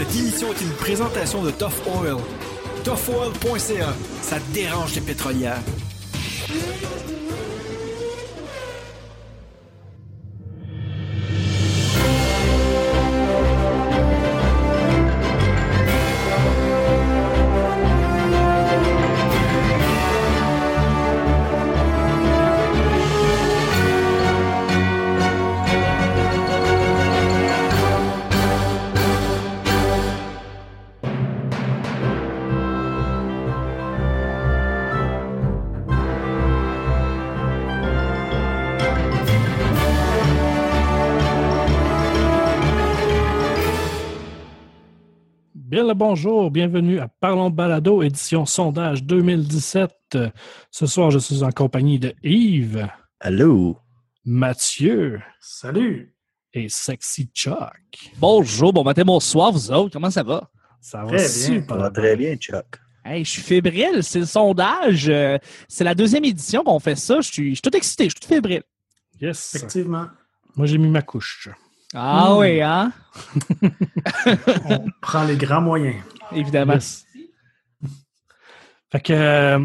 Cette émission est une présentation de Tough Oil. ToughOil.ca, ça dérange les pétrolières. Bien le bonjour, bienvenue à Parlons Balado, édition sondage 2017. Ce soir, je suis en compagnie de Yves, Allô? Mathieu Salut! et Sexy Chuck. Bonjour, bon matin, bonsoir, vous autres, comment ça va? Ça va Très bien. super Ça va très bien, Chuck. Hey, je suis fébrile, c'est le sondage. euh, c'est la deuxième édition qu'on fait ça. Je suis, je suis tout excité, je suis tout fébrile. Yes. Effectivement, Moi, j'ai mis ma couche. Ah Hmm. oui, hein? on prend les grands moyens. Évidemment. Yes. Fait que, euh,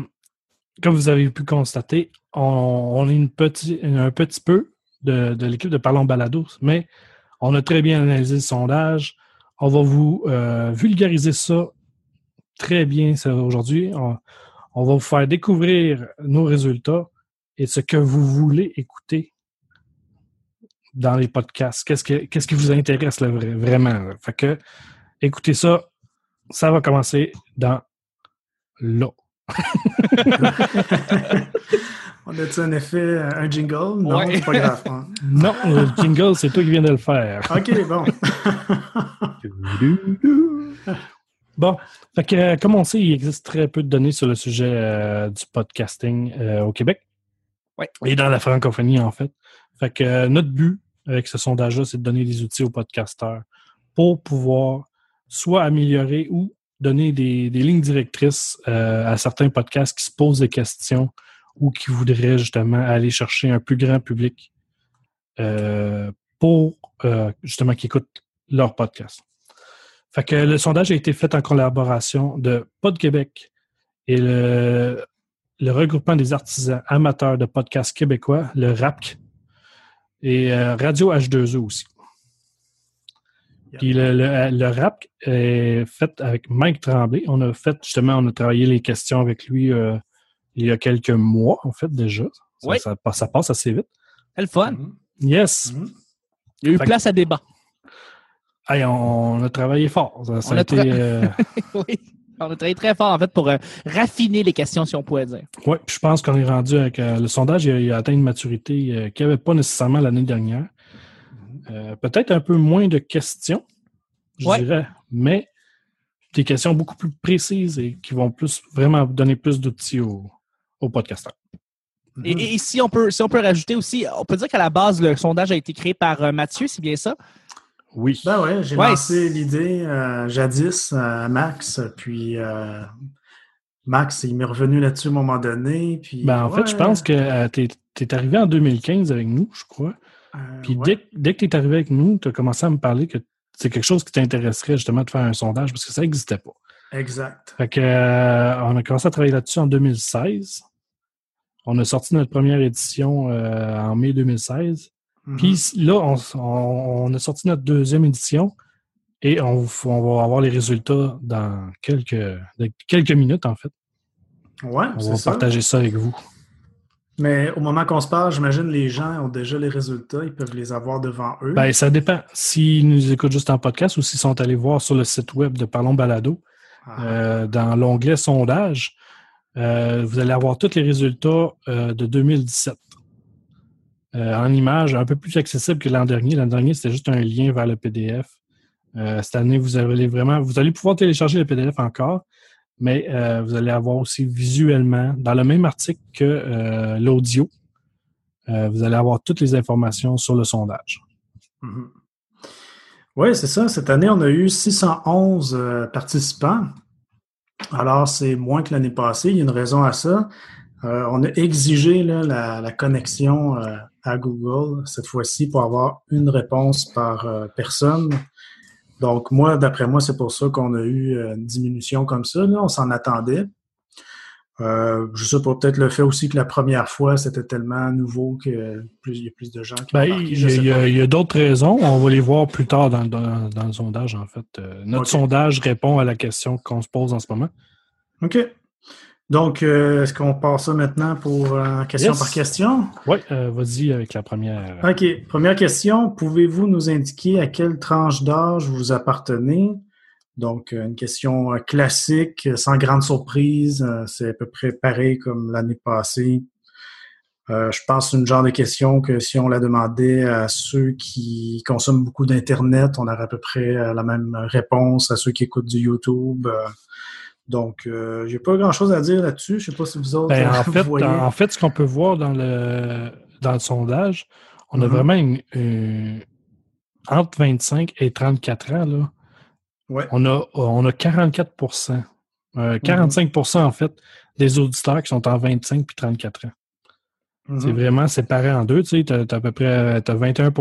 comme vous avez pu constater, on, on est une petit, un petit peu de, de l'équipe de Parlons Balado, mais on a très bien analysé le sondage. On va vous euh, vulgariser ça très bien ça, aujourd'hui. On, on va vous faire découvrir nos résultats et ce que vous voulez écouter dans les podcasts? Qu'est-ce, que, qu'est-ce qui vous intéresse là, vraiment? là? Fait que, écoutez ça. Ça va commencer dans là. On a-tu un effet, un jingle? Non, Ouais. c'est pas grave. hein. Non, le jingle, c'est toi qui viens de le faire. OK, bon. Bon, fait que, euh, comme on sait, il existe très peu de données sur le sujet euh, du podcasting euh, au Québec. Ouais. Et dans la francophonie, en fait. Fait que euh, notre but avec ce sondage-là, c'est de donner des outils aux podcasteurs pour pouvoir soit améliorer ou donner des, lignes directrices euh, à certains podcasts qui se posent des questions ou qui voudraient justement aller chercher un plus grand public euh, pour euh, justement qu'ils écoutent leur podcast. Le sondage a été fait en collaboration de Pod Québec et le, le regroupement des artisans amateurs de podcasts québécois, le RAPC, et euh, Radio H2O aussi. Yep. Puis le, le, le RAPC est fait avec Mike Tremblay. On a fait justement, on a travaillé les questions avec lui euh, il y a quelques mois, en fait, déjà. Ça, Oui. ça passe- ça passe assez vite. C'est le fun. Mhm. Yes. Mhm. Il y a eu Fait que- place à débat. Hey, on, a travaillé fort. Ça, ça On a a été, tra- euh, oui. On a travaillé très fort, en fait, pour euh, raffiner les questions, si on pouvait dire. Oui, je pense qu'on est rendu avec euh, le sondage, il a, il a atteint une maturité euh, qu'il n'y avait pas nécessairement l'année dernière. Euh, Peut-être un peu moins de questions, je Ouais. dirais, mais des questions beaucoup plus précises et qui vont plus vraiment donner plus d'outils aux, aux podcasteurs. Et, et si, on peut, si on peut rajouter aussi, on peut dire qu'à la base, le sondage a été créé par Mathieu, c'est bien ça? Oui. Ben ouais, j'ai Ouais, lancé l'idée euh, jadis à Max, puis euh, Max, il m'est revenu là-dessus à un moment donné. Puis, Ben, en fait, je pense que tu es, arrivé en 2015 avec nous, je crois. euh, Puis ouais. dès, dès que tu es arrivé avec nous, tu as commencé à me parler que c'est quelque chose qui t'intéresserait justement de faire un sondage parce que ça n'existait pas. Exact. Fait que, euh, on a commencé à travailler là-dessus en 2016. On a sorti notre première édition euh, en mai 2016. Mhm. Puis là, on, a sorti notre deuxième édition et on, va avoir les résultats dans quelques, minutes, en fait. Ouais, On va ça. partager ça avec vous. Mais au moment qu'on se parle, j'imagine les gens ont déjà les résultats, ils peuvent les avoir devant eux. Ben, ça dépend. S'ils nous écoutent juste en podcast ou s'ils sont allés voir sur le site web de Parlons Balado, Ah. euh, dans l'onglet sondage, euh, vous allez avoir tous les résultats euh, de 2017. Euh, en images, un peu plus accessible que l'an dernier. L'an dernier, c'était juste un lien vers le PDF. Euh, cette année, vous allez vraiment, vous allez pouvoir télécharger le PDF encore, mais euh, vous allez avoir aussi visuellement, dans le même article que l'audio, vous allez avoir toutes les informations sur le sondage. Mhm. Oui, c'est ça. Cette année, on a eu 611 euh, participants. Alors, c'est moins que l'année passée. Il y a une raison à ça. On a exigé la, connexion à Google cette fois-ci pour avoir une réponse par euh, personne. Donc, moi, d'après moi, c'est pour ça qu'on a eu euh, une diminution comme ça. Là. On s'en attendait. Euh, je sais pas, peut-être le fait aussi que la première fois, c'était tellement nouveau qu'il y a plus de gens qui Ben, ont il y a, d'autres raisons. On va les voir plus tard dans, dans- dans le sondage, en fait. Euh, notre sondage répond à la question qu'on se pose en ce moment. OK. Donc, euh, est-ce qu'on passe ça maintenant pour euh, question Yes. par question? Oui, euh, vas-y avec la première. OK. Première question. Pouvez-vous nous indiquer à quelle tranche d'âge vous appartenez? Donc, euh, une question euh, classique, euh, sans grande surprise. C'est à peu près pareil comme l'année passée. Euh, je pense que c'est une genre de question que si on la demandait à ceux qui consomment beaucoup d'Internet, on aurait à peu près la même réponse à ceux qui écoutent du YouTube. Donc, euh, j'ai pas grand-chose à dire là-dessus. Je sais pas si vous autres Ben, euh, en, fait, voyez. en fait, ce qu'on peut voir dans le, dans le sondage, on a Mhm. vraiment une, une- entre 25 et 34 ans, là, Ouais. on, a, on a 44% euh, 45% en fait, des auditeurs qui sont en 25 puis 34 ans. C'est Mhm. vraiment séparé en deux. Tu sais, as, à peu près t'as 21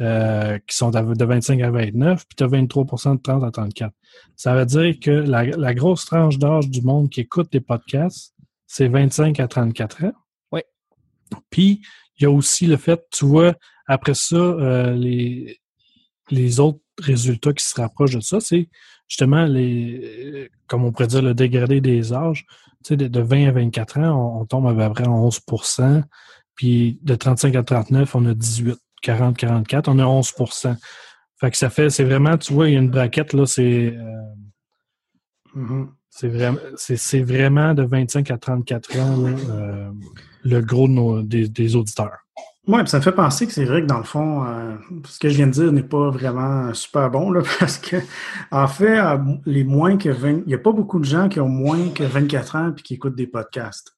euh, qui sont de 25 à 29, puis tu as 23% de 30 à 34. Ça veut dire que la, la grosse tranche d'âge du monde qui écoute des podcasts, c'est 25 à 34 ans. Oui. Puis, il y a aussi le fait, tu vois, après ça, euh, les, les autres résultats qui se rapprochent de ça, c'est justement les, comme on pourrait dire, le dégradé des âges. Tu sais, de, de 20 à 24 ans, on, on tombe à peu près à 11% puis de 35 à 39, on a 18. 40, 44, on a 11 Fait que ça fait, c'est vraiment, tu vois, il y a une braquette, là, c'est euh, Mhm. c'est vraiment, c'est, c'est vraiment de 25 à 34 ans, là, euh, le gros de nos, des, des auditeurs. Oui, ça me fait penser que c'est vrai que dans le fond, euh, ce que je viens de dire n'est pas vraiment super bon, là, parce que, en fait, les moins que 20, il n'y a pas beaucoup de gens qui ont moins que 24 ans et qui écoutent des podcasts.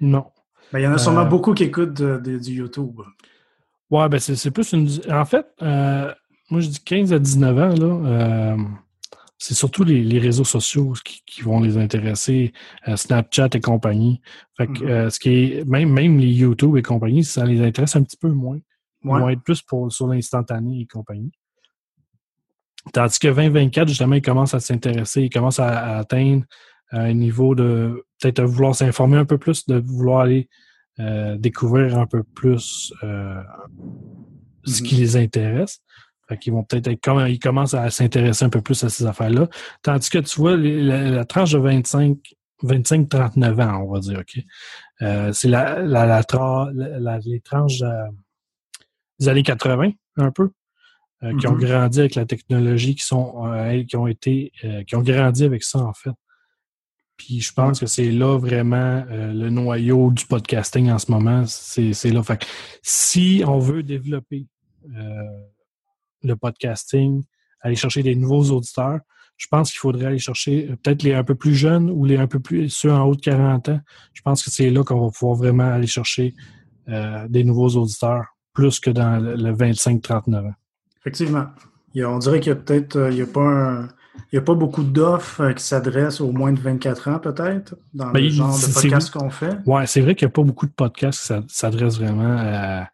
Non. Ben, il y en a sûrement Euh, beaucoup qui écoutent de- de- du YouTube. Ouais, ben c'est, plus une. En fait, euh, moi je dis 15 à 19 ans, là, euh, c'est surtout les, les réseaux sociaux qui, qui vont les intéresser, euh, Snapchat et compagnie. Fait que Mhm. euh, ce qui est. Même, même les YouTube et compagnie, ça les intéresse un petit peu moins. Ils Ouais. vont être plus pour, sur l'instantané et compagnie. Tandis que 2024, justement, ils commencent à s'intéresser, ils commencent à, à atteindre un niveau de peut-être vouloir s'informer un peu plus, de vouloir aller euh, découvrir un peu plus euh, ce Mhm. qui les intéresse. Fait qu'ils vont peut-être être comme ils commencent à s'intéresser un peu plus à ces affaires-là. Tandis que tu vois, la, la tranche de 25, 25-39 ans, on va dire, OK? Euh, c'est la, la, la, tra- la- la- les tranches des années 80, un peu, euh, qui ont Mhm. grandi avec la technologie, qui sont euh, qui ont été euh, qui ont grandi avec ça, en fait. Puis je pense que c'est là vraiment euh, le noyau du podcasting en ce moment. C'est là. Fait que si on veut développer euh, le podcasting, aller chercher des nouveaux auditeurs, je pense qu'il faudrait aller chercher euh, peut-être les un peu plus jeunes ou les un peu plus ceux en haut de 40 ans. Je pense que c'est là qu'on va pouvoir vraiment aller chercher des nouveaux auditeurs, plus que dans le, le 25-39 ans. Effectivement. On dirait qu'il y a peut-être pas un- il y a pas beaucoup d'offres euh, qui s'adressent aux moins de 24 ans, peut-être, dans Ben, le il- genre de podcast qu'on fait? Ouais, c'est vrai qu'il n'y a pas beaucoup de podcasts qui s'a- s'adressent vraiment à,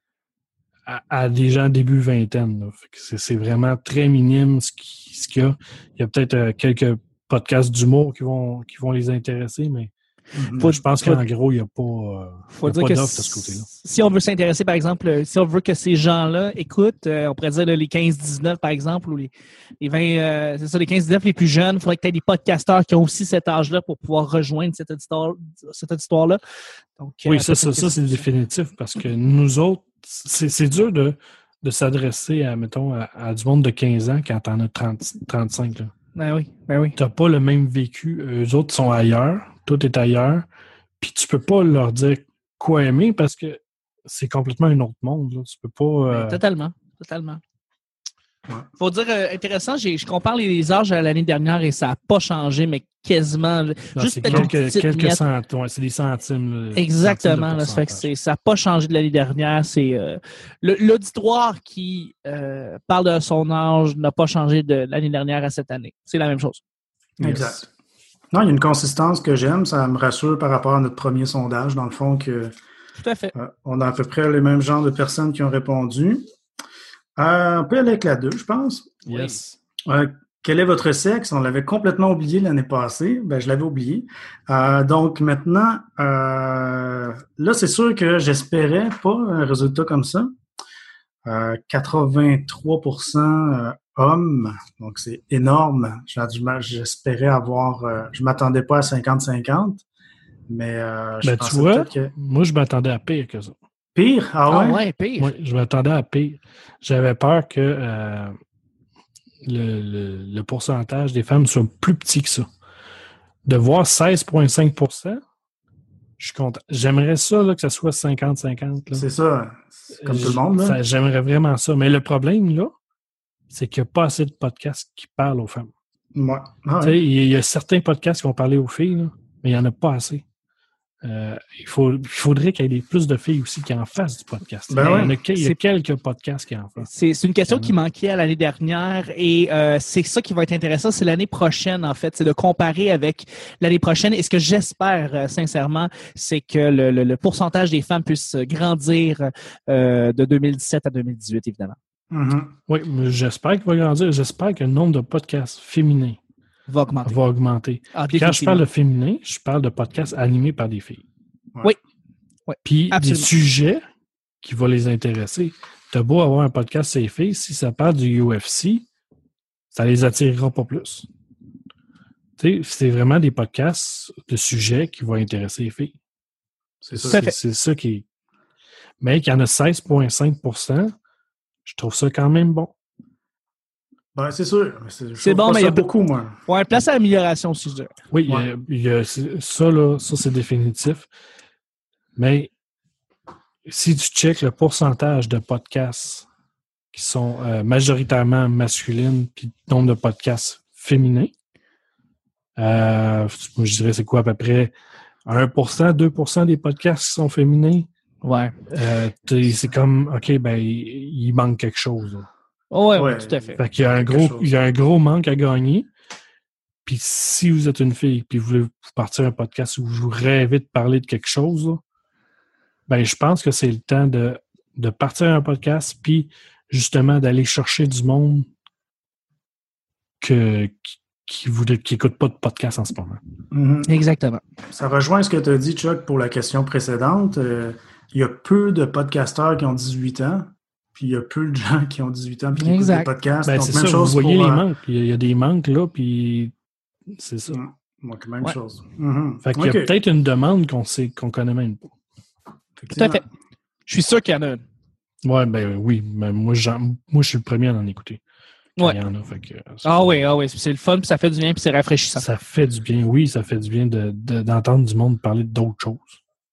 à- à des gens début vingtaine. C'est vraiment très minime ce qui- ce qu'il y a. Il y a peut-être euh, quelques podcasts d'humour qui vont, qui vont les intéresser, mais. Faut- je pense qu'en gros, il n'y a pas, euh, faut il y a dire pas que d'offre de ce côté-là. si on veut s'intéresser, par exemple, euh, si on veut que ces gens-là écoutent, euh, on pourrait dire là, les 15-19, par exemple, ou les, les 20, euh, c'est ça, les 15-19 les plus jeunes, il faudrait que tu aies des podcasteurs qui ont aussi cet âge-là pour pouvoir rejoindre cette auditoire- cette auditoire-là. Donc, Oui, euh, ça, ça, ça, c'est définitif parce que nous autres, c'est c'est dur de, de s'adresser à, mettons, à, à du monde de 15 ans quand t'en as 30, 35. Là. Ben oui, ben oui. T'as pas le même vécu. Eux autres sont ailleurs, tout est ailleurs, puis tu peux pas leur dire quoi aimer parce que c'est complètement un autre monde. Là. Tu peux pas. euh, totalement, totalement. Ouais. Faut dire euh, intéressant, j'ai- je compare les âges à l'année dernière et ça n'a pas changé, mais quasiment. non, juste quelques, quelques centimes. Ouais, c'est des centimes. là, Exactement. centimes de Là, ça fait que pourcentage. c'est- ça n'a pas changé de l'année dernière. C'est euh, l'auditoire qui euh, parle de son âge n'a pas changé de l'année dernière à cette année. C'est la même chose. Yes. Exact. Non, il y a une consistance que j'aime. Ça me rassure par rapport à notre premier sondage, dans le fond, que Tout à fait. euh, on a à peu près les mêmes genres de personnes qui ont répondu. Euh, on peut aller avec la 2, je pense. Yes. Euh, quel est votre sexe? On l'avait complètement oublié l'année passée. Ben, je l'avais oublié. Euh, donc maintenant, euh, là, c'est sûr que j'espérais pas un résultat comme ça. Euh, 83 euh, hommes, donc c'est énorme. J'espérais avoir, euh, je m'attendais pas à 50-50, mais euh, je Ben, tu pensais vois, peut-être que moi, je m'attendais à pire que ça. pire? Ah Ah ouais? ouais, pire. Oui, je m'attendais à pire. J'avais peur que euh, le, le- le pourcentage des femmes soit plus petit que ça. De voir 16,5 je suis content. J'aimerais ça là, que ça soit 50-50. là. C'est ça. Comme tout le monde J'aimerais vraiment ça. Mais le problème, là, c'est qu'il n'y a pas assez de podcasts qui parlent aux femmes. Ouais. Ah Il y a certains podcasts qui ont parlé aux filles, là, mais il n'y en a pas assez. Euh, il, faut, il faudrait qu'il y ait plus de filles aussi qui en fassent du podcast. Ben il, y a, que- il y a C'est- quelques podcasts qui en font. C'est une question qui manquait à l'année dernière et euh, c'est ça qui va être intéressant, c'est l'année prochaine en fait, c'est de comparer avec l'année prochaine. Et ce que j'espère euh, sincèrement, c'est que le, le- le pourcentage des femmes puisse grandir euh, de 2017 à 2018 évidemment. Mhm. Oui, mais j'espère qu'il va grandir. J'espère que le nombre de podcasts féminins Va augmenter. va augmenter. Ah, Puis quand je parle de féminin, je parle de podcasts animés par des filles. Ouais. Oui. Puis des absolument. sujets qui vont les intéresser. T'as beau avoir un podcast sur les filles, si ça parle du UFC, ça les attirera pas plus. Tu sais, c'est vraiment des podcasts de sujets qui vont intéresser les filles. C'est ça, c'est ça qui est. Mais qu'il y en a 16,5 je trouve ça quand même bon. Ben, c'est sûr. C'est bon, mais il y a- beaucoup, moi. Ouais, place à l'amélioration aussi, je dirais. Oui, il y a- Ouais. il y a- c'est- ça, là, ça, c'est définitif. Mais si tu checkes le pourcentage de podcasts qui sont euh, majoritairement masculines, puis le nombre de podcasts féminins, euh, je dirais c'est quoi à peu près 1%, 2% des podcasts qui sont féminins? Ouais. Euh, c'est comme, OK, ben, il, il manque quelque chose. Oh, ouais, Ouais. ouais, tout à fait. Fait qu'il y a un gros, chose. il y a un gros manque à gagner. Puis si vous êtes une fille, puis vous voulez partir un podcast où vous rêvez de parler de quelque chose, là, ben je pense que c'est le temps de, de partir un podcast, puis justement d'aller chercher du monde que, qui, qui, voudrait- qui écoute pas de podcast en ce moment. Mhm. Exactement. Ça rejoint ce que tu as dit, Chuck, pour la question précédente. Euh, il y a peu de podcasteurs qui ont 18 ans, puis il y a peu de gens qui ont 18 ans et qui écoutent Exact. des podcasts. Ben, Donc, c'est même ça, vous chose voyez pour, les euh, manques. Il y, a, il y a des manques là, puis c'est ça. Mm. donc, même Ouais. chose. Mhm. Fait qu'il y a peut-être une demande qu'on sait qu'on connaît même pas. Tout à fait. Je suis sûr qu'il y en a une. Ouais, ben oui, mais moi, j'en- moi je suis le premier à en écouter. Quand Ouais. il y en a, fait que, Ah oui, ah oui, c'est le fun, puis ça fait du bien, puis c'est rafraîchissant. Ça fait du bien, oui, ça fait du bien de- de- d'entendre du monde parler d'autres choses.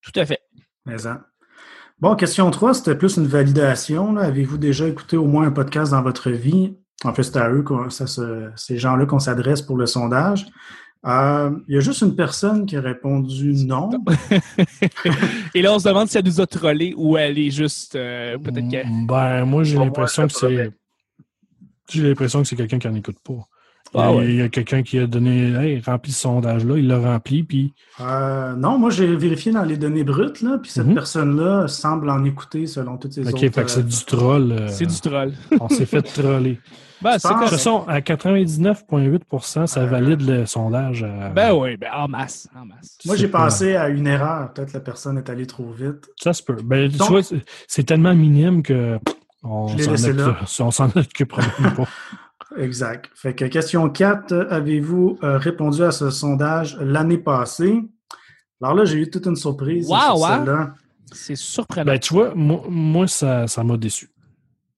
Tout à fait. Mais, hein. Bon, question 3, c'était plus une validation. Avez-vous déjà écouté au moins un podcast dans votre vie? En fait, c'est à eux, ça ces gens-là qu'on s'adresse pour le sondage. Euh, Il y a juste une personne qui a répondu non. Et là, on se demande si elle nous a trollé ou elle est juste euh, peut-être qu'elle. Ben, moi, j'ai l'impression que c'est. J'ai l'impression que c'est quelqu'un qui n'en écoute pas. Ah il, y a- ouais. il y a quelqu'un qui a donné, hey, rempli ce sondage-là, il l'a rempli, puis Euh, non, moi j'ai vérifié dans les données brutes, là, puis cette Mhm. personne-là semble en écouter selon toutes ses OK, autres. fait que c'est euh, du troll. euh, C'est du troll. On s'est fait troller. Ben, c'est pense- De toute façon, à 99,8% ça Euh, valide le sondage. à- Ben oui, ben en masse. En masse. Moi j'ai pensé à une erreur. Peut-être la personne est allée trop vite. Ça se peut. Ben, tu vois, c'est- tellement minime que on s'en occupe- on s'en occupera même pas. Exact. Fait que question 4, euh, avez-vous euh, répondu à ce sondage l'année passée? Alors là, j'ai eu toute une surprise Wow, sur hein? C'est surprenant. Ben, tu vois, moi, moi, ça ça m'a déçu.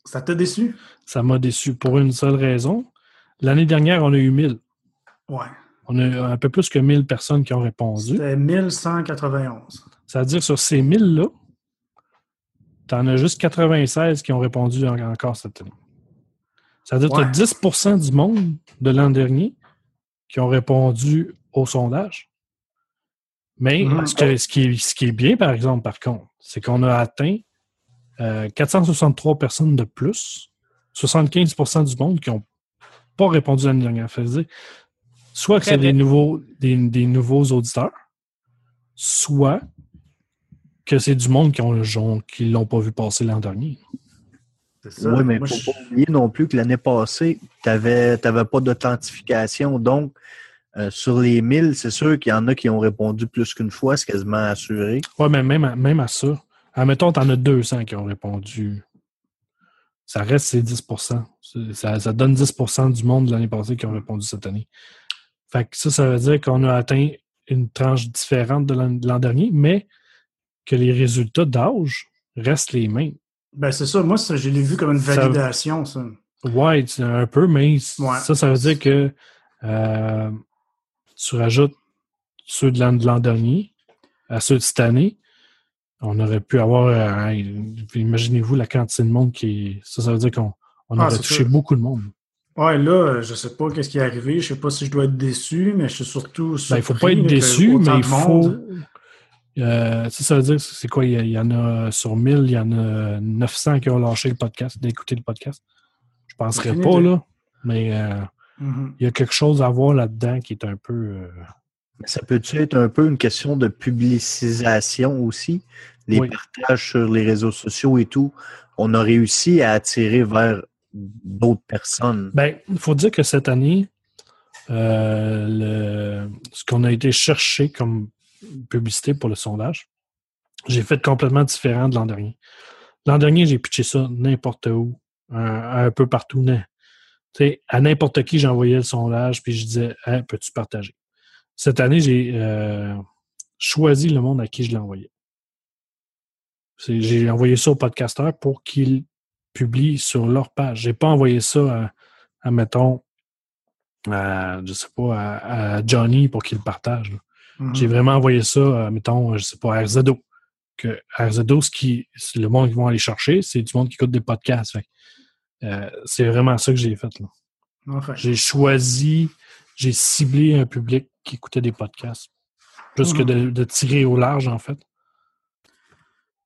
Ça t'a déçu? Ça m'a déçu pour une seule raison. L'année dernière, on a eu 1000. Ouais. On a eu un peu plus que 1000 personnes qui ont répondu. C'était 1191. C'est-à-dire, sur ces 1000-là, tu en as juste 96 qui ont répondu en- encore cette année. C'est-à-dire que tu as Ouais. 10% du monde de l'an dernier qui ont répondu au sondage. Mais Mhm. ce, que- ce qui est, ce qui est bien, par exemple, par contre, c'est qu'on a atteint euh, 463 personnes de plus, 75% du monde qui n'ont pas répondu l'année dernière. Ça veut dire, soit que c'est des nouveaux, des, des nouveaux auditeurs, soit que c'est du monde qui qui l'ont pas vu passer l'an dernier. Oui, mais il ne faut pas oublier non plus que l'année passée, tu n'avais pas d'authentification. Donc, euh, sur les 1000, c'est sûr qu'il y en a qui ont répondu plus qu'une fois, c'est quasiment assuré. Oui, mais même à, même à ça, admettons, tu en as 200 qui ont répondu. Ça reste ces 10% ça, ça, donne 10% du monde de l'année passée qui ont répondu cette année. Fait que ça, ça veut dire qu'on a atteint une tranche différente de l'an dernier, mais que les résultats d'âge restent les mêmes. Ben, c'est ça. Moi, ça, je l'ai vu comme une validation, ça. Oui, un peu, mais ça, ça veut dire que euh, tu rajoutes ceux de l'an dernier à ceux de cette année. On aurait pu avoir, euh, imaginez-vous la quantité de monde qui Ça, ça veut dire qu'on ah, aurait touché beaucoup de monde. Ouais, là, je sais pas qu'est-ce qui est arrivé. Je sais pas si je dois être déçu, mais je suis surtout. Ben, il faut pas être déçu, mais il faut. Euh, ça, veut dire, c'est quoi? Il y, en a sur 1000, il y en a 900 qui ont lâché le podcast, d'écouter le podcast. Je penserais pas, là. Mais euh, mm-hmm. il y a quelque chose à voir là-dedans qui est un peu. Euh, ça peut-tu être un peu une question de publicisation aussi? Les partages sur les réseaux sociaux et tout. On a réussi à attirer vers d'autres personnes. Ben, il faut dire que cette année, le, ce qu'on a été chercher comme publicité pour le sondage. J'ai fait complètement différent de l'an dernier. L'an dernier, j'ai pitché ça n'importe où, un, peu partout. à n'importe qui, j'envoyais le sondage, puis je disais peux-tu partager? Cette année, j'ai euh, choisi le monde à qui je l'envoyais. J'ai envoyé ça aux podcasteurs pour qu'ils publient sur leur page. J'ai pas envoyé ça à, mettons, à, je sais pas, à, Johnny pour qu'il partage. J'ai mhm. vraiment envoyé ça, euh, mettons, je sais pas, à RZO. Que RZO, ce qui, le monde qui vont aller chercher, c'est du monde qui écoute des podcasts. Euh, c'est vraiment ça que j'ai fait. J'ai choisi, j'ai ciblé un public qui écoutait des podcasts. Plus que mhm. de, tirer au large, en fait.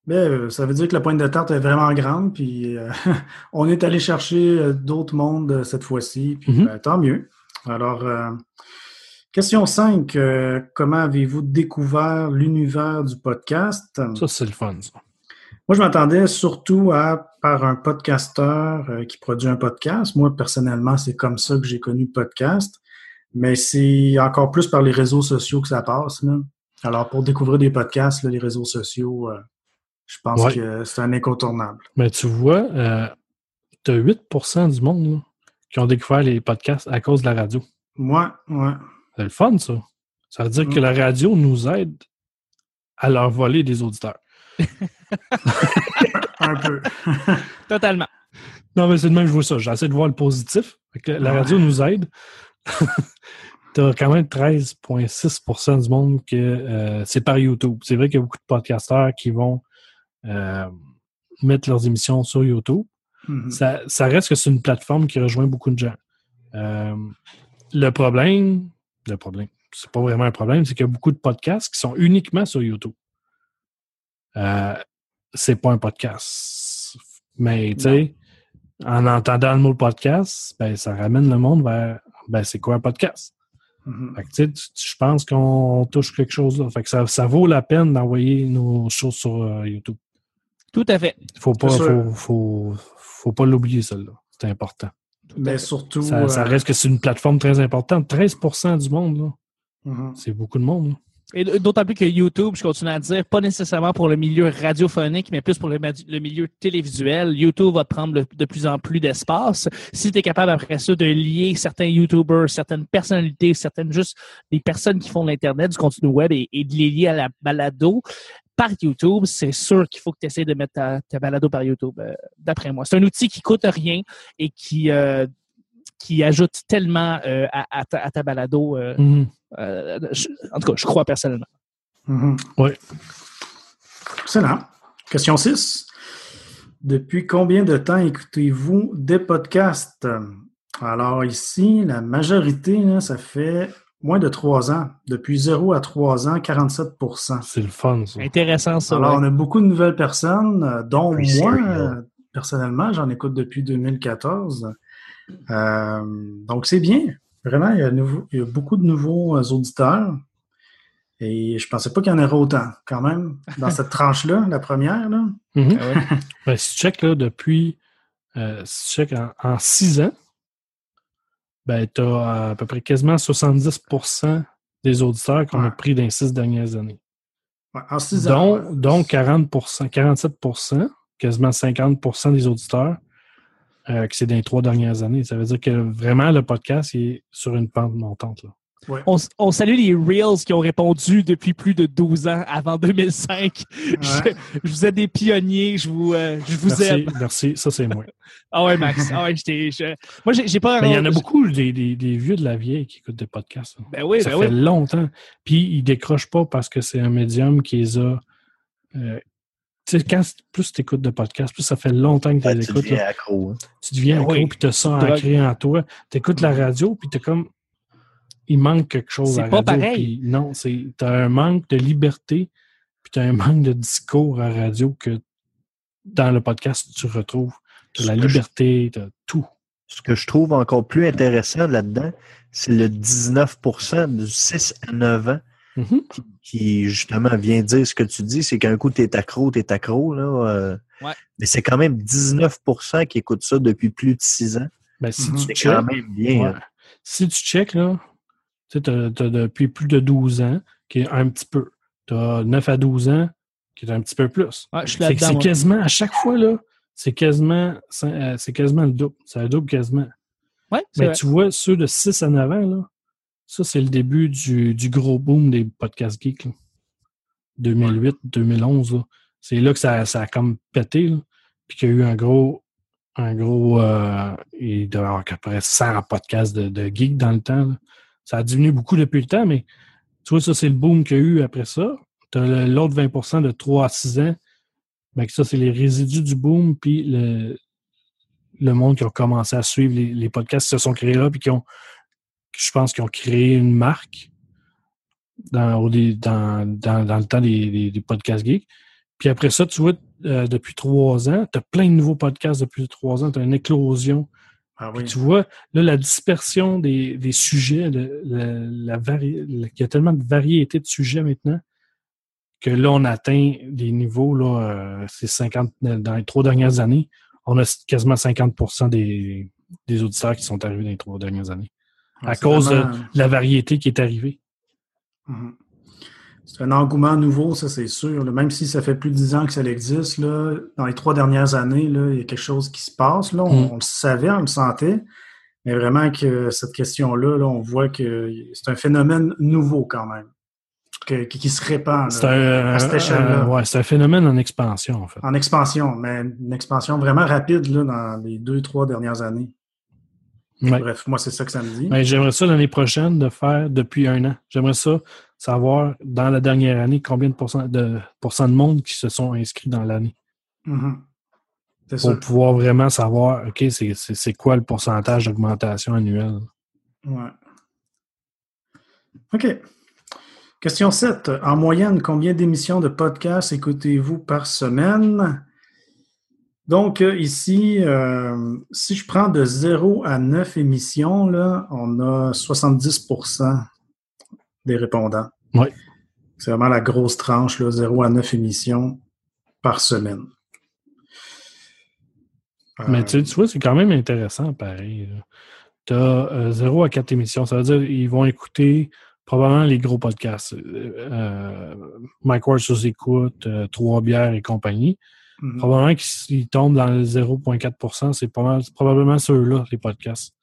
Ben, euh, ça veut dire que la pointe de tarte est vraiment grande, puis on est allé chercher d'autres mondes cette fois-ci, puis mhm. ben, tant mieux. Alors, Question 5. Euh, comment avez-vous découvert l'univers du podcast? Ça, c'est le fun, ça. Moi, je m'attendais surtout à par un podcasteur euh, qui produit un podcast. Moi, personnellement, c'est comme ça que j'ai connu le podcast. Mais c'est encore plus par les réseaux sociaux que ça passe. Alors, pour découvrir des podcasts, les réseaux sociaux, euh, je pense que c'est un incontournable. Mais tu vois, tu as 8% du monde qui ont découvert les podcasts à cause de la radio. Moi, ouais. C'est le fun, ça. Ça veut dire que la radio nous aide à leur voler des auditeurs. Un peu. Totalement. Non, mais c'est de même que je vois ça. J'essaie de voir le positif. la radio nous aide. tu as quand même 13,6% du monde que euh, c'est par YouTube. C'est vrai qu'il y a beaucoup de podcasteurs qui vont euh, mettre leurs émissions sur YouTube. Mm-hmm. ça, reste que c'est une plateforme qui rejoint beaucoup de gens. Euh, le problème, le problème. C'est pas vraiment un problème, c'est qu'il y a beaucoup de podcasts qui sont uniquement sur YouTube. Euh, c'est pas un podcast. Mais tu sais, en entendant le mot podcast, ben, ça ramène le monde vers ben, c'est quoi un podcast? Mm-hmm. je pense qu'on touche quelque chose là. Fait que ça, ça vaut la peine d'envoyer nos choses sur euh, YouTube. Tout à fait. Faut pas, faut, faut, faut, pas l'oublier, celle-là. C'est important. Mais surtout. Ça, euh, reste que c'est une plateforme très importante. 13% du monde, mm-hmm. C'est beaucoup de monde. Et d'autant plus que YouTube, je continue à dire, pas nécessairement pour le milieu radiophonique, mais plus pour le, milieu télévisuel. YouTube va prendre de plus en plus d'espace. Si tu es capable après ça de lier certains YouTubers, certaines personnalités, certaines juste des personnes qui font l'Internet, du contenu web et, et, de les lier à la balado, par YouTube, c'est sûr qu'il faut que tu essaies de mettre ta, balado par YouTube, euh, d'après moi. C'est un outil qui coûte rien et qui, euh, qui ajoute tellement euh, à, ta, balado. Mm-hmm. en tout cas, je crois personnellement. Mm-hmm. Oui. Excellent. Question 6. Depuis combien de temps écoutez-vous des podcasts? Alors ici, la majorité, ça fait Moins de trois ans. Depuis 0 à 3 ans, 47% C'est le fun, ça. Intéressant, ça. Alors, on a beaucoup de nouvelles personnes, euh, dont moi, euh, personnellement, j'en écoute depuis 2014. Euh, donc, c'est bien. Vraiment, il y, a beaucoup de nouveaux auditeurs. Et je pensais pas qu'il y en aurait autant, quand même, dans cette tranche-là, la première. Là. Mm-hmm. Ah ben, si tu check, là, depuis euh, si tu checkes en, en six ans, ben, tu as à peu près quasiment 70% des auditeurs qu'on a Ouais. pris dans les six dernières années. Ouais, en six ans. Dont, dont 40 47% quasiment 50% des auditeurs euh, que c'est dans les trois dernières années. Ça veut dire que vraiment, le podcast il est sur une pente montante. Là. On, on salue les Reels qui ont répondu depuis plus de 12 ans avant 2005. Je, Ouais. je vous ai des pionniers, je vous, euh, je vous Merci, aime. merci. Ça, c'est moi. Ah ouais, Max. Ah ouais, j'étais. je- Moi, j'ai pas. Mais il y en a beaucoup des, des- des vieux de la vieille qui écoutent des podcasts. Ben oui, ça ben fait oui. longtemps. Puis ils décrochent pas parce que c'est un médium qui les a. euh, tu sais, quand plus tu écoutes de podcasts, plus ça fait longtemps que tu Ah, les tu écoutes. deviens là. accro. hein. tu deviens Ah accro, oui. puis tu as ça ancré en toi. Tu écoutes la radio, puis tu comme. Il manque quelque chose C'est à la pas radio. pareil. non, tu as un manque de liberté, puis tu as un manque de discours à radio que dans le podcast, tu retrouves. Tu as la liberté, tu as tout. Ce que je trouve encore plus intéressant là-dedans, c'est le 19% du 6 à 9 ans Mhm. qui, justement, vient dire ce que tu dis, c'est qu'un coup, t'es accro, t'es accro, là. euh, Ouais. Mais c'est quand même 19% qui écoutent ça depuis plus de 6 ans. Ben, si tu C'est check, quand même bien. Ouais. hein. Si tu check, là, tu sais, depuis plus de 12 ans, qui est un petit peu. Tu as 9 à 12 ans, qui est un petit peu plus. Ouais, C'est, quasiment, à chaque fois, là, c'est quasiment, c'est, euh, quasiment le double. C'est un double quasiment. Ouais, Mais vrai. tu vois, ceux de 6 à 9 ans, là, ça, c'est le début du, du gros boom des podcasts geeks. là. 2008, 2011, là. C'est là que ça, ça a comme pété, là. Puis qu'il y a eu un gros, un gros, euh, il doit y avoir à peu près 100 podcasts de, de geeks dans le temps. là. Ça a diminué beaucoup depuis le temps, mais tu vois, ça, c'est le boom qu'il y a eu après ça. Tu as l'autre 20% de 3 à 6 ans. Ben, ça, c'est les résidus du boom, puis le, le monde qui a commencé à suivre les, podcasts qui se sont créés là, puis qui ont, je pense, qui ont créé une marque dans, le temps des podcasts geeks. Puis après ça, tu vois, euh, depuis trois ans, tu as plein de nouveaux podcasts depuis trois ans, tu as une éclosion. Ah oui. tu vois, là, la dispersion des, des sujets, le- le- la vari- il y a tellement de variété de sujets maintenant que là, on atteint des niveaux, là, euh, c'est 50, dans les trois dernières années, on a quasiment 50 des, des auditeurs qui sont arrivés dans les trois dernières années. Ouais, à cause vraiment- de la variété qui est arrivée. Mhm. C'est un engouement nouveau, ça c'est sûr. là. Même si ça fait plus de dix ans que ça existe, là, dans les trois dernières années, là, il y a quelque chose qui se passe. Là. On, Mm. on le savait, on le sentait. Mais vraiment que cette question-là, là, on voit que c'est un phénomène nouveau quand même, que- qui, se répand. là, C'est un, à cette échelle-là. ouais, c'est un phénomène en expansion, en fait. En expansion, mais une expansion vraiment rapide là, dans les deux, trois dernières années. Ouais. Bref, moi, c'est ça que ça me dit. Ben, J'aimerais ça l'année prochaine de faire depuis un an. J'aimerais ça savoir dans la dernière année combien de pourcents de, de monde qui se sont inscrits dans l'année. Mhm. C'est Pour pouvoir vraiment savoir, OK, c'est quoi le pourcentage d'augmentation annuelle? Ouais. OK. Question 7. En moyenne, combien d'émissions de podcasts écoutez-vous par semaine? Donc, euh, ici, euh, si je prends de 0 à 9 émissions, là, on a 70% des répondants. Oui. C'est vraiment la grosse tranche, là, 0 à 9 émissions par semaine. Mais Euh, tu sais, tu vois, c'est quand même intéressant, pareil. Tu as 0 à 4 émissions. Ça veut dire qu'ils vont écouter probablement les gros podcasts. Mike Ward sous écoute, Trois bières et compagnie. Mhm. Probablement qu'ils tombent dans le 0,4 C'est probablement ceux-là, les podcasts,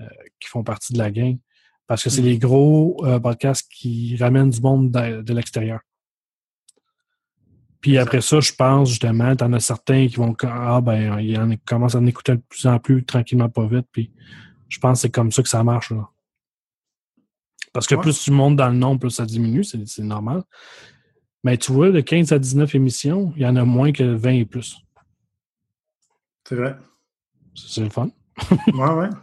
euh, qui font partie de la gang. Parce que c'est Mm. les gros euh, podcasts qui ramènent du monde de, de l'extérieur. Puis après ça, je pense justement, t'en as certains qui vont ah ben ils en, commencent à en écouter de plus en plus tranquillement pas vite. Puis je pense que c'est comme ça que ça marche là. Parce que Ouais. plus tu montes dans le nombre, plus ça diminue, c'est normal. Mais tu vois, de 15 à 19 émissions, il y en a moins que 20 et plus. C'est vrai. C'est le fun. Ouais, ouais.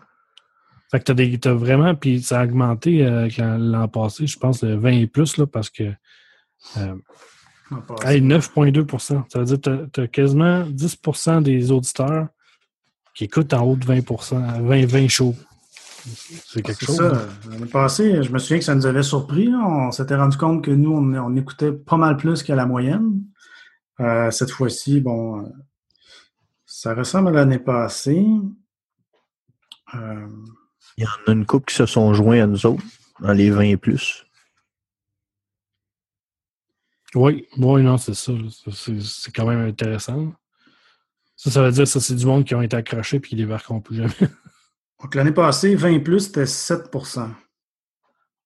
Fait que t'as, des, t'as vraiment, puis ça a augmenté euh, l'an, passé, je pense, de 20 et plus, là, parce que euh, hey, 9,2% Ça veut dire que t'as, t'as quasiment 10% des auditeurs qui écoutent en haut de 20 20, 20 shows. C'est quelque C'est chose. ça. L'année passée, je me souviens que ça nous avait surpris. là. On s'était rendu compte que nous, on, on écoutait pas mal plus que la moyenne. Euh, cette fois-ci, bon, euh, Ça ressemble à l'année passée. Euh, Il y en a une couple qui se sont joints à nous autres, dans les 20 et plus. Oui, oui, non, c'est ça. C'est c'est quand même intéressant. Ça, ça veut dire que ça, c'est du monde qui ont été accrochés et qui débarqueront plus jamais. donc, l'année passée, 20 et plus, c'était 7%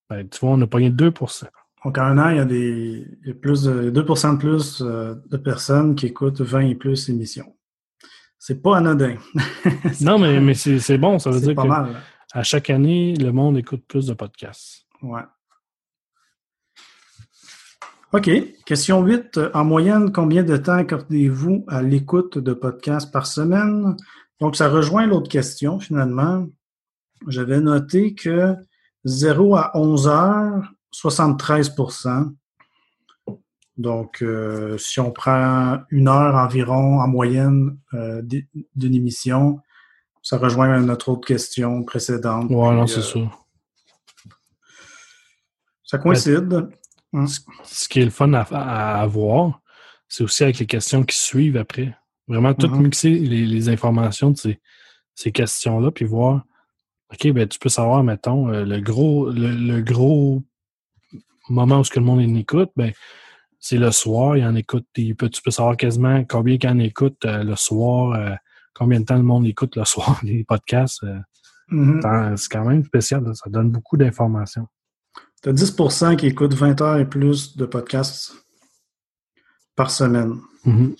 Ben, tu vois, on a pogné 2% Donc, en un an, il y a, des, il y a plus de, 2% de plus euh, de personnes qui écoutent 20 et plus émissions. C'est pas anodin. Non, mais, c'est c'est bon. Ça veut c'est dire pas que mal. à chaque année, le monde écoute plus de podcasts. Ouais. OK. Question 8. En moyenne, combien de temps accordez-vous à l'écoute de podcasts par semaine? Donc, ça rejoint l'autre question, finalement. J'avais noté que 0 à 11 heures, 73% Donc, euh, si on prend une heure environ en moyenne euh, d'une émission, ça rejoint notre autre question précédente. Ouais, non, Puis, c'est euh, ça. Ça coïncide. Ce qui est le fun à, à avoir, c'est aussi avec les questions qui suivent après. Vraiment, tout Mhm. mixer les, les informations de ces, ces questions-là, puis voir, OK, ben tu peux savoir, mettons, euh, le gros le, le gros moment où ce que le monde en écoute, ben c'est le soir, il en écoute, il peut, tu peux savoir quasiment combien il en écoute euh, le soir, euh, combien de temps le monde écoute le soir les podcasts. euh. Tant- C'est quand même spécial, là. ça donne beaucoup d'informations. Tu as 10% qui écoutent 20 heures et plus de podcasts par semaine. Mhm.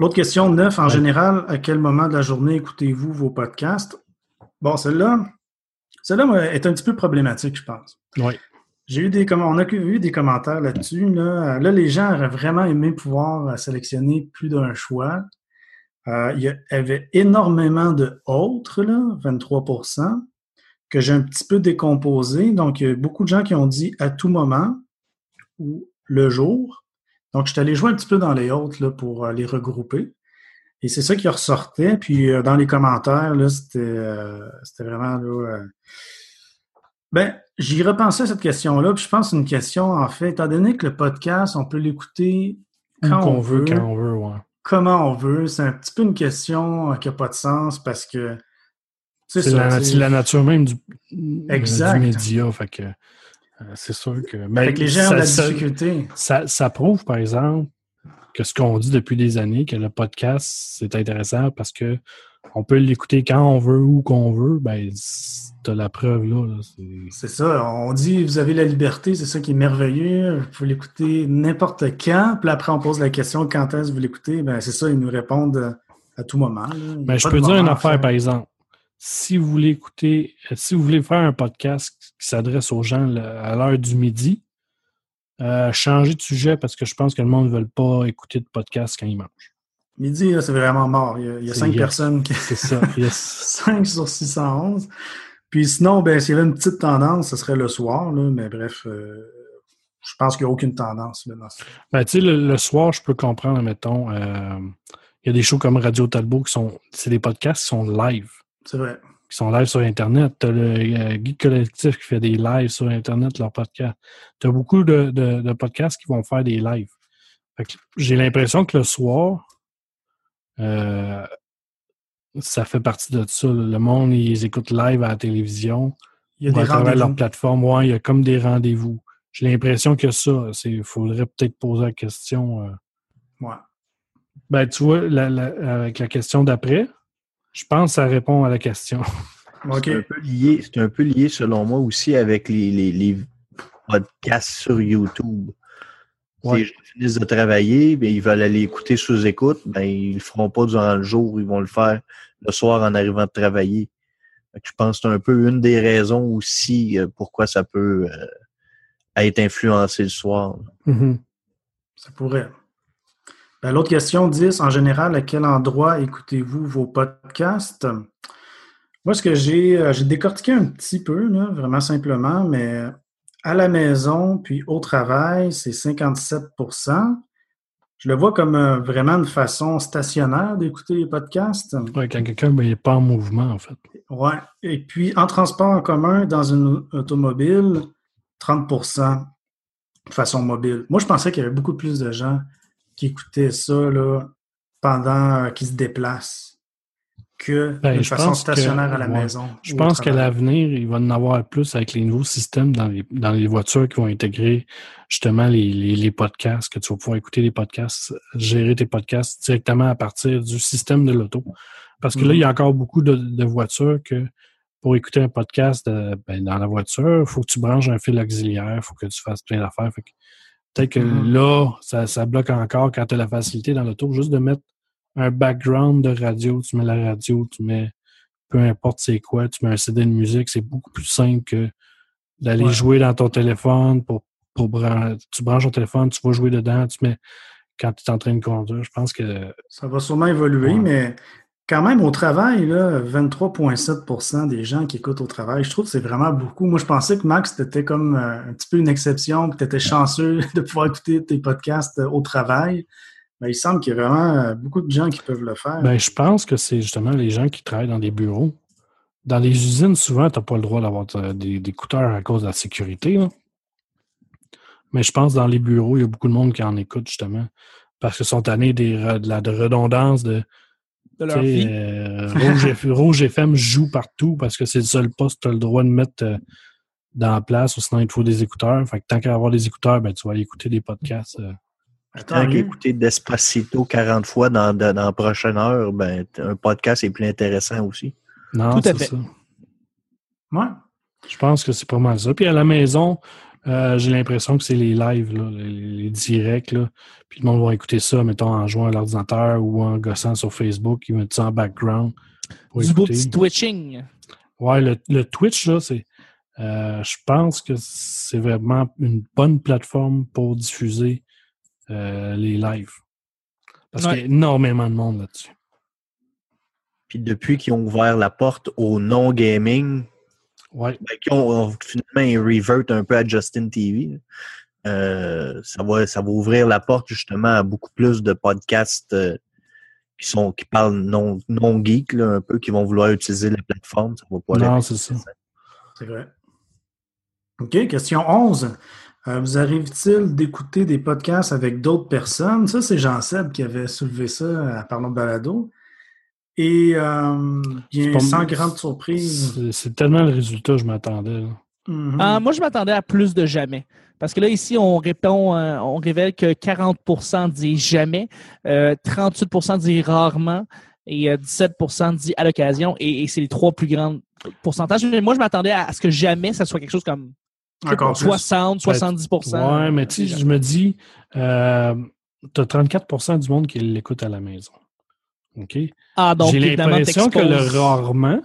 L'autre question, 9. En Ouais. général, à quel moment de la journée écoutez-vous vos podcasts? Bon, celle-là, celle-là est un petit peu problématique, je pense. Oui. J'ai eu des on a eu des commentaires là-dessus. Là. Là, les gens auraient vraiment aimé pouvoir euh, sélectionner plus d'un choix. Euh, il y avait énormément de autres, là, 23% que j'ai un petit peu décomposé. Donc, il y a beaucoup de gens qui ont dit à tout moment ou le jour. Donc, je suis allé jouer un petit peu dans les autres là, pour euh, les regrouper. Et c'est ça qui ressortait. Puis, euh, dans les commentaires, là, c'était, euh, c'était vraiment là, euh, ben, j'y repensais à cette question-là, puis je pense que c'est une question, en fait, étant donné que le podcast, on peut l'écouter quand on veut, quand on veut, ouais. comment on veut. C'est un petit peu une question qui n'a pas de sens parce que C'est ça, la, c'est- la nature même du, Exact. du média. Fait que c'est sûr que. Fait que les gens ont la difficulté. ça- ça prouve, par exemple, que ce qu'on dit depuis des années, que le podcast, c'est intéressant parce que on peut l'écouter quand on veut, où qu'on veut, ben t'as la preuve là. là, c'est- ça. On dit vous avez la liberté, c'est ça qui est merveilleux. Vous pouvez l'écouter n'importe quand. Puis après, on pose la question quand est-ce que vous l'écoutez? Ben, c'est ça, ils nous répondent euh, à tout moment. Ben, je peux dire une affaire, par exemple. Si vous voulez écouter, euh, si vous voulez faire un podcast qui s'adresse aux gens à l'heure du midi, euh, changez de sujet parce que je pense que le monde ne veut pas écouter de podcast quand il mange. Midi, c'est vraiment mort. Il y a, il y a C'est cinq yes. personnes qui. C'est ça. Yes. 5 sur 611. Puis sinon, ben, s'il y avait une petite tendance, ce serait le soir, là, mais bref, euh, je pense qu'il n'y a aucune tendance là, dans ça. Ben, tu sais, le, le soir, je peux comprendre, mettons, euh, il y a des shows comme Radio Talbot qui sont, c'est des podcasts qui sont live, C'est vrai. qui sont live sur Internet. Tu as le euh, Guide Collectif qui fait des lives sur Internet, leur podcast. Tu as beaucoup de, de- de podcasts qui vont faire des lives. J'ai l'impression que le soir, euh, ça fait partie de ça. Le monde, ils écoutent live à la télévision. Il y a des travers leur rendez-vous. plateforme. Ouais, il y a comme des rendez-vous. J'ai l'impression que ça, il faudrait peut-être poser la question. euh, Ouais. ben, tu vois, la- la- avec la question d'après, je pense que ça répond à la question. C'est un peu lié, c'est un peu lié selon moi aussi avec les, les- les podcasts sur YouTube. Si les gens finissent de travailler, ben, ils veulent aller écouter sous écoute, ben, ils le feront pas durant le jour, ils vont le faire le soir en arrivant de travailler. Je pense que c'est un peu une des raisons aussi euh, pourquoi ça peut euh, être influencé le soir. Ça pourrait. Ben, L'autre question, 10. En général, à quel endroit écoutez-vous vos podcasts? Moi, ce que j'ai euh, j'ai décortiqué un petit peu, là, vraiment simplement, mais à la maison puis au travail, c'est 57% Je le vois comme euh, vraiment une façon stationnaire d'écouter les podcasts. Ouais, quand quelqu'un n'est pas en mouvement, en fait. Ouais. Et puis, en transport en commun, dans une automobile, 30% de façon mobile. Moi, je pensais qu'il y avait beaucoup plus de gens qui écoutaient ça là, pendant qu'ils se déplacent que Ben, de je façon pense que- stationnaire à la ouais. maison. Je pense qu'à l'avenir, il va en avoir plus avec les nouveaux systèmes dans les, dans les voitures qui vont intégrer justement les, les, les podcasts, que tu vas pouvoir écouter les podcasts, gérer tes podcasts directement à partir du système de l'auto. Parce que là, il y a encore beaucoup de, de voitures que pour écouter un podcast ben, dans la voiture, il faut que tu branches un fil auxiliaire, il faut que tu fasses plein d'affaires. Peut-être que Mhm. là, ça, ça bloque encore quand tu as la facilité dans l'auto, juste de mettre un background de radio, tu mets la radio, tu mets peu importe c'est quoi, tu mets un CD de musique, c'est beaucoup plus simple que d'aller Ouais. jouer dans ton téléphone pour, pour bran- tu branches ton téléphone, tu vas jouer dedans, tu mets quand tu es en train de conduire. Je pense que Ça va sûrement évoluer, Ouais. mais quand même, au travail, là, 23,7% des gens qui écoutent au travail, je trouve que c'est vraiment beaucoup. Moi, je pensais que Max, c'était comme euh, un petit peu une exception, que tu étais chanceux de pouvoir écouter tes podcasts euh, au travail. Mais il semble qu'il y a vraiment euh, beaucoup de gens qui peuvent le faire. ben, je pense que c'est justement les gens qui travaillent dans des bureaux. Dans les usines, souvent, tu n'as pas le droit d'avoir des, écouteurs à cause de la sécurité. Mais je pense que dans les bureaux, il y a beaucoup de monde qui en écoute justement. Parce qu'ils sont re- de la de redondance de de leur vie. euh, Rouge, F- Rouge FM joue partout parce que c'est le seul poste que tu as le droit de mettre euh, dans la place, ou sinon il te faut des écouteurs. Fait que tant qu'à avoir des écouteurs, ben, tu vas aller écouter des podcasts. euh. Tant qu'écouter Despacito 40 fois dans, dans, dans la prochaine heure, ben, un podcast est plus intéressant aussi. Non, Tout à c'est fait. ça. Ouais. Je pense que c'est pas mal ça. Puis à la maison, euh, j'ai l'impression que c'est les lives, là, les, les directs. Là. Puis le monde va écouter ça, mettons, en jouant à l'ordinateur ou en gossant sur Facebook. Ils mettent ça en background. pour Du beau petit twitching. Ouais, le, le Twitch, là, c'est. euh, je pense que c'est vraiment une bonne plateforme pour diffuser euh, les lives. Parce Ouais. qu'il y a énormément de monde là-dessus. Puis depuis qu'ils ont ouvert la porte au non-gaming, Ouais. ben, qu'ils ont, ont- finalement ils revertent un peu à Justin TV, euh, ça, va, ça va ouvrir la porte justement à beaucoup plus de podcasts euh, qui sont qui parlent non, non geek, là, un peu, qui vont vouloir utiliser la plateforme. Ça va pas Non, c'est ça. C'est vrai. OK, question 11. Euh, vous arrive-t-il d'écouter des podcasts avec d'autres personnes? Ça, c'est Jean-Seb qui avait soulevé ça à Parlons de Balado. Et euh, bien, C'est pas- sans grande surprise. C'est tellement le résultat, je m'attendais. Mhm. Ah, moi, je m'attendais à plus de jamais. Parce que là, ici, on répond, euh, on révèle que 40% dit jamais, euh, 38 dit rarement et euh, 17% dit à l'occasion. Et, et c'est les trois plus grands pourcentages. Mais moi, je m'attendais à, à ce que jamais ça soit quelque chose comme je sais pas, Encore plus. 60, 70% Ouais, mais tu sais, je me dis, euh, tu as 34% du monde qui l'écoute à la maison. OK? Ah, donc, J'ai l'impression que le rarement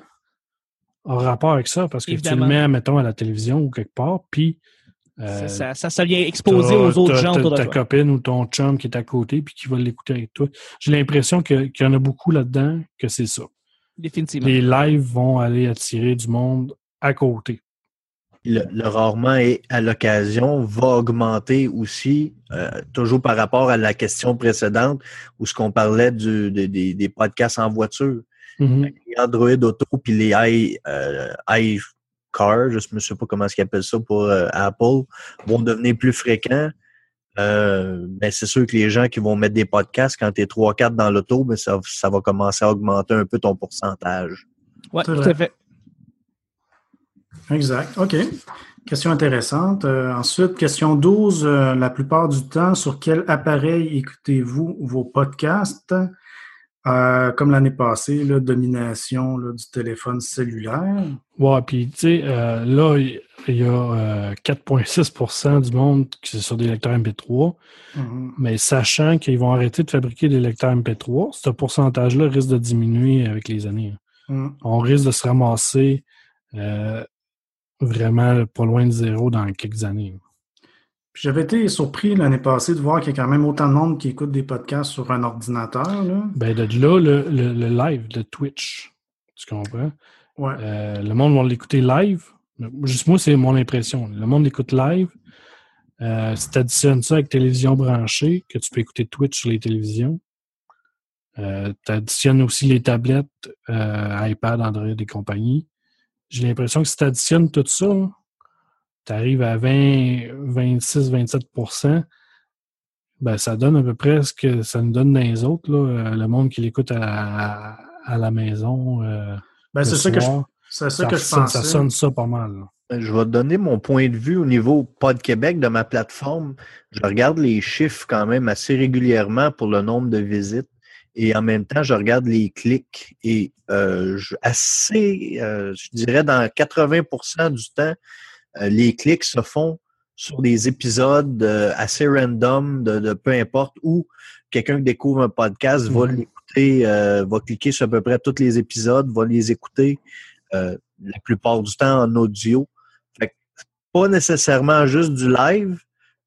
a rapport avec ça parce que Évidemment. tu le mets, mettons, à la télévision ou quelque part, puis. euh, ça, ça, ça, ça vient exposer aux autres gens autour de ta toi. copine ou ton chum qui est à côté puis qui va l'écouter avec toi. J'ai l'impression qu'il y en a beaucoup là-dedans que c'est ça. Définitivement. Les lives vont aller attirer du monde à côté. Le, le rarement et à l'occasion va augmenter aussi, euh, toujours par rapport à la question précédente où ce qu'on parlait du, de- des- des podcasts en voiture. Mhm. Les Android Auto puis les i, euh, iCar, je ne sais pas comment ils appellent ça pour euh, Apple, vont devenir plus fréquents. Euh, ben c'est sûr que les gens qui vont mettre des podcasts quand tu es 3-4 dans l'auto, ben ça, ça va commencer à augmenter un peu ton pourcentage. Ouais, C'est tout à fait. Exact. OK. Question intéressante. Euh, ensuite, question 12. euh, la plupart du temps, sur quel appareil écoutez-vous vos podcasts? Euh, comme l'année passée, là, domination là, du téléphone cellulaire. Ouais, puis tu sais, là, il y a euh, 4,6% du monde qui est sur des lecteurs MP3, Mhm. mais sachant qu'ils vont arrêter de fabriquer des lecteurs MP3, ce pourcentage-là risque de diminuer avec les années. Mhm. On risque de se ramasser euh, vraiment pas loin de zéro dans quelques années. J'avais été surpris l'année passée de voir qu'il y a quand même autant de monde qui écoute des podcasts sur un ordinateur. Là. Ben, de là, le, le- le live, le Twitch, tu comprends? Ouais. Euh, le monde va l'écouter live. Juste moi, c'est mon impression. Le monde l'écoute live. Euh, si tu additionnes ça avec télévision branchée, que tu peux écouter Twitch sur les télévisions, euh, tu additionnes aussi les tablettes, iPad, Android et compagnie. J'ai l'impression que si tu additionnes tout ça, tu arrives à 20, 26, 27% ben, ça donne à peu près ce que ça nous donne dans les autres, là, euh, le monde qui l'écoute à, à, la maison. Euh, ben, c'est ça, que je, ça, ça que je pensais. Ça sonne ça pas mal. Ben, je vais te donner mon point de vue au niveau Pod Québec de ma plateforme. Je regarde les chiffres quand même assez régulièrement pour le nombre de visites et en même temps, je regarde les clics et euh, je, assez, euh, je dirais dans 80% du temps, euh, les clics se font sur des épisodes euh, assez random de, de, peu importe où quelqu'un qui découvre un podcast va mm-hmm. l'écouter, euh, va cliquer sur à peu près tous les épisodes, va les écouter la plupart du temps en audio. Fait pas nécessairement juste du live.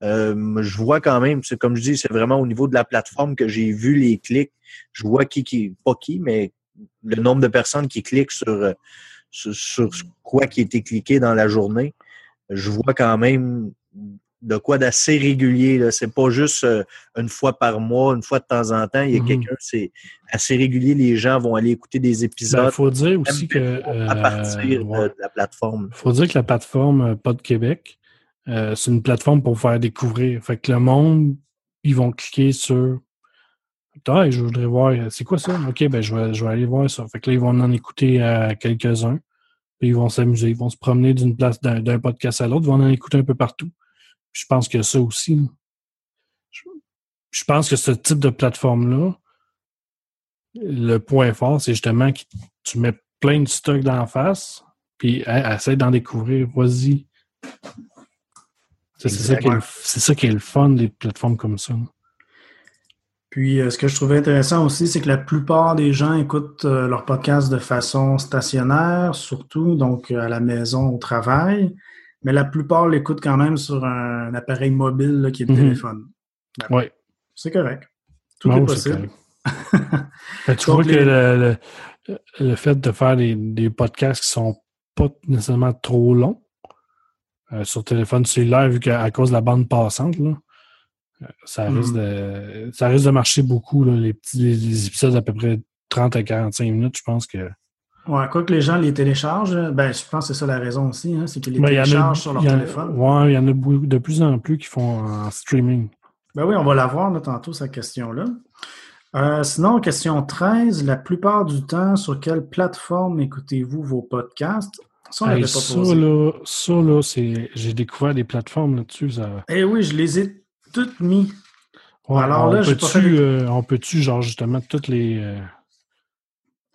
Je vois quand même, c'est comme je dis, c'est vraiment au niveau de la plateforme que j'ai vu les clics. Je vois qui, qui, pas qui, mais le nombre de personnes qui cliquent sur, sur, sur quoi qui a été cliqué dans la journée. Je vois quand même de quoi d'assez régulier. C'est pas juste euh, une fois par mois, une fois de temps en temps. Il y a mhm. quelqu'un, c'est assez régulier. Les gens vont aller écouter des épisodes. Il ben, faut dire aussi que. à partir de, la plateforme. Il faut dire que la plateforme euh, Pod Québec, euh, c'est une plateforme pour faire découvrir. Fait que le monde, ils vont cliquer sur. Ah, je voudrais voir, c'est quoi ça? OK, ben je vais, je vais aller voir ça. Fait que là, ils vont en écouter quelques-uns. Puis ils vont s'amuser. Ils vont se promener d'une place d'un podcast à l'autre. Ils vont en écouter un peu partout. Je pense que ça aussi. Je pense que ce type de plateforme-là, le point fort, c'est justement que tu mets plein de stocks d'en face, puis essaie d'en découvrir. Vas-y. C'est ça, qui est le fun des plateformes comme ça. Puis, euh, ce que je trouvais intéressant aussi, c'est que la plupart des gens écoutent euh, leur podcast de façon stationnaire, surtout, donc euh, à la maison, au travail mais la plupart l'écoutent quand même sur un, appareil mobile qui est le mhm. téléphone. Ben, oui. C'est correct. Tout est possible. Ben, tu vois que le, fait de faire des, podcasts qui sont pas nécessairement trop longs euh, sur téléphone cellulaire, vu qu'à cause de la bande passante, là, euh, ça, risque mhm. de, ça risque de marcher beaucoup. les, petits, les épisodes d'à peu près 30 à 45 minutes, je pense que Ouais, quoi que les gens les téléchargent, ben, je pense que c'est ça la raison aussi, hein, c'est qu'ils les ben, téléchargent sur leur téléphone. Oui, il y en a de plus en plus qui font en streaming. Ben oui, on va la voir tantôt, cette question-là. Euh, sinon, question 13, la plupart du temps, sur quelle plateforme écoutez-vous vos podcasts? Ça, on pas là, c'est... j'ai découvert des plateformes là-dessus. Ça... Eh oui, je les ai toutes mis. Alors là, peut-tu, euh, on peut-tu, genre, justement, toutes les... Euh,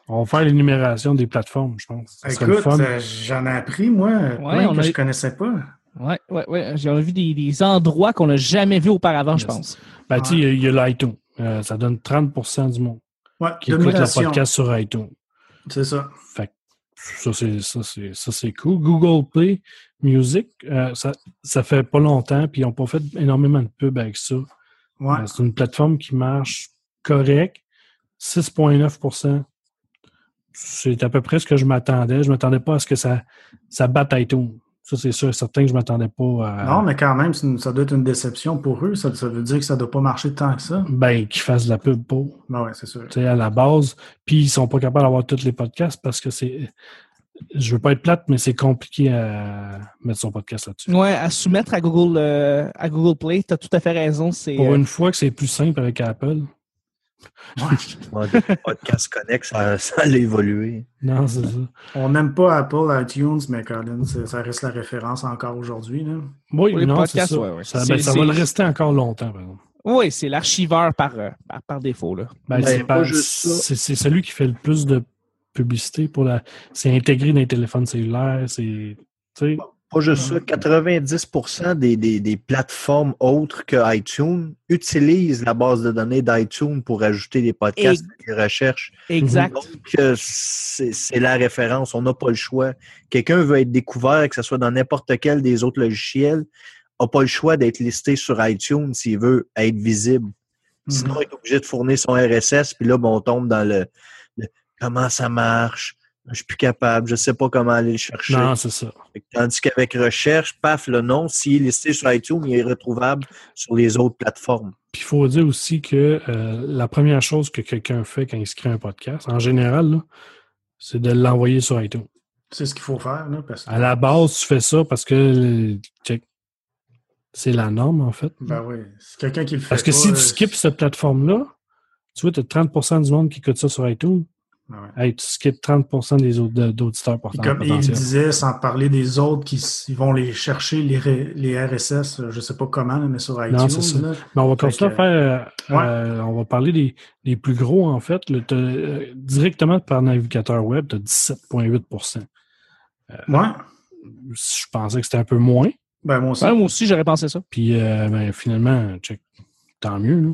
on va faire l'énumération des plateformes, je pense. Écoute, euh, j'en ai appris, moi, plein que je ne connaissais pas. Oui, oui, oui. J'ai vu des, endroits qu'on n'a jamais vus auparavant, je pense. Ben, tu sais, il y a, l'iTunes. Euh, ça donne 30% du monde qui écoute le podcast sur iTunes. C'est ça. Fait ça, c'est, ça, c'est, ça, c'est cool. Google Play Music, euh, ça, ça fait pas longtemps, puis ils n'ont pas fait énormément de pub avec ça. Ouais. c'est une plateforme qui marche correct. 6,9% c'est à peu près ce que je m'attendais. Je ne m'attendais pas à ce que ça, ça batte iTunes. Ça, c'est sûr, certain que je ne m'attendais pas à. Non, mais quand même, ça doit être une déception pour eux. Ça, veut dire que ça ne doit pas marcher tant que ça. Ben, qu'ils fassent de la pub pour. Ben oui, c'est sûr. Tu sais, à la base. Puis, ils ne sont pas capables d'avoir tous les podcasts parce que c'est. Je veux pas être plate, mais c'est compliqué à mettre son podcast là-dessus. Oui, à soumettre à Google, euh, à Google Play, tu as tout à fait raison. Pour euh, une fois que c'est plus simple avec Apple. Ouais. le podcast Connect, ça, ça a évolué. Non, c'est ça. On n'aime pas Apple iTunes, mais Colin, ça reste la référence encore aujourd'hui. Oui, non, c'est ça. Ça, ben, ça va le rester encore longtemps, par exemple. Oui, c'est l'archiveur par, euh, par, défaut. Là. Ben, ben c'est celui qui fait le plus de publicité pour la. C'est intégré dans les téléphones cellulaires. C'est. Pas juste ça, 90 des, des, des, plateformes autres que iTunes utilisent la base de données d'iTunes pour ajouter des podcasts et des recherches. Exact. Donc, euh, c'est la référence. On n'a pas le choix. Quelqu'un veut être découvert, que ce soit dans n'importe quel des autres logiciels, n'a pas le choix d'être listé sur iTunes s'il veut être visible. Sinon, il est obligé de fournir son RSS, puis là, on tombe dans le comment ça marche, je suis plus capable, je sais pas comment aller le chercher. Non, c'est ça. Tandis qu'avec recherche, paf, le nom, s'il est listé sur iTunes, il est retrouvable sur les autres plateformes. Puis il faut dire aussi que euh, la première chose que quelqu'un fait quand il se crée un podcast, en général, c'est de l'envoyer sur iTunes. C'est ce qu'il faut faire. Là, À la base, tu fais ça parce que check, C'est la norme, en fait. Ben oui. C'est quelqu'un qui le fait. Parce que pas, si tu euh, skips cette plateforme-là, tu vois, tu as 30 du monde qui écoute ça sur iTunes. Ouais. Hey, tu skips 30% des Puis portant comme il disait, sans parler des autres qui ils vont les chercher, les, les RSS, je sais pas comment, mais sur iTunes. Non, c'est ça. Mais on va continuer à faire. euh, ouais. euh, on va parler des, des plus gros, en fait. Le- euh, directement par navigateur web, tu as 17,8 Ouais. Je pensais que c'était un peu moins. Ben moi aussi. Moi aussi, j'aurais pensé ça. Puis ben, finalement, check, tant mieux. Là.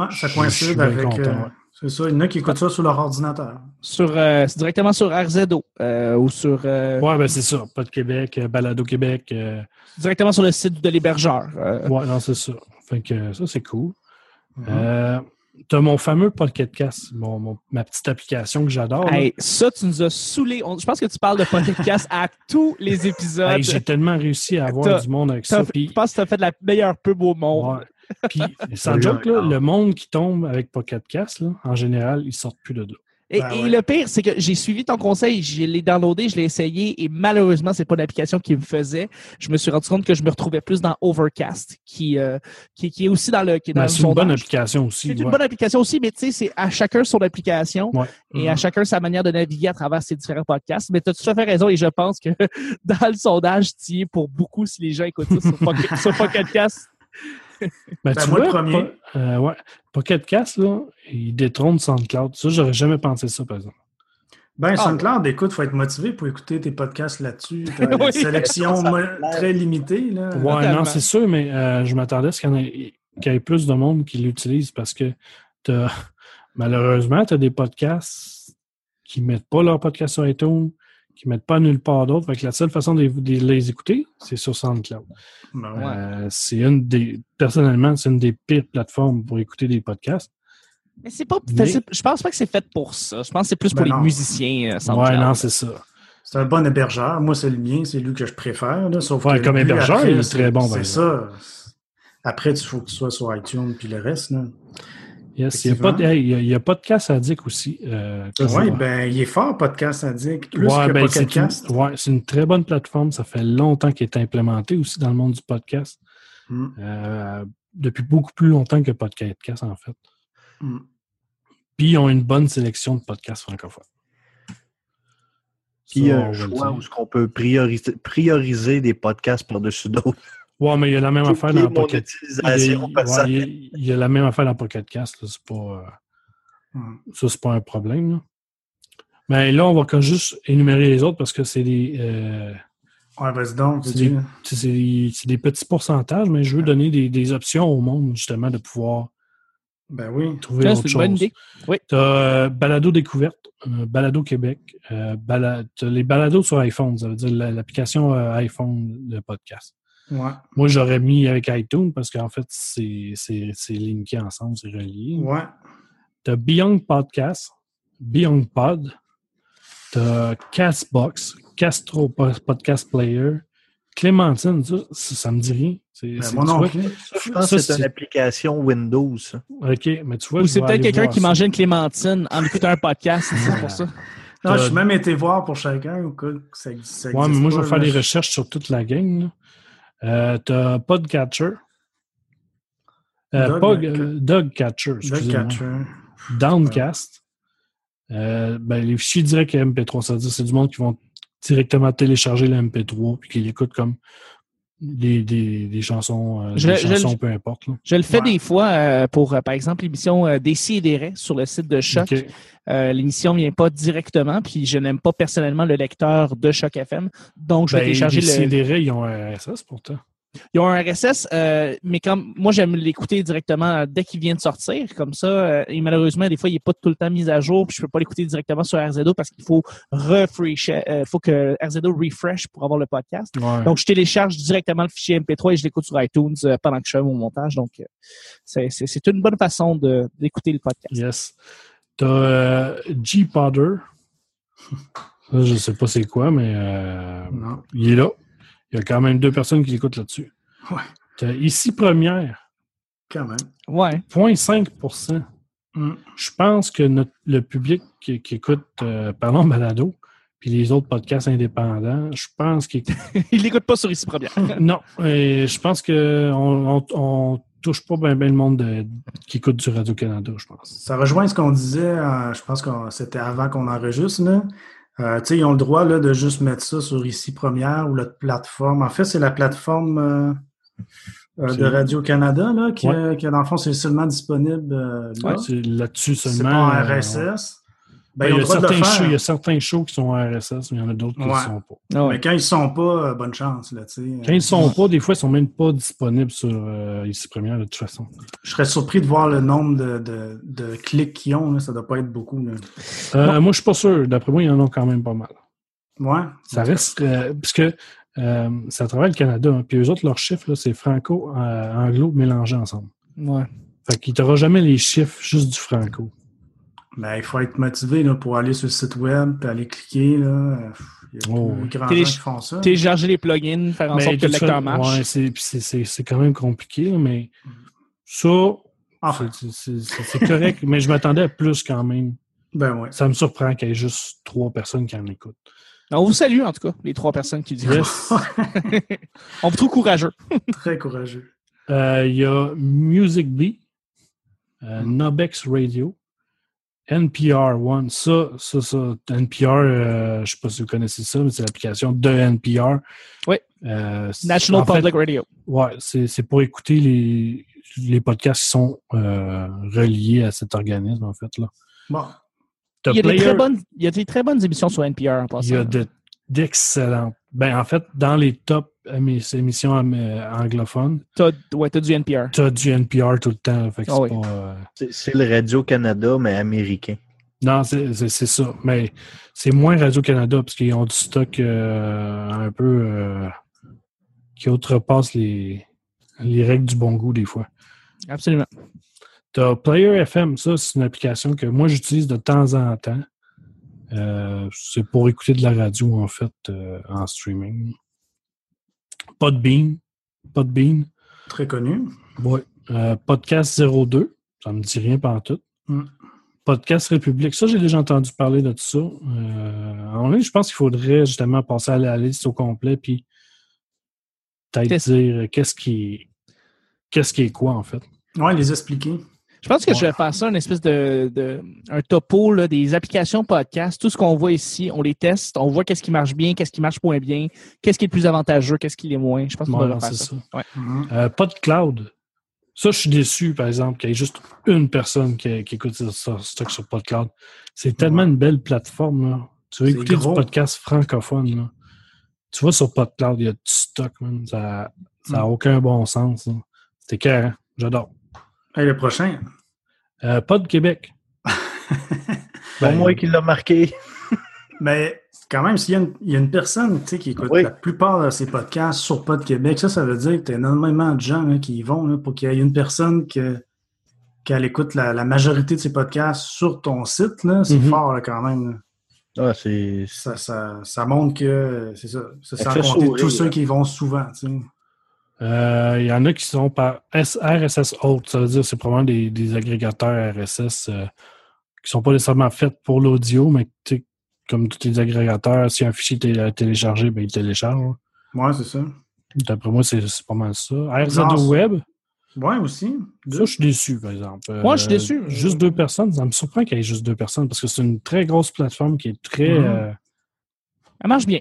Ouais, ça coïncide avec. content, ouais. C'est ça. Il y en a qui écoutent ça sur leur ordinateur. Sur, euh, c'est directement sur RZO euh, ou sur euh, Ouais, ben c'est ça. Pas de Québec, Balado Québec. euh, directement sur le site de l'hébergeur. Euh, ouais, non, c'est ça. Fait que ça, c'est cool. Mhm. Euh, T'as mon fameux Pocket Cast, mon, mon- ma petite application que j'adore. hey, ça, tu nous as saoulés. On- je pense que tu parles de podcast à tous les épisodes. Hey, J'ai tellement réussi à avoir T'as- du monde avec ça. je pense que tu as fait la meilleure pub au monde. Ouais. Puis, sans joke, là, le monde qui tombe avec Pocket Cast, là, en général, ils sortent plus de là. Et, Ben et ouais. le pire, c'est que j'ai suivi ton conseil, je l'ai downloadé, je l'ai essayé et malheureusement, c'est pas l'application qui me faisait. Je me suis rendu compte que je me retrouvais plus dans Overcast, qui, euh, qui, qui est aussi dans le, qui est dans Ben, le c'est une bonne application aussi. C'est une bonne application aussi, mais tu sais, c'est à chacun son application Ouais. et à Mhm. chacun sa manière de naviguer à travers ces différents podcasts. Mais tu as tout à fait raison et je pense que dans le sondage, tu y es pour beaucoup si les gens écoutent ça sur Pocket, sur Pocket Cast. Ben, Ben, tu moi, le premier. Po- euh, ouais, Pocket Cast, là, il détrône SoundCloud. Ça, j'aurais jamais pensé ça, par exemple. Ben, Ah, SoundCloud, écoute, il faut être motivé pour écouter tes podcasts là-dessus. T'as une Oui. sélection très limitée. Là. Ouais, Totalement. non, c'est sûr, mais euh, je m'attendais à ce qu'il y, en ait, qu'il y ait plus de monde qui l'utilise parce que t'as- malheureusement, tu as des podcasts qui mettent pas leur podcast sur iTunes, qui mettent pas nulle part d'autre. La seule façon de, de les écouter, c'est sur SoundCloud. Ben ouais. Euh, c'est une des, personnellement, c'est une des pires plateformes pour écouter des podcasts. Mais c'est pas, Mais- je pense pas que c'est fait pour ça. Je pense que c'est plus pour Ben les musiciens. euh, SoundCloud. Ouais, non, c'est ça. C'est un bon hébergeur. Moi, c'est le mien, c'est lui que je préfère. Là, sauf Ouais, que comme hébergeur, après, il est c'est- très bon, C'est ça. Après, il faut que tu sois sur iTunes puis le reste. Là. Yes, il y a pas de, hey, il y a, il y a Podcast Addict aussi. Euh, Oui, ben, il est fort, Podcast Addict. Plus Ouais, que ben, Pocket c'est Cast. une, ouais, c'est une très bonne plateforme. Ça fait longtemps qu'elle est implémentée aussi dans le monde du podcast. Mm, Euh, depuis beaucoup plus longtemps que Podcast, en fait. mm. Puis, ils ont une bonne sélection de podcasts francophones. Puis il y a on un choix où est-ce qu'on peut prioriser, prioriser des podcasts par-dessus d'autres. Ouais, mais il y a la même affaire dans Pocket. Il y, a, utilisation ouais, personnelle. il y a- il y a la même affaire dans Pocket Cast. là. C'est pas, euh, Mm. ça, c'est pas un problème. Là. Mais là, on va quand juste énumérer les autres parce que c'est des, euh, Ouais, vas-y donc. C'est des- c'est des, c'est des petits pourcentages, mais je veux donner des, des options au monde, justement, de pouvoir Ben oui. trouver Tiens, autre c'est chose. une bonne idée. Oui. Tu as Balado Découverte, euh, Balado Québec, euh, bala- t'as les balados sur iPhone, ça veut dire la- l'application euh, iPhone de podcast. Ouais. Moi, j'aurais mis avec iTunes parce qu'en fait, c'est c'est- c'est linké ensemble, c'est relié. Ouais. Tu as Beyond Podcast, Beyond Pod, tu as Castbox, Castro Po- Podcast Player, Clémentine, ça, ça, ça me dit rien. C'est- Ben, moi non vois. Je pense Ça, que c'est une application Windows. OK, mais tu vois, Ou c'est peut-être quelqu'un qui mangeait une clémentine en écoutant un podcast. C'est pour ça. Non, T'as- je suis même été voir pour chacun. ou quoi, que ça, ça Ouais, mais existe moi, je vais faire des recherches sur toute la gang. là. Euh, T'as Podcatcher. Euh, Dog- Pog- euh, Dogcatcher, Dog excusez-moi. Catcher. Downcast. Euh, ben, les fichiers directs à MP3, ça veut dire c'est du monde qui vont directement télécharger le MP3 puis qui l'écoutent comme des, des, des chansons, euh, Je- des je- chansons peu importe. là. Je le fais Ouais. des fois euh, pour, euh, par exemple, l'émission euh, Des et des sur le site de Choc. Euh, L'émission vient pas directement, puis je n'aime pas personnellement le lecteur de Choc FM. Donc, je vais Ben, télécharger les le. CDR, ils ont un RSS pourtant. Ils ont un RSS, euh, mais comme moi, j'aime l'écouter directement dès qu'il vient de sortir. Comme ça, euh, et malheureusement, des fois, il n'est pas tout le temps mis à jour, puis je peux pas l'écouter directement sur RZO parce qu'il faut refresh, euh, faut que RZO refresh pour avoir le podcast. Ouais. Donc, je télécharge directement le fichier MP3 et je l'écoute sur iTunes euh, pendant que je fais mon montage. Donc, euh, c'est- une bonne façon d'écouter le podcast. Yes. T'as euh, G-Podder. Je sais pas c'est quoi, mais euh, Non. il est là. Il y a quand même deux personnes qui l'écoutent là-dessus. Ouais. Ici première, Quand même. Ouais. 0.5 Mm. Je pense que notre- le public qui, qui écoute euh, Parlons Balado puis les autres podcasts indépendants, je pense qu'ils. Ils l'écoutent pas sur ici première. non, et je pense qu'on on, on touche pas bien le monde de- qui écoute du Radio-Canada, je pense. Ça rejoint ce qu'on disait, euh, je pense que c'était avant qu'on enregistre. Là. Euh, tu sais, ils ont le droit là, de juste mettre ça sur ici première ou la plateforme. En fait, c'est la plateforme euh, euh, C'est- de Radio-Canada là, qui, Ouais. euh, qui, dans le fond, c'est seulement disponible euh, là. C'est là-dessus c'est seulement. pas en RSS. Ben, il, ils ont y a certains shows, faire. il y a certains shows qui sont en RSS, mais il y en a d'autres qui ne Ouais. le sont pas. Ah ouais. Mais quand ils sont pas, euh, bonne chance. Là, sais. Quand ils ne sont pas, des fois, ils sont même pas disponibles sur euh, ici première de toute façon. Je serais surpris de voir le nombre de, de, de clics qu'ils ont. Là. Ça doit pas être beaucoup. Là. Euh, moi, je suis pas sûr. D'après moi, il y en a quand même pas mal. Ouais. Ça reste. euh, parce que euh, ça travaille le Canada. hein, puis eux autres, leurs chiffres, c'est franco-anglo mélangés ensemble. Ouais. Fait qu'il t'aura jamais les chiffres juste du franco. Ben, il faut être motivé là, pour aller sur le site web et aller cliquer. Là. Il y a Oh. plus grand Télé- gens qui font ça. Télécharger les plugins, faire en sorte que le lecteur marche. Ouais, c'est, puis c'est, c'est, c'est quand même compliqué, là, mais ça, Enfin, c'est, c'est- c'est- c'est correct. mais je m'attendais à plus quand même. ben ouais. Ça me surprend qu'il y ait juste trois personnes qui en écoutent. On vous salue, en tout cas, les trois personnes qui disent. Yes. On vous trouve courageux. Très courageux. Euh, Il y a Music Bee, euh, Mm. Nobex Radio, NPR One. Ça, ça, ça, NPR, euh, je ne sais pas si vous connaissez ça, mais c'est l'application de NPR. Oui. Euh, National fait, Public Radio. Ouais, c'est c'est pour écouter les, les podcasts qui sont euh, reliés à cet organisme, en fait. Là. Bon, Il y, a des très bonnes, il y a des très bonnes émissions sur NPR en passant. il y a de- d'excellentes. Ben, en fait, dans les top émi- émissions am- euh, anglophones, T'as ouais, t'as du NPR. tu as du NPR tout le temps. Ah oui. euh, C'est le Radio-Canada, mais américain. Non, c'est ça. Mais c'est moins Radio-Canada parce qu'ils ont du stock euh, un peu euh, qui outrepasse les, les règles du bon goût des fois. Absolument. T'as Player FM, ça, c'est une application que moi j'utilise de temps en temps. Euh, c'est pour écouter de la radio, en fait, euh, en streaming. Podbean. Podbean. très connu. Ouais. Euh, Podcast 02. Ça me dit rien par tout. Mm. Podcast République. Ça, j'ai déjà entendu parler de tout ça. Euh, en ligne, je pense qu'il faudrait justement passer à la liste au complet puis peut-être dire qu'est-ce qui qu'est-ce qui est quoi, en fait. Ouais, les expliquer. Je pense que je vais faire ça, une espèce de, de un topo là, des applications podcast. Tout ce qu'on voit ici, on les teste, on voit qu'est-ce qui marche bien, qu'est-ce qui marche moins bien, qu'est-ce qui est le plus avantageux, qu'est-ce qui l'est moins. Je pense qu'on Ouais, va faire ça. ça. Ouais. Mhm. Euh, pas de cloud. Ça, je suis déçu, par exemple, qu'il y ait juste une personne qui, qui écoute ça, ça, stock sur PodCloud. C'est tellement Ouais. une belle plateforme. Là. Tu veux écouter gros. du podcast francophone. Là. Tu vois, sur PodCloud, il y a du stock. man. Ça n'a Mm. aucun bon sens. C'est écœurant. J'adore. Hey, le prochain. Euh, pas de Québec. Pour Ben, moi qui l'a marqué. Mais quand même, s'il y, a une- y a personne tu sais, qui écoute Oui. la plupart de ces podcasts sur Pod Québec, ça, ça veut dire que tu as énormément de gens là, qui y vont là, pour qu'il y ait une personne que, qu'elle écoute la, la majorité de ces podcasts sur ton site. là, C'est Mhm. fort là, quand même. là. Ah, c'est Ça, ça, ça montre que c'est ça. C'est Ça sans compter sourire, tous ceux qui y vont souvent. tu sais. euh, Il y en a qui sont par RSS Haute. Ça veut dire que c'est probablement des, des agrégateurs RSS euh, qui sont pas nécessairement faits pour l'audio, mais tu sais, comme tous les agrégateurs, si un fichier est à télécharger, ben, il télécharge. Ouais, c'est ça. D'après moi, c'est pas mal ça. RZO Web, Ouais, aussi. ça, je suis déçu, par exemple. Euh, Moi, je suis déçu. Juste deux personnes, ça me surprend qu'il y ait juste deux personnes parce que c'est une très grosse plateforme qui est très. Mhm. euh, Elle marche bien.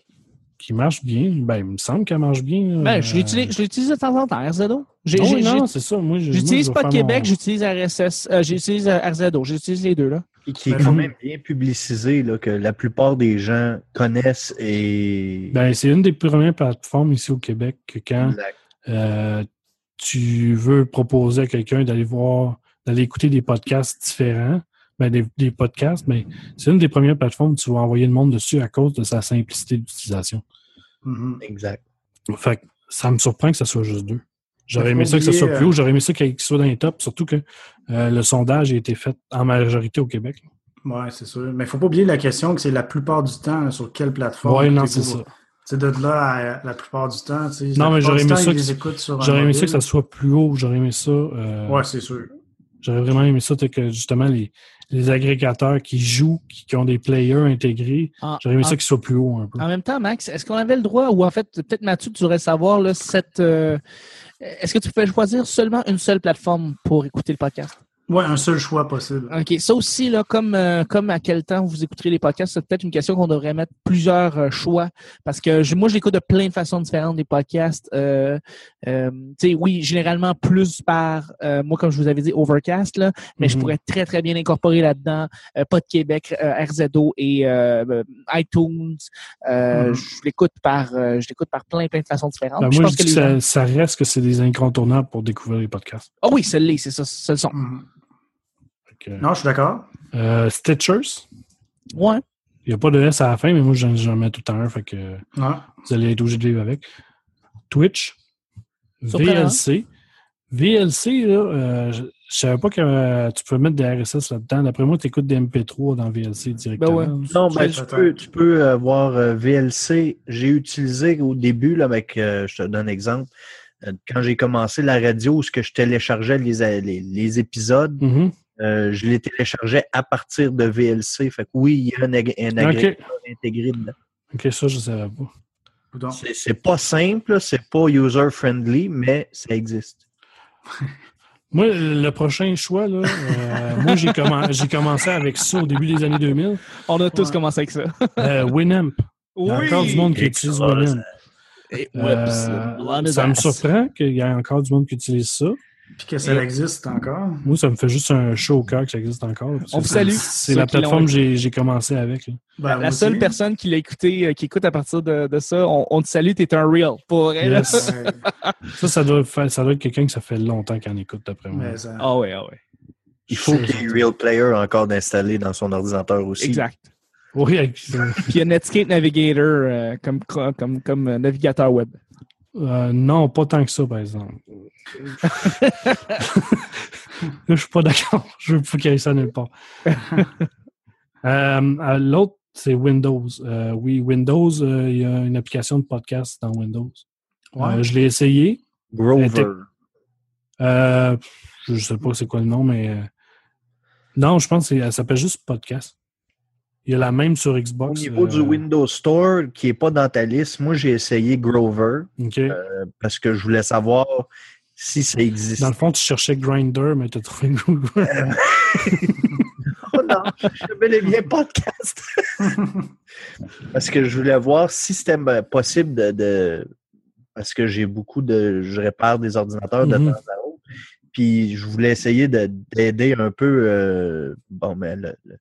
Qui marche bien. Ben, il me semble qu'elle marche bien. Ben, je Euh, l'utilise je l'utilise de temps en temps, RZO. Oui, non, c'est ça. Moi, J'utilise pas de Québec, mon- j'utilise RSS, euh, j'utilise euh, RZO, j'utilise les deux là. Et qui est Ben, quand même bien publicisé, là, que la plupart des gens connaissent et. Ben, c'est une des premières plateformes ici au Québec que quand euh, tu veux proposer à quelqu'un d'aller voir, d'aller écouter des podcasts différents, ben des, des podcasts, mais c'est une des premières plateformes où tu vas envoyer le monde dessus à cause de sa simplicité d'utilisation. Mhm. Exact. Fait que ça me surprend que ça soit juste deux. J'aurais aimé ça que ça oublier, soit plus euh, haut, j'aurais aimé ça qu'il soit dans les tops, surtout que euh, le sondage a été fait en majorité au Québec. Ouais, c'est sûr. Mais il faut pas oublier la question que c'est la plupart du temps sur quelle plateforme. Ouais, non, c'est ça. C'est de là à la plupart du temps. Non, mais j'aurais aimé ça que- ça que mobile. ça soit plus haut, j'aurais aimé ça. euh, Ouais, c'est sûr. J'aurais vraiment aimé ça, que justement les, les agrégateurs qui jouent, qui, qui ont des players intégrés, En, j'aurais aimé en- ça qu'ils soient plus hauts un peu. en même temps, Max, est-ce qu'on avait le droit, ou en fait, peut-être Mathieu, tu devrais savoir, là, cette. euh, est-ce que tu peux choisir seulement une seule plateforme pour écouter le podcast? Ouais, un seul choix possible. OK. Ça aussi, là, comme, euh, comme à quel temps vous écouterez les podcasts, c'est peut-être une question qu'on devrait mettre plusieurs euh, choix. Parce que je- moi, je l'écoute de plein de façons différentes des podcasts. Euh, euh, tu sais, oui, généralement plus par moi, comme je vous avais dit, Overcast, là, mais je Mhm. pourrais très, très bien incorporer là-dedans Pod Québec, RZO et iTunes. Mhm. Je l'écoute par je l'écoute par plein, plein de façons différentes. Ben, moi, je je pense dis que que les gens- ça, ça reste que c'est des incontournables pour découvrir les podcasts. Ah oui, celle-là, c'est ça, le son. Mhm. Fait Non, je suis d'accord. euh, Stitchers, Ouais. il n'y a pas de S à la fin, mais moi, j'en mets tout le temps un, fait que Ouais. vous allez être obligé de vivre avec. Twitch. VLC. VLC, là, euh, je ne savais pas que euh, tu peux mettre des RSS là-dedans. D'après moi, tu écoutes des MP3 dans VLC directement. Ben ouais. Non, ben, Tu- peux, tu peux avoir euh, VLC. J'ai utilisé au début, là, avec, euh, je te donne un exemple, quand j'ai commencé la radio, où ce que je téléchargeais les, les, les épisodes, Mhm. Euh, je les téléchargeais à partir de VLC. Fait que oui, il y a un, un agrégateur intégré dedans. OK, ça, je ne savais pas. C'est pas simple, c'est pas user-friendly, mais ça existe. Moi, le prochain choix, là, euh, moi, j'ai commen- j'ai commencé avec ça au début des années 2000. On a tous commencé avec ça. Euh, Winamp. Il y a encore du monde qui utilise Winamp. Euh, ça me surprend qu'il y ait encore du monde qui utilise ça. Puis que ça existe encore. Moi, ça me fait juste un chaud au cœur que ça existe encore. On vous salue, C'est la plateforme que j'ai commencé avec. Ben, La, seule aussi. personne qui l'a écouté, euh, qui écoute à partir de, de ça, on, on te salue, t'es un real. Pour vrai. Yes. Ça, ça doit, faire, ça doit être quelqu'un que ça fait longtemps qu'il en écoute, d'après moi. ça- Ah ouais, ah ouais. Il faut qu'il y ait Real Player encore d'installer dans son ordinateur aussi. Exact. Oui, avec- euh, Puis il y a Netscape Navigator euh, comme, comme, comme euh, navigateur web. Euh, non, pas tant que ça, par exemple. Là, je suis pas d'accord. Je veux pas qu'il y ait ça nulle part. Euh, euh, L'autre, c'est Windows. Euh, oui, Windows, euh, il y a une application de podcast dans Windows. Ouais. Euh, je l'ai essayé. Grover. Euh, je sais pas c'est quoi le nom, mais non, je pense qu'elle s'appelle juste podcast. Il y a la même sur Au Xbox. niveau euh, du Windows Store, qui n'est pas dans ta liste, moi j'ai essayé Grover euh, parce que je voulais savoir si ça existe. Dans le fond, tu cherchais Grinder, mais tu as trouvé Google. Oh non, je bel et bien podcast. parce que je voulais voir si c'était ben, possible de, de- Parce que j'ai beaucoup de. Je répare des ordinateurs de Mhm. temps à autre. Puis je voulais essayer de- d'aider un peu. euh, bon, mais le- le-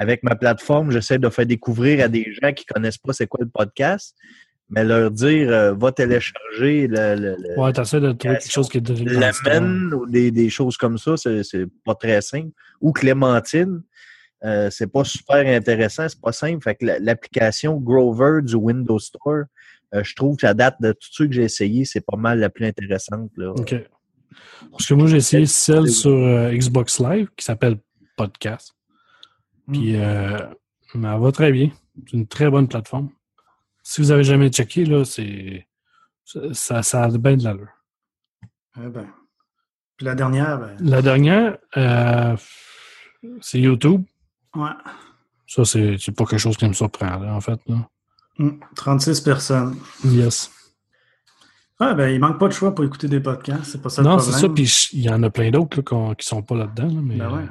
avec ma plateforme, j'essaie de faire découvrir à des gens qui connaissent pas c'est quoi le podcast, mais leur dire euh, va télécharger le, le- le- Ouais, de trouver quelque chose qui est. Lemon ou des, des choses comme ça, c'est pas très simple. Ou Clémentine, euh, c'est pas super intéressant, c'est pas simple. Fait que la- l'application Grover du Windows Store, euh, je trouve que la date de tous ceux que j'ai essayé, c'est pas mal la plus intéressante. Là. OK. Parce que moi, j'ai essayé celle sur euh, Xbox Live qui s'appelle Podcast. Puis, euh, mais elle va très bien. C'est une très bonne plateforme. Si vous avez jamais checké, là, c'est. Ça, ça a bien de l'allure. Eh ben. Puis la dernière, ben, La dernière, euh, c'est YouTube. ouais. Ça, c'est pas quelque chose qui me surprend, là, en fait. Là. Hum, 36 personnes. Yes. Ouais, ben, il manque pas de choix pour écouter des podcasts. C'est pas ça non, c'est ça. Puis il y en a plein d'autres qui sont pas là-dedans. là, mais, Ben ouais.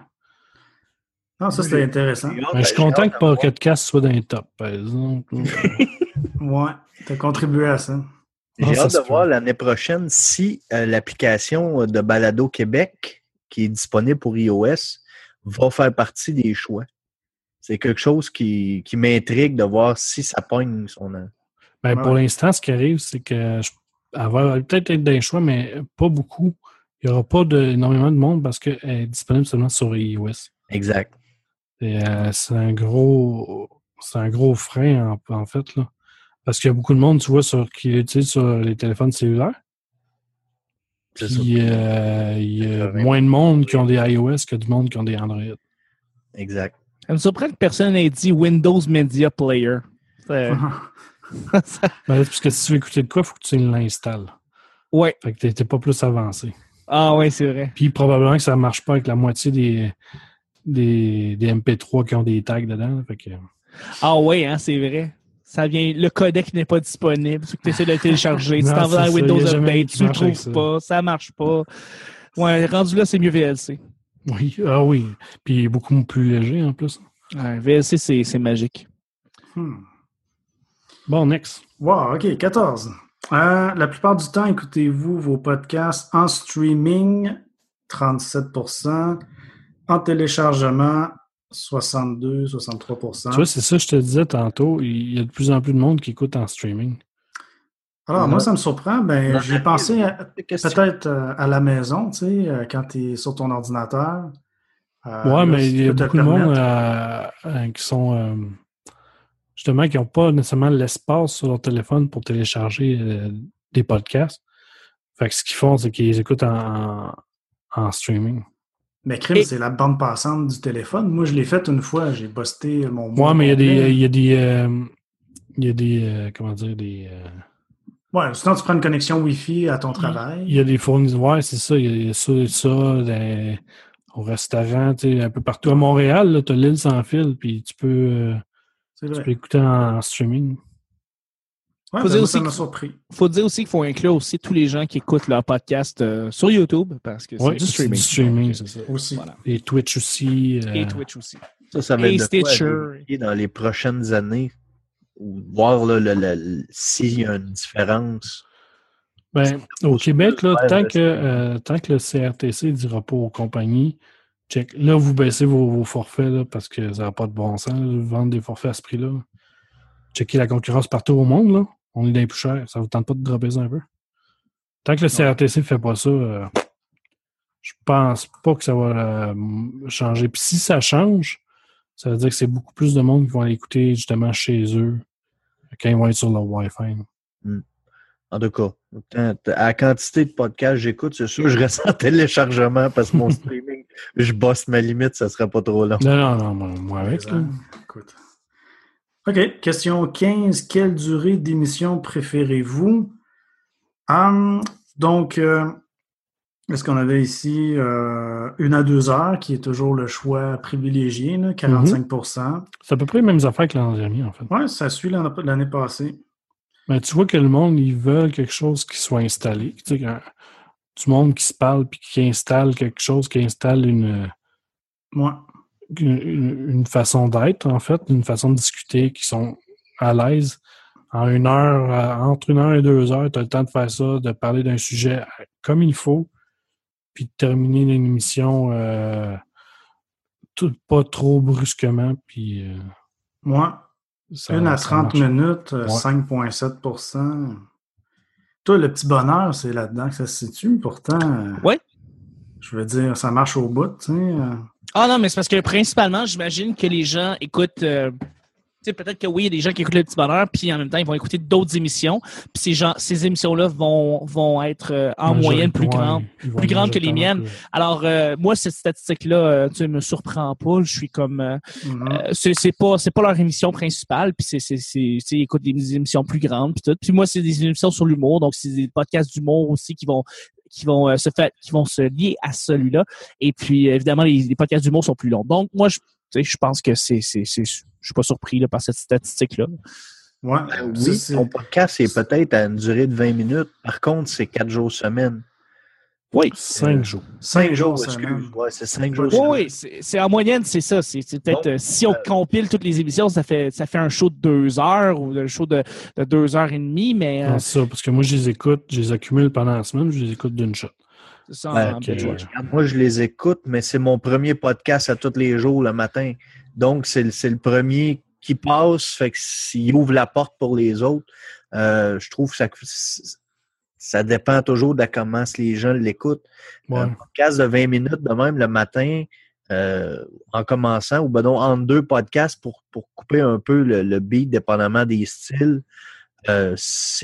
Non, ça, c'était intéressant. mais je suis content que Pocket Cast soit dans les tops, par exemple. Ouais, t'as contribué à ça. Ah, J'ai hâte de voir l'année prochaine si euh, l'application de Balado Québec, qui est disponible pour iOS, va faire partie des choix. C'est quelque chose qui, qui m'intrigue de voir si ça pogne son. Ben, Ouais. Pour l'instant, ce qui arrive, c'est que je, elle va peut-être être des choix, mais pas beaucoup. Il n'y aura pas de, énormément de monde parce qu'elle est disponible seulement sur iOS. Exact. Euh, c'est un gros c'est un gros frein en, en fait. Là. Parce qu'il y a beaucoup de monde, tu vois, sur, qui l'utilisent sur les téléphones cellulaires. C'est ça. Puis euh, il y a moins de monde qui ont des iOS que du monde qui ont des Android. Exact. Ça me surprend que personne n'ait dit Windows Media Player. Euh, Ben, parce que si tu veux écouter de quoi, il faut que tu l'installes. ouais. Fait que t'es t'es pas plus avancé. Ah ouais, c'est vrai. Puis probablement que ça ne marche pas avec la moitié des, des, des MP3 qui ont des tags dedans. Fait que... Ah ouais, hein, c'est vrai. Ça vient, le codec n'est pas disponible. Tu essaies de le télécharger. tu Non, t'en vas Windows Update, tu le marche avec trouves ça. pas, ça marche pas. Ouais, rendu là, c'est mieux VLC. Oui, ah oui. Puis beaucoup plus léger en plus. Ouais, VLC, c'est c'est magique. Hmm. Bon, next. Wow, OK, 14. Euh, la plupart du temps, écoutez-vous vos podcasts en streaming, 37 en téléchargement, 62, 63% Tu vois, c'est ça que je te disais tantôt. Il y a de plus en plus de monde qui écoute en streaming. Alors, moi, ça me surprend. Ben, j'ai pensé peut-être euh, à la maison, tu sais, euh, quand tu es sur ton ordinateur. Euh, ouais, là, mais il y a beaucoup de monde euh, qui sont euh, justement qui n'ont pas nécessairement l'espace sur leur téléphone pour télécharger euh, des podcasts. Fait que ce qu'ils font, c'est qu'ils écoutent en, en streaming. Mais crime, Et- c'est la bande passante du téléphone. Moi, je l'ai fait une fois. J'ai busté mon. Ouais, mais il y a des. Il y a des. euh, il y a des. euh, comment dire, des. euh, Ouais, sinon, tu prends une connexion Wi-Fi à ton travail. Il y a des fournisseurs, ouais, c'est ça. Il y a ça, ça au restaurant, tu sais, un peu partout. À Montréal, tu as l'île sans fil, puis tu peux, euh, tu peux écouter en, en streaming. Ouais, Faut ben, dire aussi faut dire aussi qu'il faut inclure aussi tous les gens qui écoutent leur podcast euh, sur YouTube parce que c'est Oui, du streaming. du streaming, Donc, c'est ça. Aussi. Voilà. Et Twitch aussi. euh, Et Twitch aussi. Ça, ça va Et être de quoi Stitcher. dans les prochaines années. Ou voir s'il y a une différence. Ben, au Québec, là, tant, que, euh, tant que le CRTC ne dira pas aux compagnies, check, là, vous baissez vos, vos forfaits là, parce que ça n'a pas de bon sens là, de vendre des forfaits à ce prix-là. Checker la concurrence partout au monde, là. On est des plus cher. Ça ne vous tente pas de dropper ça un peu? Tant que le CRTC ne fait pas ça, euh, je pense pas que ça va euh, changer. Puis si ça change, ça veut dire que c'est beaucoup plus de monde qui vont aller écouter justement chez eux quand ils vont être sur leur Wi-Fi. En tout cas, à la quantité de podcasts que j'écoute, c'est sûr, je reste en téléchargement parce que mon streaming, je bosse ma limite, ça serait pas trop long. Non, non, non, moi, moi avec. là. Écoute. OK. Question 15. Quelle durée d'émission préférez-vous? Hum, donc, euh, est-ce qu'on avait ici euh, une à deux heures, qui est toujours le choix privilégié, là, 45% C'est à peu près les mêmes affaires que l'an dernier, en fait. Ouais, ça suit l'an- l'année passée. Mais tu vois que le monde, ils veulent quelque chose qui soit installé. Tu sais, quand- du monde qui se parle puis qui installe quelque chose, qui installe une, Ouais. Une, une façon d'être, en fait, une façon de discuter, qui sont à l'aise. En une heure, euh, entre une heure et deux heures, tu as le temps de faire ça, de parler d'un sujet comme il faut, puis de terminer une émission euh, tout, pas trop brusquement, puis euh, Ouais. ça, Une à ça 30 marche. minutes, euh, Ouais. 5,7% Toi, le petit bonheur, c'est là-dedans que ça se situe. Pourtant, euh, Ouais. je veux dire, ça marche au bout. tu sais, euh. Ah non, mais c'est parce que principalement, j'imagine que les gens écoutent. euh, tu sais, peut-être que oui, il y a des gens qui écoutent le petit bonheur, puis en même temps, ils vont écouter d'autres émissions. Puis ces gens, ces émissions-là vont, vont être euh, en moyenne plus grandes. plus grandes que les miennes. Alors, euh, moi, cette statistique-là, tu sais, me surprend pas. Je suis comme. euh, c'est pas pas leur émission principale puis c'est ils écoutent des émissions plus grandes puis tout puis moi c'est des émissions sur l'humour donc c'est des podcasts d'humour aussi qui vont qui vont euh, se faire qui vont se lier à celui-là et puis évidemment les, les podcasts d'humour sont plus longs donc moi je tu sais, je pense que c'est c'est c'est je suis pas surpris là, par cette statistique là Ouais. Ben oui, c'est- ton podcast c'est peut-être à une durée de 20 minutes. Par contre, c'est 4 jours semaine. Oui Cinq jours. 5 jours, excuse. Ouais, c'est 5 jours. Oui, oui semaine. oui c'est c'est en moyenne c'est ça c'est peut-être euh, si on euh, compile toutes les émissions ça fait ça fait un show de deux heures ou un show de, de deux heures et demie mais euh, ça, parce que moi, je les écoute, je les accumule pendant la semaine, je les écoute d'une shot. c'est ça Ben, Moi, je les écoute, mais c'est mon premier podcast à tous les jours le matin. Donc, c'est le- c'est le premier qui passe, fait que s'il ouvre la porte pour les autres, euh, je trouve que ça, ça dépend toujours de comment les gens l'écoutent. Ouais. Un podcast de 20 minutes de même le matin, euh, en commençant, ou ben non, entre deux podcasts pour, pour couper un peu le, le beat, dépendamment des styles, euh,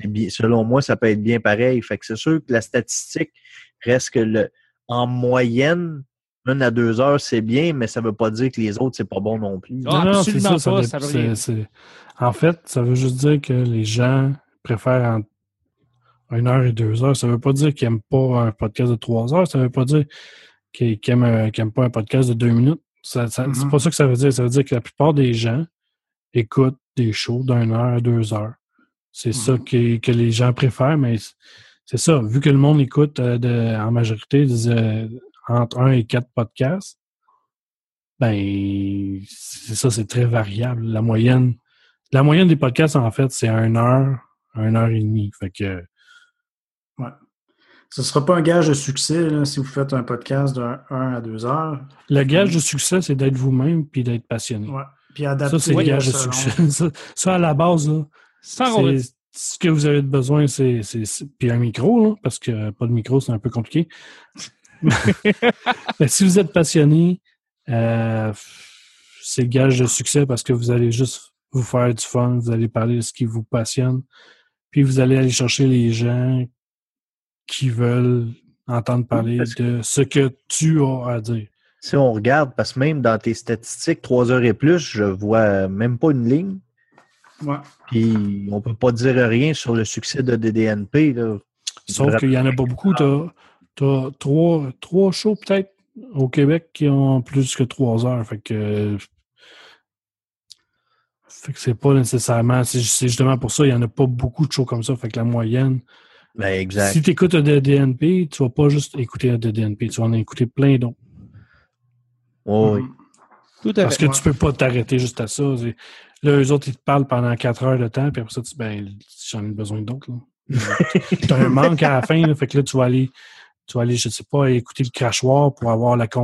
bien, selon moi, ça peut être bien pareil. Fait que c'est sûr que la statistique reste que le, en moyenne, une à deux heures, c'est bien, mais ça veut pas dire que les autres, c'est pas bon non plus. Non, non, absolument c'est pas, dé- ça veut c'est- rien. c'est- En fait, ça veut juste dire que les gens préfèrent en- une heure et deux heures. Ça veut pas dire qu'ils n'aiment pas un podcast de trois heures. Ça veut pas dire qu'ils n'aiment pas un podcast de deux minutes. Ça, C'est Mhm. pas ça que ça veut dire. Ça veut dire que la plupart des gens écoutent des shows d'une heure à deux heures. C'est ça Mhm. que, que les gens préfèrent, mais c'est ça. Vu que le monde écoute euh, de- en majorité euh, entre un et quatre podcasts, ben c'est ça, c'est très variable. La moyenne, la moyenne des podcasts, en fait, c'est une heure, une heure et demie. Fait que Ce ne sera pas un gage de succès là, si vous faites un podcast de 1 à 2 heures. le gage de succès, c'est d'être vous-même puis d'être passionné. Ouais. Puis adapter Ça, c'est le gage de selon- succès. Ça, ça, à la base, là, c'est- ce que vous avez besoin, c'est, c'est, c'est- puis un micro, là, parce que pas de micro, c'est un peu compliqué. Mais si vous êtes passionné, euh, c'est le gage de succès parce que vous allez juste vous faire du fun, vous allez parler de ce qui vous passionne, puis vous allez aller chercher les gens qui veulent entendre parler de ce que tu as à dire. Si on regarde, parce que même dans tes statistiques, trois heures et plus, je vois même pas une ligne. Ouais. Puis on peut pas dire rien sur le succès de DDNP. Là. Sauf qu'il n'y en a pas beaucoup. Tu as, trois, trois shows peut-être au Québec qui ont plus que trois heures. Fait que, fait que c'est pas nécessairement. C'est c'est justement pour ça, il n'y en a pas beaucoup de shows comme ça. Fait que la moyenne. Ben, exact. Si tu écoutes un DDNP, tu vas pas juste écouter un DDNP, tu vas en écouter plein d'autres. Oh, oui. Mhm. Tout à Parce fait. que tu peux pas t'arrêter juste à ça. Là, eux autres, ils te parlent pendant quatre heures de temps, puis après ça, tu dis, ben, j'en ai besoin d'autres. là. T'as un manque à la fin, là, fait que là, tu vas aller, tu vas aller, je sais pas, écouter le crachoir pour avoir la tu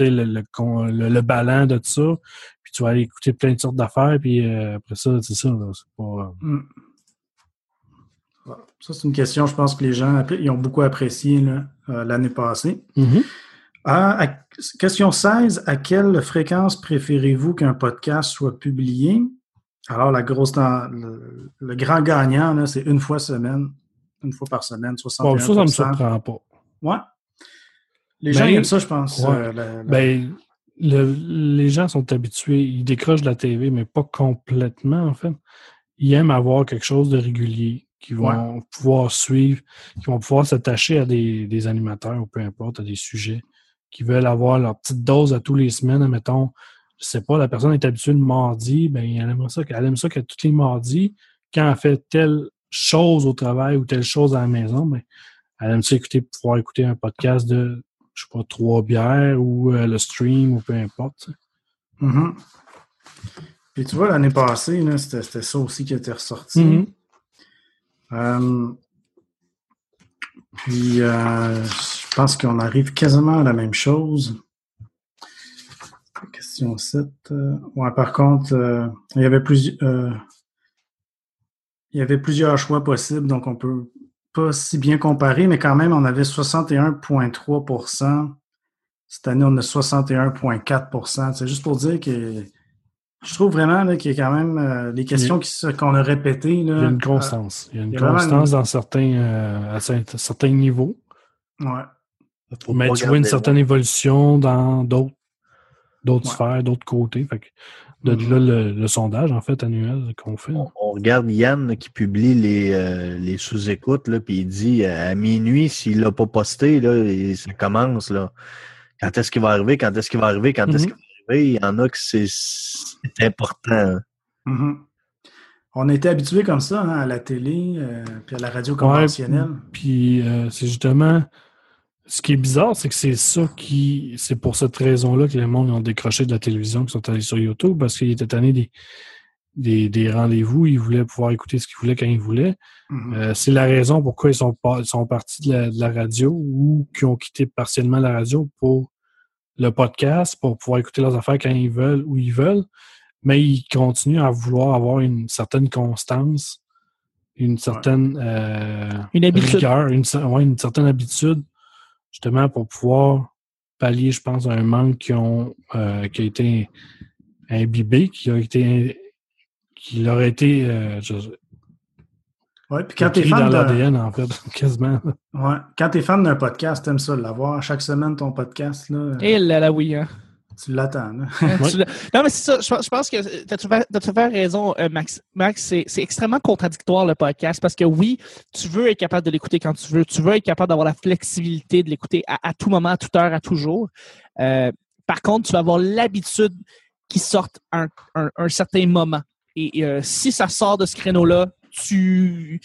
le, le, le, le ballon de tout ça. Puis tu vas aller écouter plein de sortes d'affaires, puis euh, après ça, c'est ça, c'est pas. euh, Mm. Ça, c'est une question, je pense que les gens ils ont beaucoup apprécié euh, l'année passée. À- question 16. À quelle fréquence préférez-vous qu'un podcast soit publié? Alors, la grosse le, le grand gagnant, c'est une fois semaine. Une fois par semaine, 61 Bon, ça, ça me surprend pas. Ouais. Les gens Ben, aiment ça, je pense. ouais. euh, la- la- Ben, le- les gens sont habitués, ils décrochent de la TV, mais pas complètement, en fait. Ils aiment avoir quelque chose de régulier, qui vont pouvoir suivre, qui vont pouvoir s'attacher à des, des animateurs ou peu importe, à des sujets, qui veulent avoir leur petite dose à tous les semaines. Admettons, je sais pas, la personne est habituée le mardi, ben, elle aimerait ça, elle aime ça que tous les mardis, quand elle fait telle chose au travail ou telle chose à la maison, ben, elle aime ça écouter, pouvoir écouter un podcast de je sais pas, trois bières ou euh, le stream ou peu importe. Mhm. Puis tu vois, l'année passée, c'était ça aussi qui était ressorti. Euh, puis, euh, je pense qu'on arrive quasiment à la même chose. Question 7. euh, ouais, par contre, euh, il y avait plusieurs. euh, il y avait plusieurs choix possibles, donc on peut pas si bien comparer, mais quand même, on avait 61,3% Cette année, on a 61,4% C'est juste pour dire que je trouve vraiment là, qu'il y a quand même euh, les questions qui se- qu'on a répétées. Il y a une constance. Il y a une il y a vraiment constance dans certains, euh, à cer- certains niveaux. ouais. Faut Mais tu vois une certaine évolution dans d'autres d'autres Ouais. sphères, d'autres côtés. Fait que de Mhm. là, le, le sondage, en fait, annuel qu'on fait. On, on regarde Yann qui publie les, euh, les sous-écoutes, là, puis il dit euh, à minuit, s'il l'a pas posté, là, et ça commence. Là. Quand est-ce qu'il va arriver? Quand est-ce qu'il va arriver? Quand est-ce Mhm. qu'il va arriver? Il y en a que c'est c'est important. Mhm. On était habitué comme ça hein, à la télé euh, puis à la radio conventionnelle. Puis euh, c'est justement ce qui est bizarre, c'est que c'est ça qui. C'est pour cette raison-là que les monde ont décroché de la télévision, qui sont allés sur YouTube, parce qu'ils étaient tannés des, des, des rendez-vous, ils voulaient pouvoir écouter ce qu'ils voulaient quand ils voulaient. Mhm. Euh, c'est la raison pourquoi ils sont, ils sont partis de la, de la radio ou qui ont quitté partiellement la radio pour le podcast, pour pouvoir écouter leurs affaires quand ils veulent, où ils veulent. Mais ils continuent à vouloir avoir une certaine constance, une certaine euh, Une habitude. rigueur, une, cer- ouais, une certaine habitude, justement pour pouvoir pallier, je pense, à un manque qui, ont, euh, qui a été imbibé, qui a été qui leur a été euh, je- Ouais, puis quand tu es écrit fan l'ADN, en fait, quasiment. ouais, quand t'es fan d'un podcast, t'aimes ça l'avoir. Chaque semaine, ton podcast. Là, Et là, là, oui. Hein. Tu l'attends. là. Non, mais c'est ça. Je, pense- je pense que tu as tout à fait- raison, euh, Max. Max, c'est c'est extrêmement contradictoire le podcast parce que oui, tu veux être capable de l'écouter quand tu veux. Tu veux être capable d'avoir la flexibilité de l'écouter à, à tout moment, à toute heure, à tout jour. Euh, par contre, tu vas avoir l'habitude qu'il sorte un, un, un certain moment. Et euh, si ça sort de ce créneau-là, tu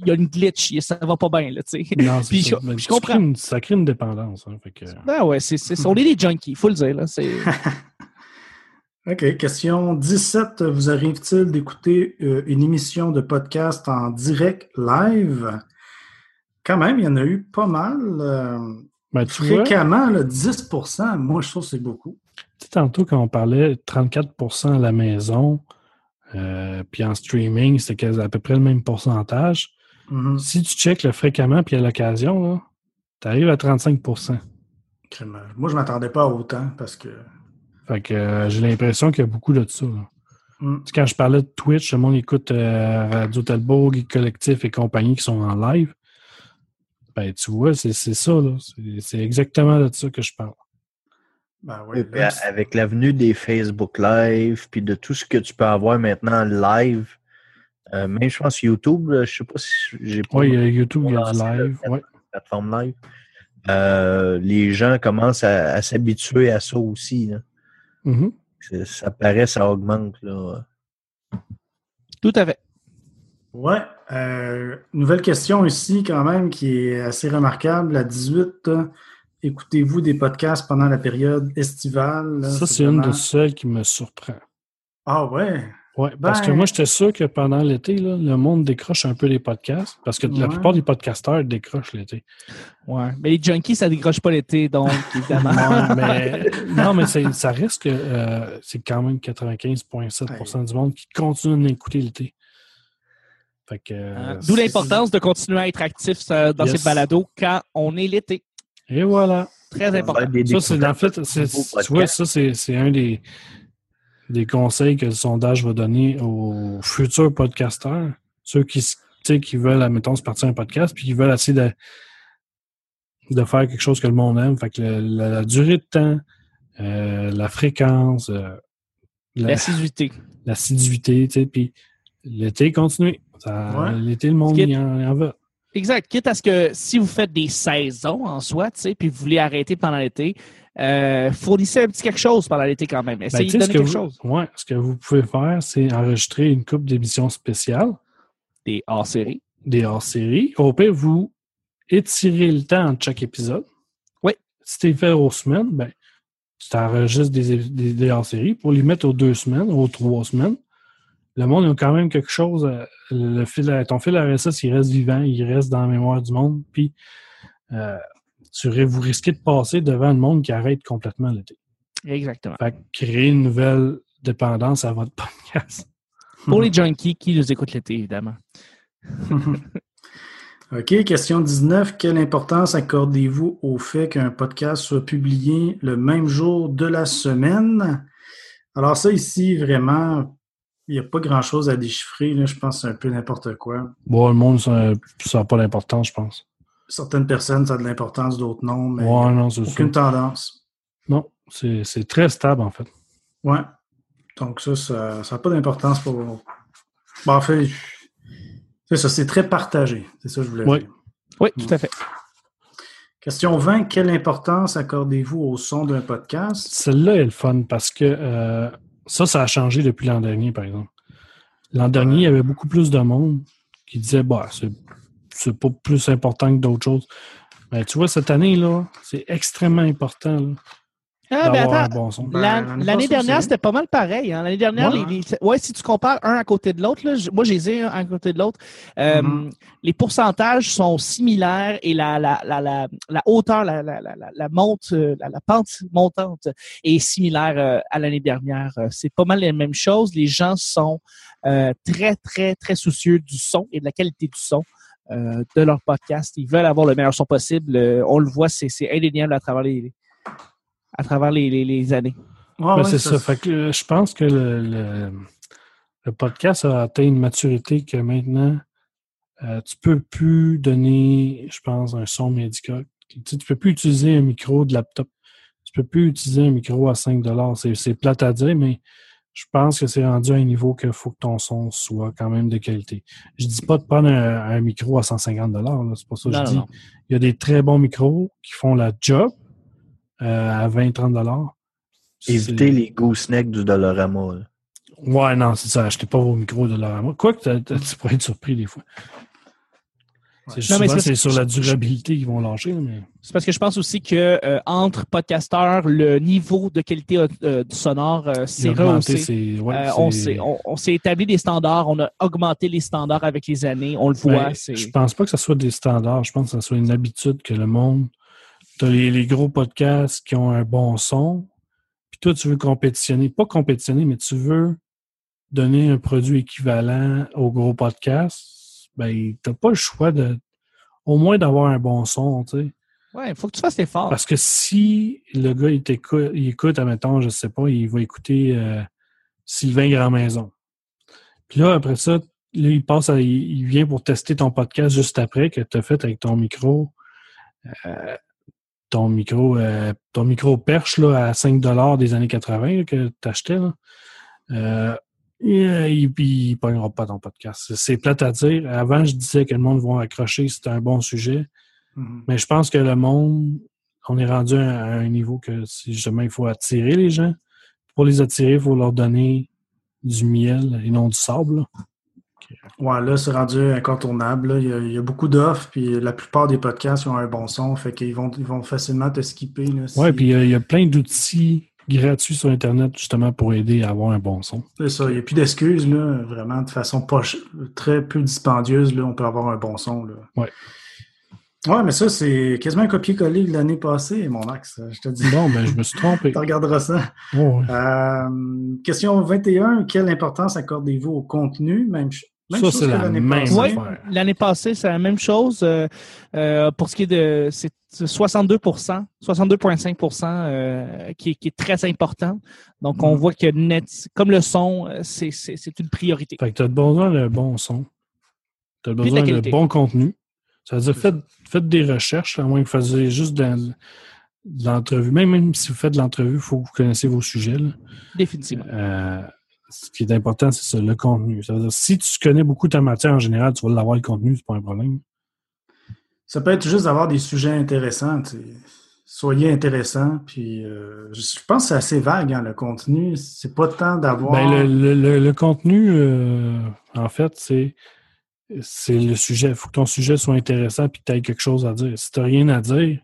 il y a une glitch, ça va pas bien, là, tu sais. Non, c'est Puis ça. je- Mais je tu comprends. crées une- ça crée une dépendance. hein, fait que, Ben ouais, c'est, c'est, on est des junkies, faut le dire, là. C'est, OK. Question 17. Vous arrive-t-il d'écouter euh, une émission de podcast en direct live? Quand même, il y en a eu pas mal. euh, ben, tu vois, fréquemment, là, 10% Moi, je trouve que c'est beaucoup. tu sais, tantôt, quand on parlait de 34% à la maison, euh, puis en streaming, c'était à peu près le même pourcentage. Mhm. Si tu checkes le fréquemment puis à l'occasion, tu arrives à 35 Crème. Moi, je ne m'attendais pas à autant parce que. Fait que euh, j'ai l'impression qu'il y a beaucoup de ça. là. Sais, Quand je parlais de Twitch, le monde écoute euh, Radio Talbot, Geek Collectif et compagnie qui sont en live. Ben, tu vois, c'est ça. C'est exactement de ça que je parle. Ben oui, là, avec l'avenue des Facebook Live, puis de tout ce que tu peux avoir maintenant live, euh, même je pense YouTube, là, je sais pas si j'ai pas Oui, il y a YouTube, il y a du live. Ouais. plateforme live. Euh, les gens commencent à, à s'habituer à ça aussi. là. Mhm. C'est- Ça paraît, ça augmente. Là. tout à fait. Ouais. euh, nouvelle question ici, quand même, qui est assez remarquable. À 18, euh, écoutez-vous des podcasts pendant la période estivale? là? Ça, c'est une de celles qui me surprend. Ah ouais? Oui, parce que Ben- moi, j'étais sûr que pendant l'été, là, le monde décroche un peu les podcasts. Parce que la Ouais. plupart des podcasteurs décrochent l'été. Ouais. Mais les junkies, ça décroche pas l'été, donc, évidemment. Non, mais, non, mais c'est- ça reste que euh, c'est quand même 95,7% du monde qui continue d'écouter l'été. Fait que, euh? D'où l'importance de continuer à être actif euh, dans Yes. ces balados quand on est l'été. Et voilà. Très important. Des Ça, c'est en fait, c'est- tu vois, ça, un des, des conseils que le sondage va donner aux futurs podcasteurs, ceux qui, s- tu sais, qui veulent, admettons, se partir un podcast, puis qui veulent essayer de, de faire quelque chose que le monde aime. Fait que le- la, la durée de temps, euh, la fréquence, euh, la- L'assiduité. l'assiduité, tu sais, puis l'été continue. Ça- Ouais. L'été, le monde il en, il en va. Exact. Quitte à ce que si vous faites des saisons en soi, tu sais, puis vous voulez arrêter pendant l'été, euh, fournissez un petit quelque chose pendant l'été quand même. Ben, Essayez sais, de donner que quelque vous- chose. ouais, ce que vous pouvez faire, c'est enregistrer une coupe d'émissions spéciales. Des hors-séries. des hors-séries. Au pire, vous étirez le temps entre chaque épisode. Oui. Si tu fait aux semaines, ben, tu t'enregistres des, des, des hors-séries pour les mettre aux deux semaines, aux trois semaines. Le monde a quand même quelque chose. euh, Le fil, à- ton fil RSS, il reste vivant, il reste dans la mémoire du monde. Puis, euh, tu, vous risquez de passer devant le monde qui arrête complètement l'été. Exactement. Fait que créer une nouvelle dépendance à votre podcast. Pour les junkies qui nous écoutent l'été, évidemment. OK, question 19. Quelle importance accordez-vous au fait qu'un podcast soit publié le même jour de la semaine? Alors ça ici, vraiment, il n'y a pas grand-chose à déchiffrer. là. Je pense que c'est un peu n'importe quoi. Bon, le monde, ça n'a pas d'importance, je pense. Certaines personnes, ça a de l'importance, d'autres non, mais Ouais, non, ça. aucune tendance. Non, c'est c'est très stable en fait. Ouais. Donc ça, ça n'a pas d'importance pour... Bon, en fait, c'est ça, c'est très partagé. C'est ça que je voulais Oui. dire. Oui, tout à fait. Question 20. Quelle importance accordez-vous au son d'un podcast? Celle-là est le fun parce que euh, ça, ça a changé depuis l'an dernier, par exemple. L'an dernier, il y avait beaucoup plus de monde qui disait bah, c'est pas plus important que d'autres choses. Mais tu vois, cette année-là, c'est extrêmement important là, Ah, ben d'avoir un attends, bon son. Ben, L'an- l'année dernière, c'était pas mal pareil. hein. L'année dernière, Ouais. les, les- ouais, si tu compares un à côté de l'autre, moi, j'ai les un à côté de l'autre. euh, Mhm. Les pourcentages sont similaires et la, la, la, la, la hauteur, la, la, la, la- la monte, euh, la, la pente montante est similaire euh, à l'année dernière. C'est pas mal les mêmes choses. Les gens sont euh, très, très, très soucieux du son et de la qualité du son. euh, de leur podcast. Ils veulent avoir le meilleur son possible. Euh, on le voit, c'est c'est indéniable à travers les, à travers les, les, les années. Ouais, Ben, c'est ça. Fait que, euh, je pense que le, le, le podcast a atteint une maturité que maintenant, euh, tu peux plus donner, je pense, un son médical. Tu, sais, tu peux plus utiliser un micro de laptop. Tu peux plus utiliser un micro à 5 C'est plate à dire, mais je pense que c'est rendu à un niveau qu'il faut que ton son soit quand même de qualité. Je dis pas de prendre un, micro à 150 c'est pas ça que je dis. Il y a des très bons micros qui font la job à 20-30 Évitez les goosenecks du Dollarama. Ouais, non, c'est ça. Achetez pas vos micros de Dollarama. Quoique, tu pourrais être surpris des fois. C'est souvent c'est sur la durabilité qu'ils vont lâcher. Mais... C'est parce que je pense aussi que euh, entre podcasteurs, le niveau de qualité euh, sonore euh, s'est rehaussé. on s'est établi des standards, on a augmenté les standards avec les années, on le voit. je pense pas que ce soit des standards, je pense que ce soit une habitude que le monde. Tu as les, gros podcasts qui ont un bon son, puis toi, tu veux compétitionner. Pas compétitionner, mais tu veux donner un produit équivalent aux gros podcasts ben, t'as pas le choix de, au moins d'avoir un bon son, tu sais. Ouais, il faut que tu fasses l'effort. Parce que si le gars, il t'écoute, il écoute, admettons, je sais pas, il va écouter euh, Sylvain Grand Maison. Puis là, après ça, là, il passe à, il vient pour tester ton podcast juste après que tu as fait avec ton micro. Euh, ton micro, euh, ton micro perche là, à 5 des années 80 que tu achetais. Là. Et, il ne pognera pas ton podcast. C'est plate à dire. Avant, je disais que le monde va accrocher, c'était un bon sujet. Mm-hmm. Mais je pense que le monde, on est rendu à, un niveau que si justement il faut attirer les gens. Pour les attirer, il faut leur donner du miel et non du sable. Ouais, là, c'est rendu incontournable. Il, y a, beaucoup d'offres, puis la plupart des podcasts ont un bon son, fait qu'ils vont, ils vont facilement te skipper. Oui, puis il y, a plein d'outils gratuit sur Internet justement pour aider à avoir un bon son. C'est ça, il n'y a plus d'excuses, là. Vraiment, de façon pas très peu dispendieuse, là, on peut avoir un bon son. Là. Ouais. Ouais, mais ça, c'est quasiment un copier-coller de l'année passée, mon axe. Je te dis. Non, ben, je me suis trompé. tu regarderas ça. Euh, question 21. Quelle importance accordez-vous au contenu? Même, ça, c'est la même Oui, l'année passée, c'est la même chose. Euh, euh, pour ce qui est de... C'est 62% 62,5% euh, qui, est très important. Donc, on mm. voit que net, comme le son, c'est une priorité. Fait que tu as besoin d'un bon son. Tu as besoin de, bon contenu. Ça veut dire, faites, faites, des recherches, à moins que vous fassiez juste de, l'entrevue. Même, même si vous faites de l'entrevue, il faut que vous connaissiez vos sujets. Définitivement ce qui est important, c'est ça, le contenu. Ça veut dire, si tu connais beaucoup ta matière en général, tu vas l'avoir le contenu, c'est pas un problème. Ça peut être juste d'avoir des sujets intéressants. Soyez intéressant. Puis euh, je pense que c'est assez vague, hein, le contenu. C'est pas tant d'avoir. Ben, le, contenu, euh, en fait, c'est c'est le sujet. Il faut que ton sujet soit intéressant et que tu aies quelque chose à dire. Si tu n'as rien à dire,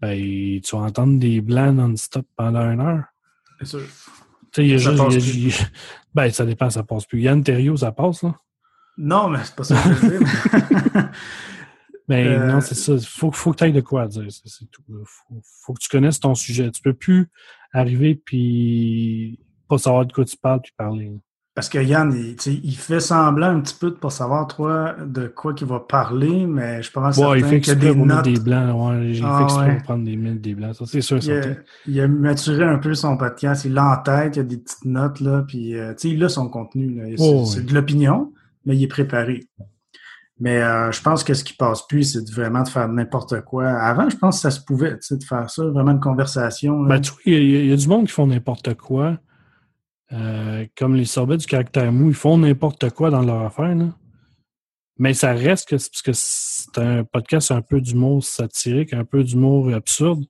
ben, tu vas entendre des blancs non-stop pendant une heure. C'est sûr ben, ça dépend, ça passe plus. Yann Terrio, ça passe, là? Non, mais c'est pas ça que je veux dire. ben, euh, non, c'est ça. Il faut, faut que tu aies de quoi dire. C'est tout. Faut, faut que tu connaisses ton sujet. Tu peux plus arriver puis pas savoir de quoi tu parles puis parler. Parce que Yann, il, fait semblant un petit peu de pas savoir toi de quoi qu'il va parler, mais je pense ouais, il fait qu'il des notes. des blancs. Ouais, il ah, fait ouais. prendre des, des blancs. Ça, c'est sûr. Il a, il a, maturé un peu son podcast. Il l'a en tête, il y a des petites notes, là, puis euh, il a son contenu. Oh, c'est de l'opinion, mais il est préparé. Mais euh, je pense que ce qui passe plus, c'est vraiment de faire n'importe quoi. Avant, je pense que ça se pouvait, de faire ça, vraiment une conversation. Ben, tu vois, il y, a du monde qui font n'importe quoi. Euh, comme les sorbets du caractère mou, ils font n'importe quoi dans leur affaire. Mais ça reste que, parce que c'est un podcast un peu d'humour satirique, un peu d'humour absurde.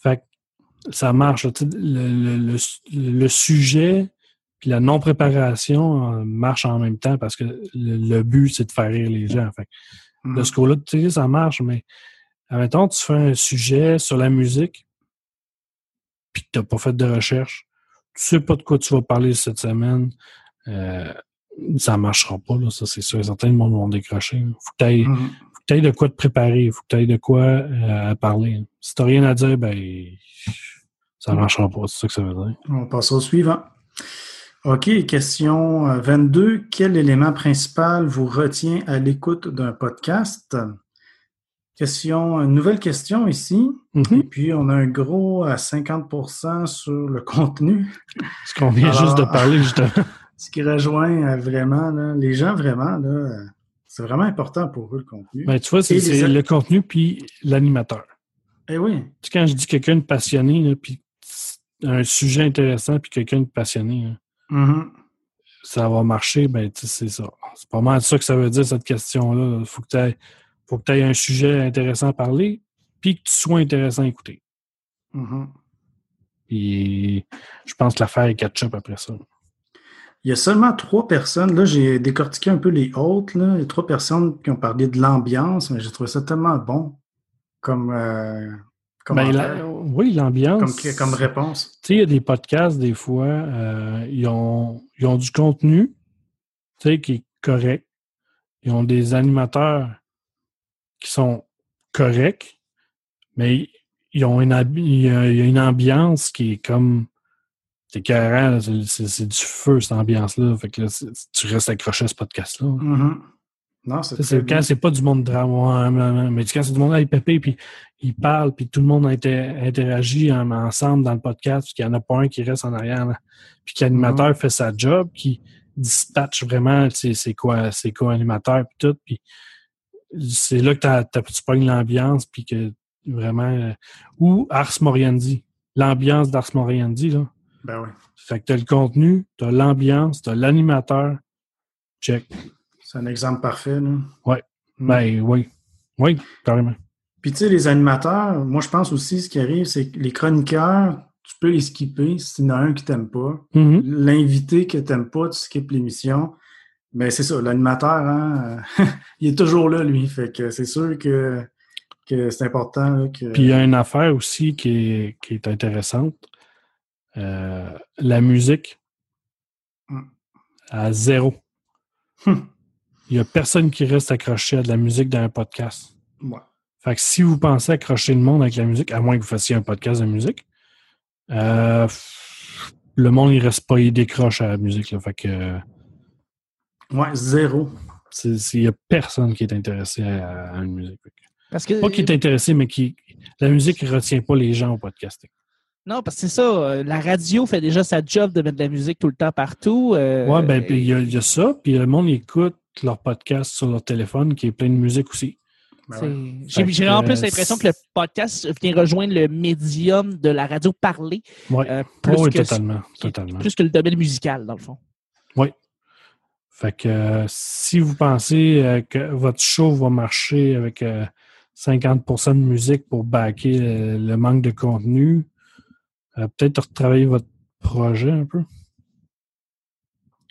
Fait que ça marche. Le, sujet puis la non-préparation euh, marche en même temps parce que le, but, c'est de faire rire les gens. Fait de ce mm. côté-là, ça marche, mais admettons, tu fais un sujet sur la musique, puis tu n'as pas fait de recherche, tu sais pas de quoi tu vas parler cette semaine, euh, ça ne marchera pas, là, ça c'est sûr. Certains monde vont décrocher. Il faut que tu aies, de quoi te préparer, il faut que tu aies de quoi euh, parler. Si tu n'as rien à dire, ben ça ne marchera pas, c'est ça que ça veut dire. On passe au suivant. OK, question 22. Euh, Quel élément principal vous retient à l'écoute d'un podcast? Question, une nouvelle question ici. Mm-hmm. Et puis, on a un gros à 50% sur le contenu. Ce qu'on vient juste de parler, justement. Ce qui rejoint euh, vraiment, les gens, vraiment, c'est vraiment important pour eux, le contenu. Ben, tu vois, c'est le contenu puis l'animateur. Eh oui. Tu sais, quand je dis quelqu'un de passionné, là, puis un sujet intéressant, puis quelqu'un de passionné, là, Mhm. ça va marcher, ben, tu sais, c'est ça. C'est pas mal ça que ça veut dire, cette question-là. Il faut que tu aies, faut que tu aies un sujet intéressant à parler, puis que tu sois intéressant à écouter. Mhm. Puis je pense que l'affaire est catch-up après ça. Il y a seulement trois personnes. Là, j'ai décortiqué un peu les autres. Là. Il y a trois personnes qui ont parlé de l'ambiance, mais j'ai trouvé ça tellement bon comme, euh, Ben, la- oui, l'ambiance. comme, comme réponse. Tu sais, il y a des podcasts, des fois, euh, ils, ont, ils ont du contenu, qui est correct. Ils ont des animateurs qui sont corrects, mais ils ont une, il y a une ambiance qui est comme. C'est carré, c'est- c'est c'est du feu, cette ambiance-là. Fait que là, c'est- tu restes accroché à ce podcast-là. Mhm. Non, c'est C'est quand c'est pas du monde drame, mais quand c'est du monde avec pépé, puis ils parlent, puis tout le monde inter- interagit en- ensemble dans le podcast, puis qu'il n'y en a pas un qui reste en arrière, là. puis que l'animateur Mhm. fait sa job, qui dispatche vraiment ses, ses co- ses co-animateurs, puis tout, puis c'est là que tu pognes l'ambiance, puis que vraiment... euh, ou Ars Moriendi, l'ambiance d'Ars Moriendi, là. Ben oui. Fait que t'as le contenu, t'as l'ambiance, t'as l'animateur, check. C'est un exemple parfait. Là. Ouais. Mm. Ben oui, oui, carrément. Puis tu sais, les animateurs, moi je pense aussi ce qui arrive, c'est que les chroniqueurs, tu peux les skipper s'il y en a un qui t'aime pas. Mhm. L'invité que t'aimes pas, tu skippes l'émission. Mais c'est ça, l'animateur, hein, euh, il est toujours là, lui. Fait que c'est sûr que, que c'est important là, que. Puis il y a une affaire aussi qui est, qui est intéressante. Euh, la musique Mm. à zéro. Hum. Il n'y a personne qui reste accroché à de la musique dans un podcast. Ouais. Fait que si vous pensez accrocher le monde avec la musique, à moins que vous fassiez un podcast de musique, euh, le monde il reste pas, il décroche à la musique. Là. Fait que Ouais, zéro. il n'y a personne qui est intéressé à, à une musique. Parce que, Pas qui est intéressé, mais qui la musique ne retient pas les gens au podcasting. Non, parce que c'est ça. euh, La radio fait déjà sa job de mettre de la musique tout le temps partout. euh, Ouais, ben, puis il y, a- il y a ça, puis le monde écoute leur podcast sur leur téléphone qui est plein de musique aussi. Ben. J'ai vraiment plus euh, l'impression que le podcast vient rejoindre le médium de la radio parlée Ouais. euh, plus, oui, que, totalement. totalement. plus que le domaine musical, dans le fond. Fait que euh, si vous pensez euh, que votre show va marcher avec euh, 50% de musique pour backer le, manque de contenu, euh, peut-être retravailler votre projet un peu.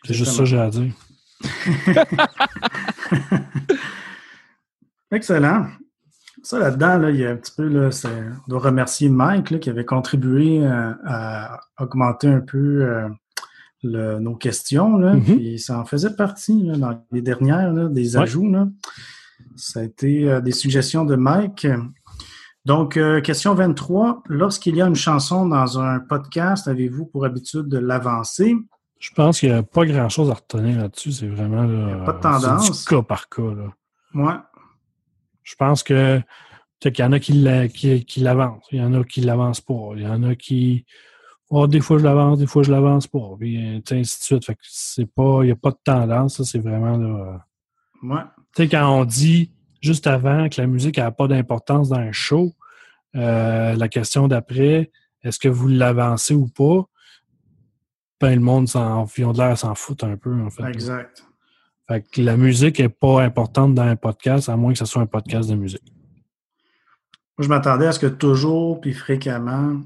C'est juste ça que j'ai à dire. Excellent. Ça, là-dedans, là, il y a un petit peu, là, on doit remercier Mike là, qui avait contribué euh, à augmenter un peu euh, le- nos questions. Là, Mhm. Puis ça en faisait partie là, dans les dernières, là, des Ouais. ajouts. Là. Ça a été euh, des suggestions de Mike. Donc, euh, question 23. Lorsqu'il y a une chanson dans un podcast, avez-vous pour habitude de l'avancer? Je pense qu'il n'y a pas grand-chose à retenir là-dessus. C'est vraiment là, a pas de tendance. du cas par cas. Là. Moi, Je pense que peut-être qu'il y en a qui la- qui, qui l'avancent, il y en a qui l'avancent pas, il y en a qui oh, des fois je l'avance, des fois je l'avance pas, puis ainsi de suite. Fait que c'est pas, il n'y a pas de tendance, ça c'est vraiment là. euh, moi, Tu sais, quand on dit juste avant que la musique n'a pas d'importance dans un show, euh, la question d'après, est-ce que vous l'avancez ou pas? Ben, le monde s'en, ils ont de l'air à s'en foutre un peu, en fait. exact. Fait que la musique n'est pas importante dans un podcast, à moins que ce soit un podcast de musique. Moi, je m'attendais à ce que toujours puis fréquemment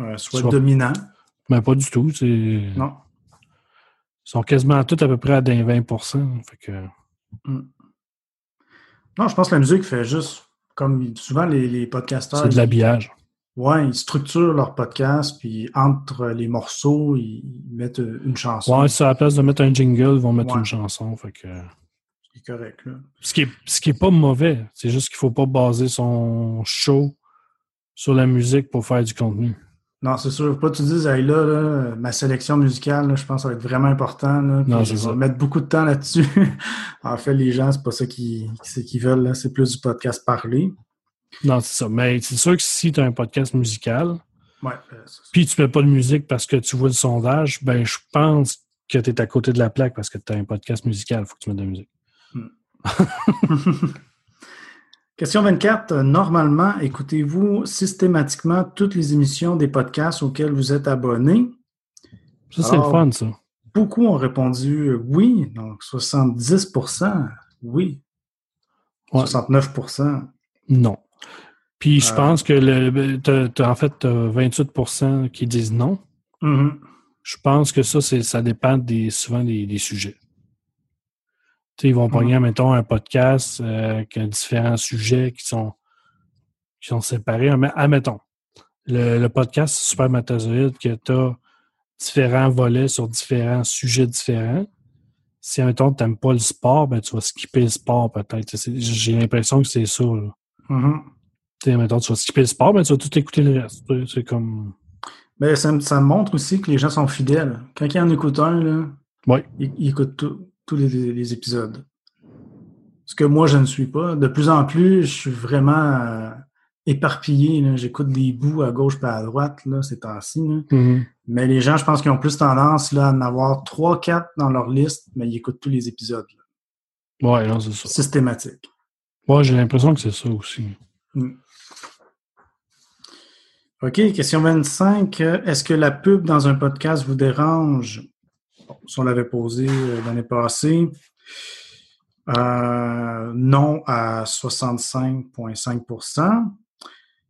euh, soit Soit- dominant. Mais pas du tout. C'est... Non. Ils sont quasiment tous à peu près à des 20 Fait que, Non, je pense que la musique fait juste, comme souvent les, les podcasteurs, c'est de l'habillage. ouais, ils structurent leur podcast, puis entre les morceaux, ils mettent une chanson. Ouais, à la place de mettre un jingle, ils vont mettre Ouais. une chanson. Fait que, C'est correct, là. ce, qui est, ce qui est pas mauvais, c'est juste qu'il faut pas baser son show sur la musique pour faire du contenu. Non, c'est sûr. Faut pas que tu dises, hey, là, là, ma sélection musicale, là, je pense que ça va être vraiment important. Là, Non, je vais mettre beaucoup de temps là-dessus. en fait, les gens, c'est pas ça qu'ils c'est qu'ils veulent. là. C'est plus du podcast parlé. Non, c'est ça. Mais c'est sûr que si tu as un podcast musical, Ouais, euh, puis tu mets pas de musique parce que tu vois le sondage, ben je pense que tu es à côté de la plaque parce que tu as un podcast musical, il faut que tu mettes de la musique. Question 24. Normalement, écoutez-vous systématiquement toutes les émissions des podcasts auxquels vous êtes abonné? Ça, c'est le fun, ça. Beaucoup ont répondu oui, donc 70% oui. 69% Non. Puis je euh. pense que le, as, en fait, 28% qui disent non. Mm-hmm. Je pense que ça, ça dépend des, souvent des, sujets. Ils vont prendre, mm-hmm. mettons, un podcast euh, qui a différents sujets qui sont, qui sont séparés. Mais admettons, le, le podcast Super Matazoïde, que tu as différents volets sur différents sujets différents. Si, admettons, tu n'aimes pas le sport, ben, tu vas skipper le sport peut-être. J'ai l'impression que c'est ça. Là. Admettons, tu vas skipper le sport, ben, tu vas tout écouter le reste. C'est comme... Mais ça, ça, montre aussi que les gens sont fidèles. Quand il en écoute un, là, ouais. il, écoute tous les, épisodes. Ce que moi, je ne suis pas. De plus en plus, je suis vraiment euh, éparpillé. J'écoute des bouts à gauche et à droite là, ces temps-ci. Mm-hmm. Mais les gens, je pense qu'ils ont plus tendance là, à en avoir trois, quatre dans leur liste, mais ils écoutent tous les épisodes. Ouais, c'est ça. Systématique. Ouais, j'ai l'impression que c'est ça aussi. Mm. OK, question 25. Est-ce que la pub dans un podcast vous dérange? Ça, on l'avait posé euh, l'année passée. Euh, non à 65,5%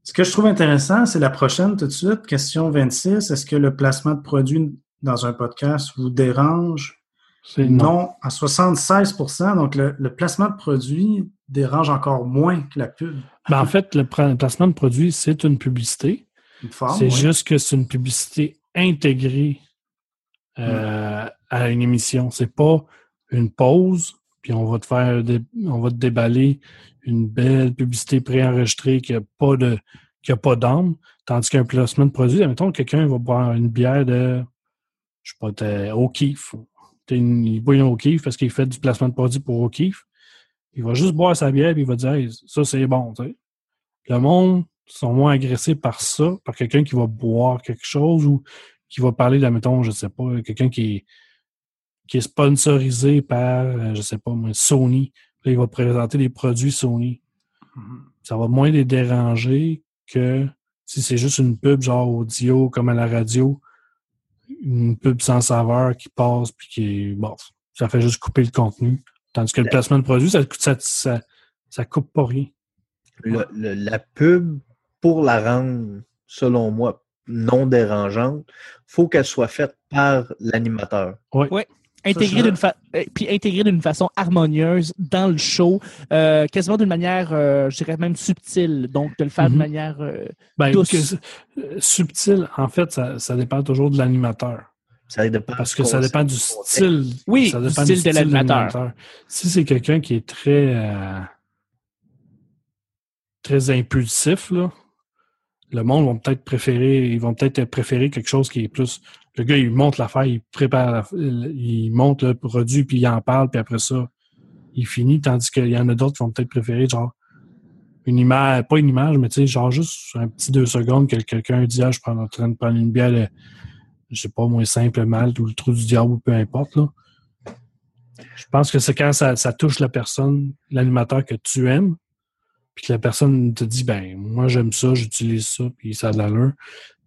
Ce que je trouve intéressant, c'est la prochaine tout de suite, question 26. Est-ce que le placement de produits dans un podcast vous dérange? Non. non. à 76% Donc, le, placement de produits dérange encore moins que la pub. Ben, en fait, le placement de produits, c'est une publicité. C'est juste que c'est une publicité intégrée euh, à une émission. C'est pas une pause, puis on va te faire on va te déballer une belle publicité préenregistrée qui n'a pas de qui a pas d'âme. Tandis qu'un placement de produit, admettons quelqu'un va boire une bière de je sais pas, O'Keeffe. Il boit une O'Keeffe parce qu'il fait du placement de produit pour O'Keeffe. Il va juste boire sa bière et il va dire ça c'est bon. Le monde sont moins agressés par ça, par quelqu'un qui va boire quelque chose ou qui va parler de, mettons, je sais pas, quelqu'un qui est, qui est sponsorisé par, euh, je sais pas, Sony. Là, il va présenter des produits Sony. Mm-hmm. Ça va moins les déranger que si c'est juste une pub genre audio comme à la radio, une pub sans saveur qui passe puis qui bon, ça fait juste couper le contenu. Tandis que le placement de produit, ça, ça, ça, ça coupe pas rien. la pub pour la rendre, selon moi, non dérangeante, faut qu'elle soit faite par l'animateur. Oui. Ouais. Intégrée d'une euh, puis intégrée d'une façon harmonieuse dans le show, euh, quasiment d'une manière, euh, je dirais même subtile, donc de le faire de Mhm. manière euh, Ben, douce. que- euh, subtil, en fait, ça, ça dépend toujours de l'animateur. Ça dépend Parce que ça dépend du style. Oui, ça du dépend style de l'animateur. Si c'est quelqu'un qui est très euh, très impulsif, là, le monde va peut-être préférer, ils vont peut-être préférer quelque chose qui est plus. Le gars, il monte l'affaire, il prépare, il monte le produit, puis il en parle, puis après ça, il finit. Tandis qu'il y en a d'autres qui vont peut-être préférer, genre, une image, pas une image, mais tu sais, genre juste un petit deux secondes que quelqu'un dit, ah, je suis en train de prendre une bière, de, je sais pas, moins simple malt ou le trou du diable peu importe, là. Je pense que c'est quand ça touche la personne, l'animateur que tu aimes, puis que la personne te dit, ben, moi, j'aime ça, j'utilise ça, puis ça a de l'allure.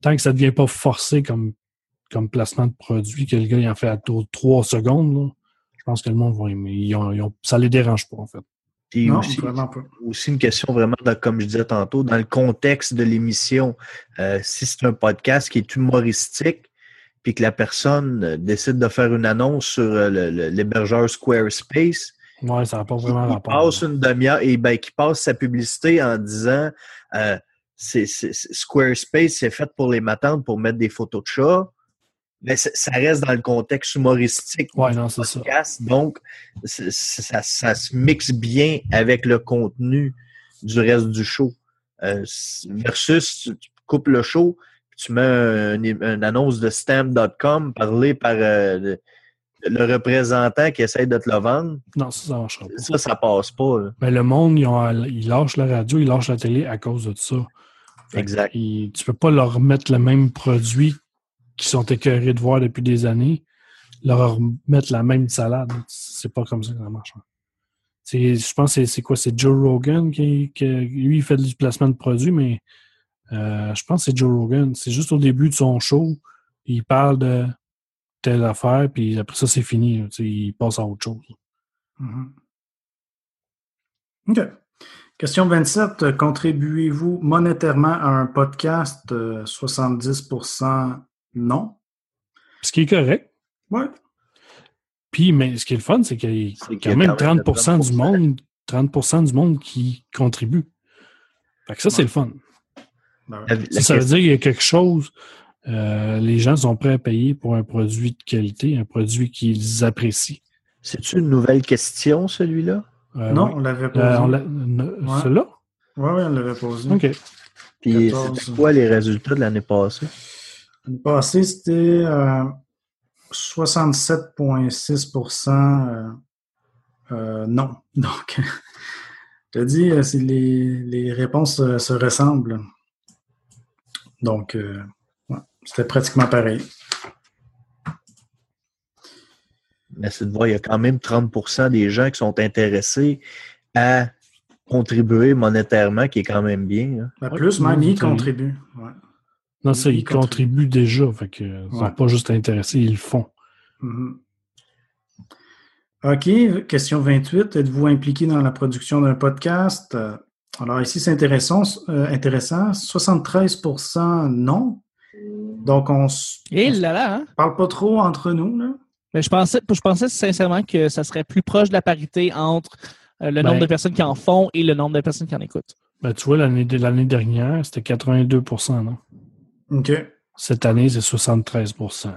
Tant que ça ne devient pas forcé comme, comme placement de produit, que le gars il en fait à tour de trois secondes, là, je pense que le monde va aimer. Ils ont, ils ont- ça les dérange pas, en fait. Puis Non, aussi, vraiment pas. aussi une question vraiment, de- comme je disais tantôt, dans le contexte de l'émission. Euh, si c'est un podcast qui est humoristique, puis que la personne euh, décide de faire une annonce sur euh, l'hébergeur Squarespace, Ouais, ça n'a pas vraiment il rapport. passe une demi-heure et ben, qui passe sa publicité en disant euh, c'est, Squarespace, c'est fait pour les matantes pour mettre des photos de chats. Mais ça reste dans le contexte humoristique Ouais, du non, c'est ça. podcast. Donc, ça, ça se mixe bien avec le contenu du reste du show. Euh, versus, tu, coupes le show, tu mets un- une annonce de stamp.com parlée par euh, le, représentant qui essaie de te le vendre. Non, ça, ça marchera pas. Ça, ça passe pas. là. Mais le monde, ils, ont, ils lâchent la radio, ils lâchent la télé à cause de ça. Fait Exact. ils- tu peux pas leur mettre le même produit qu'ils sont écœurés de voir depuis des années, leur mettre la même salade. C'est pas comme ça que ça marche. hein. Je pense que c'est- c'est quoi? C'est Joe Rogan qui, qui- lui, il fait du placement de produits, mais euh, je pense que c'est Joe Rogan. C'est juste au début de son show, il parle de telle affaire, puis après ça, c'est fini. Il passe à autre chose. Mhm. OK. Question 27. Euh, Contribuez-vous monétairement à un podcast? Euh, 70% non? Ce qui est correct. Ouais. Puis, mais ce qui est le fun, c'est qu'il y a quand même quand même 30 du 30%. monde, 30 du monde qui contribue. Fait que ça, c'est le fun. Ben ouais. Ça, ça veut dire qu'il y a quelque chose. Euh, les gens sont prêts à payer pour un produit de qualité, un produit qu'ils apprécient. C'est-tu une nouvelle question, celui-là? Euh, non, oui. on l'avait Euh, posé. on Oui, Ouais. Celui-là? oui, on l'avait posé. OK. Puis 14. c'était quoi les résultats de l'année passée? L'année passée, c'était euh, 67,6% euh, euh, non. Donc, je te dis, les, les réponses euh, se ressemblent. Donc, euh, c'était pratiquement pareil. Mais c'est de voir, il y a quand même 30% des gens qui sont intéressés à contribuer monétairement, qui est quand même bien. hein. Ben, plus, même, ils contribuent. Ouais. Non, ça, Ils ils contribuent déjà. Fait que, ils sont Ouais. pas juste intéressés, ils le font. Mhm. OK, question 28. Êtes-vous impliqué dans la production d'un podcast? Euh, Alors ici, c'est intéressant, euh, intéressant. 73% non. Donc, on Et on se là là, hein? parle pas trop entre nous. Là. Mais je pensais, je pensais sincèrement que ça serait plus proche de la parité entre euh, le Ben- nombre de personnes qui en font et le nombre de personnes qui en écoutent. Ben, tu vois, l'année l'année dernière, c'était 82% non? OK. Cette année, c'est 73%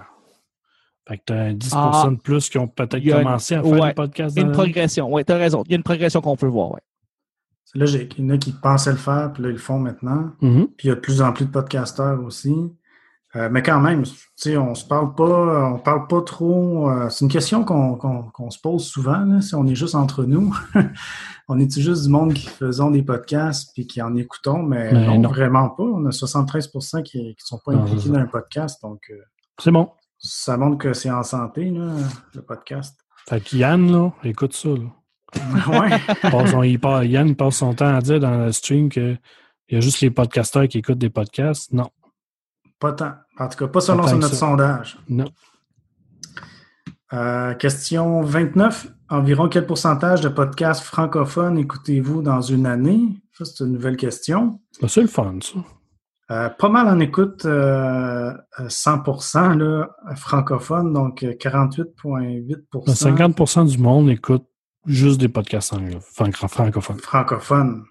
Fait que tu as 10 Ah. de plus qui ont peut-être une- commencé à faire ouais. des podcasts Il y a dans une progression. Oui, tu as raison. Il y a une progression qu'on peut voir. Ouais. C'est logique. Il y en a qui pensaient le faire, puis là, ils le font maintenant. Mhm. Puis il y a de plus en plus de podcasteurs aussi. Euh, mais quand même, tu sais, on se parle pas, on parle pas trop. euh, c'est une question qu'on se pose souvent, là, si on est juste entre nous. on est juste du monde qui faisons des podcasts puis qui en écoutons, mais Mais non, non. vraiment pas. On a 73% qui ne sont pas impliqués dans un podcast, donc euh, C'est bon. ça montre que c'est en santé, là, le podcast. Fait que Yann, là, écoute ça. Là. ouais. Il Yann passe son temps à dire dans le stream qu'il y a juste les podcasteurs qui écoutent des podcasts. Non. Pas tant. En tout cas, pas selon notre ça. sondage. Non. Euh, question 29. Environ quel pourcentage de podcasts francophones écoutez-vous dans une année? Ça, c'est une nouvelle question. Ben, c'est le fun, ça. Euh, pas mal en écoute euh, euh, 100% là, francophone, donc euh, 48,8% Ben, 50% du monde écoute juste des podcasts anglais, franco- francophones.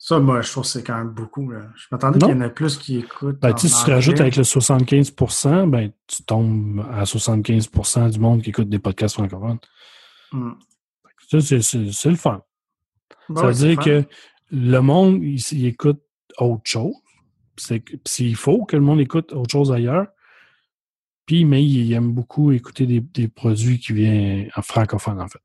Ça, moi, je trouve que c'est quand même beaucoup. Là. Je m'attendais qu'il y en ait plus qui écoutent. Ben, en si tu rajoutes avec le 75% ben, tu tombes à 75% du monde qui écoute des podcasts francophones. Hmm. Ça, c'est- le fun. Bon, ça veut dire que le monde, il, il écoute autre chose. C'est que- puis il faut que le monde écoute autre chose ailleurs. Puis, mais il aime beaucoup écouter des, des produits qui viennent en francophone, en fait.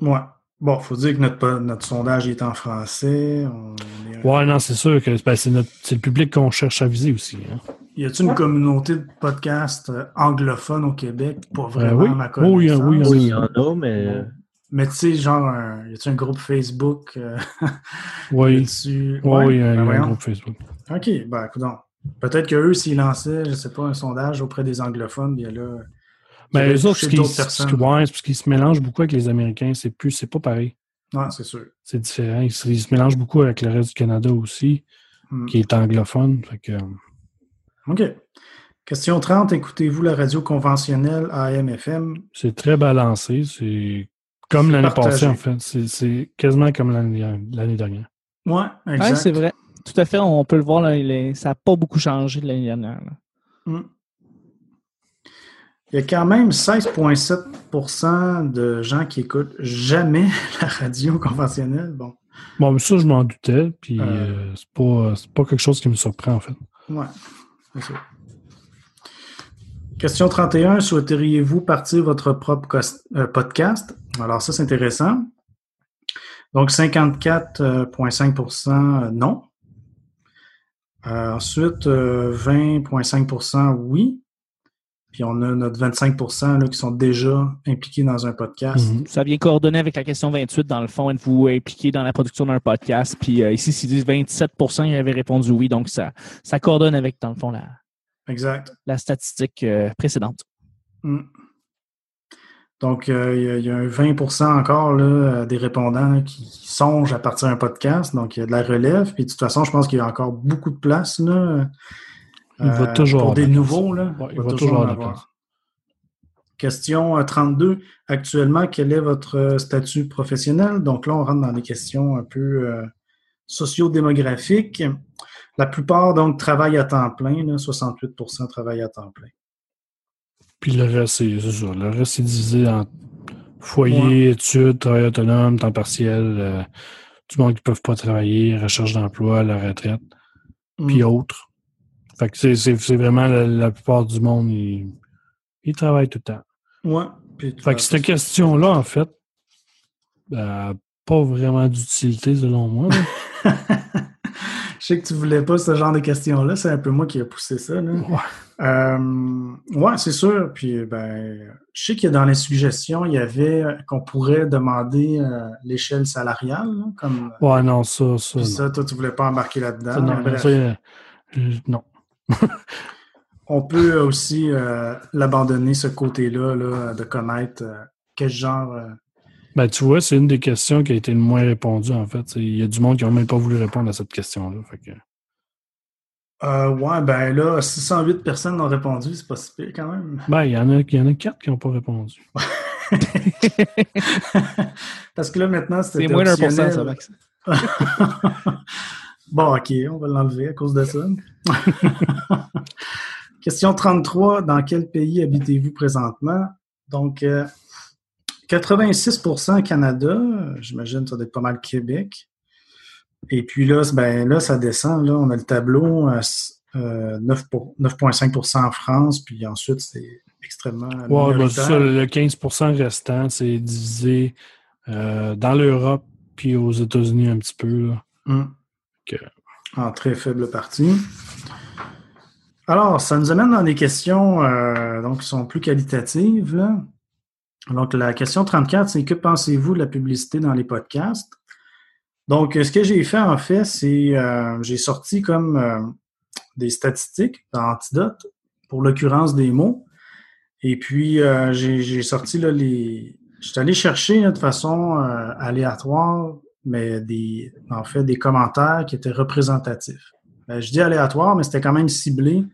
Ouais. Bon, faut dire que notre, notre sondage est en français. On est- Ouais, non, c'est sûr que ben, c'est notre- c'est le public qu'on cherche à viser aussi. hein. Y a-t-il une communauté de podcasts euh, anglophones au Québec? Pas vraiment oui. à ma Oh, oui, connaissance. oui, Oui, il y en a, mais Mais tu sais, genre, un- y a-t-il un groupe Facebook? euh, Oui, là-dessus? oui, oui, il y a ben un voyons. groupe Facebook. OK, ben, écoute Peut-être qu'eux, s'ils lançaient, je sais pas, un sondage auprès des anglophones, bien là. Mais eux autres, ce ouais, qu'ils se mélangent beaucoup avec les Américains. C'est plus, c'est pas pareil. Ouais, c'est sûr. C'est différent. Ils se, ils se mélangent beaucoup avec le reste du Canada aussi, Hmm. qui est anglophone. Fait que, euh, OK. Question 30. Écoutez-vous la radio conventionnelle AM-FM? c'est très balancé. C'est comme l'année passée, en fait. C'est- quasiment comme l'année l'année dernière. Ouais, exact. Ouais, c'est vrai. Tout à fait, on peut le voir, là, il est- ça n'a pas beaucoup changé de l'année dernière. là. Il y a quand même 16,7% de gens qui écoutent jamais la radio conventionnelle. Bon, Bon, mais ça, je m'en doutais. Puis, Euh. euh, c'est pas, pas quelque chose qui me surprend, en fait. ouais, c'est ça. Question 31. Souhaiteriez-vous partir votre propre euh, podcast? Alors, ça, c'est intéressant. Donc, 54,5% non. Euh, ensuite, euh, 20,5% oui. Puis on a notre 25 là, qui sont déjà impliqués dans un podcast. Mhm. Ça vient coordonner avec la question 28, dans le fond, êtes-vous impliqué dans la production d'un podcast? Puis euh, ici, s'ils disent 27% ils avaient répondu oui, donc ça, ça coordonne avec, dans le fond, la, Exact. la statistique euh, précédente. Mm. Donc, euh, il y a- il y, a un 20% encore là, des répondants qui, qui songent à partir d'un podcast. Donc, il y a de la relève. Puis, de toute façon, je pense qu'il y a encore beaucoup de place là, Il va euh, toujours pour avoir des nouveaux. Là, Ouais, il va toujours avoir la place. Question euh, 32. Actuellement, quel est votre euh, statut professionnel? Donc là, on rentre dans des questions un peu euh, sociodémographiques. La plupart, donc, travaillent à temps plein. Là, 68% travaillent à temps plein. Puis le reste, c'est ça. Le reste, c'est divisé en foyer, études, travail autonome, temps partiel, euh, du monde qui ne peuvent pas travailler, recherche d'emploi, la retraite, puis Mm. autres. Fait que c'est- vraiment la, la plupart du monde, ils, ils travaillent tout le temps. Ouais. Puis, Fait que cette question-là, en fait, euh, pas vraiment d'utilité selon moi. Je sais que tu voulais pas ce genre de questions-là. C'est un peu moi qui ai poussé ça. Là. Ouais. Euh, ouais, c'est sûr. Puis, ben, je sais a dans les suggestions, il y avait qu'on pourrait demander euh, l'échelle salariale. là, comme, Ouais, non, ça, ça. puis ça, toi, tu voulais pas embarquer là-dedans. Non, ça, euh, non. On peut aussi euh, l'abandonner, ce côté-là, là, de connaître euh, quel genre. euh, Ben, tu vois, c'est une des questions qui a été le moins répondue, en fait. Il y a du monde qui n'a même pas voulu répondre à cette question-là. Fait que... euh, ouais, ben là, 608 personnes ont répondu, c'est pas si pire quand même. Ben, il y en a, il y en a quatre qui n'ont pas répondu. Parce que là, maintenant, C'est c'était moins d'un pour cent, optionnel. ça, Max. bon, OK, on va l'enlever à cause de ça. Question 33. Dans quel pays habitez-vous présentement? Donc, euh, 86% Canada. J'imagine que ça doit être pas mal Québec. Et puis là, ben, là, ça descend. Là, on a le tableau. euh, s- euh, 9 pour- 9,5% en France. Puis ensuite, c'est extrêmement Ouais, ben, ça, le 15% restant, c'est divisé euh, dans l'Europe puis aux États-Unis un petit peu. là. Hum. En très faible partie. Alors, ça nous amène dans des questions euh, donc, qui sont plus qualitatives. Donc, la question 34, c'est que pensez-vous de la publicité dans les podcasts? Donc, ce que j'ai fait, en fait, c'est euh, j'ai sorti comme euh, des statistiques dans Antidote pour l'occurrence des mots. Et puis, euh, j'ai sorti là, les. Je suis allé chercher de façon aléatoire, mais des, en fait, des commentaires qui étaient représentatifs. Ben, je dis aléatoire, mais c'était quand même ciblé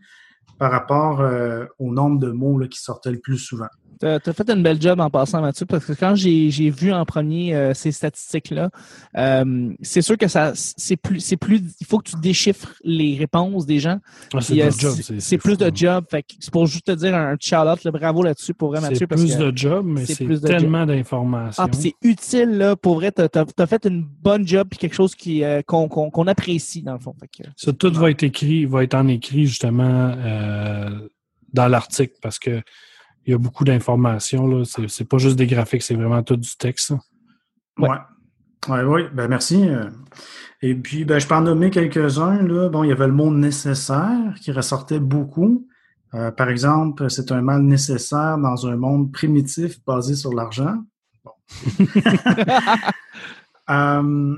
par rapport euh, au nombre de mots qui sortaient le plus souvent. Tu as, fait une belle job en passant, Mathieu, parce que quand j'ai vu en premier euh, ces statistiques-là, euh, c'est sûr que ça c'est plus c'est plus il faut que tu déchiffres les réponses des gens. Ah, c'est euh, de job. c'est- C'est plus fou, de job. C'est pour juste te dire un shout-out, bravo là-dessus pour vrai, C'est Mathieu. Parce plus que, de job, mais c'est c'est tellement d'informations. ah, c'est utile, là, pour vrai, t'as as, fait une bonne job puis quelque chose qu'on apprécie, dans le fond. Fait que, Ça, tout va être écrit, va être en écrit justement dans l'article parce que il y a beaucoup d'informations. là. C'est c'est pas juste des graphiques, c'est vraiment tout du texte. ça. Ouais. Ouais. Ouais, oui, ben merci. euh. Et puis, ben, je peux en nommer quelques-uns. là. Bon, il y avait le mot nécessaire qui ressortait beaucoup. Euh, par exemple, c'est un mal nécessaire dans un monde primitif basé sur l'argent. Bon. Euh,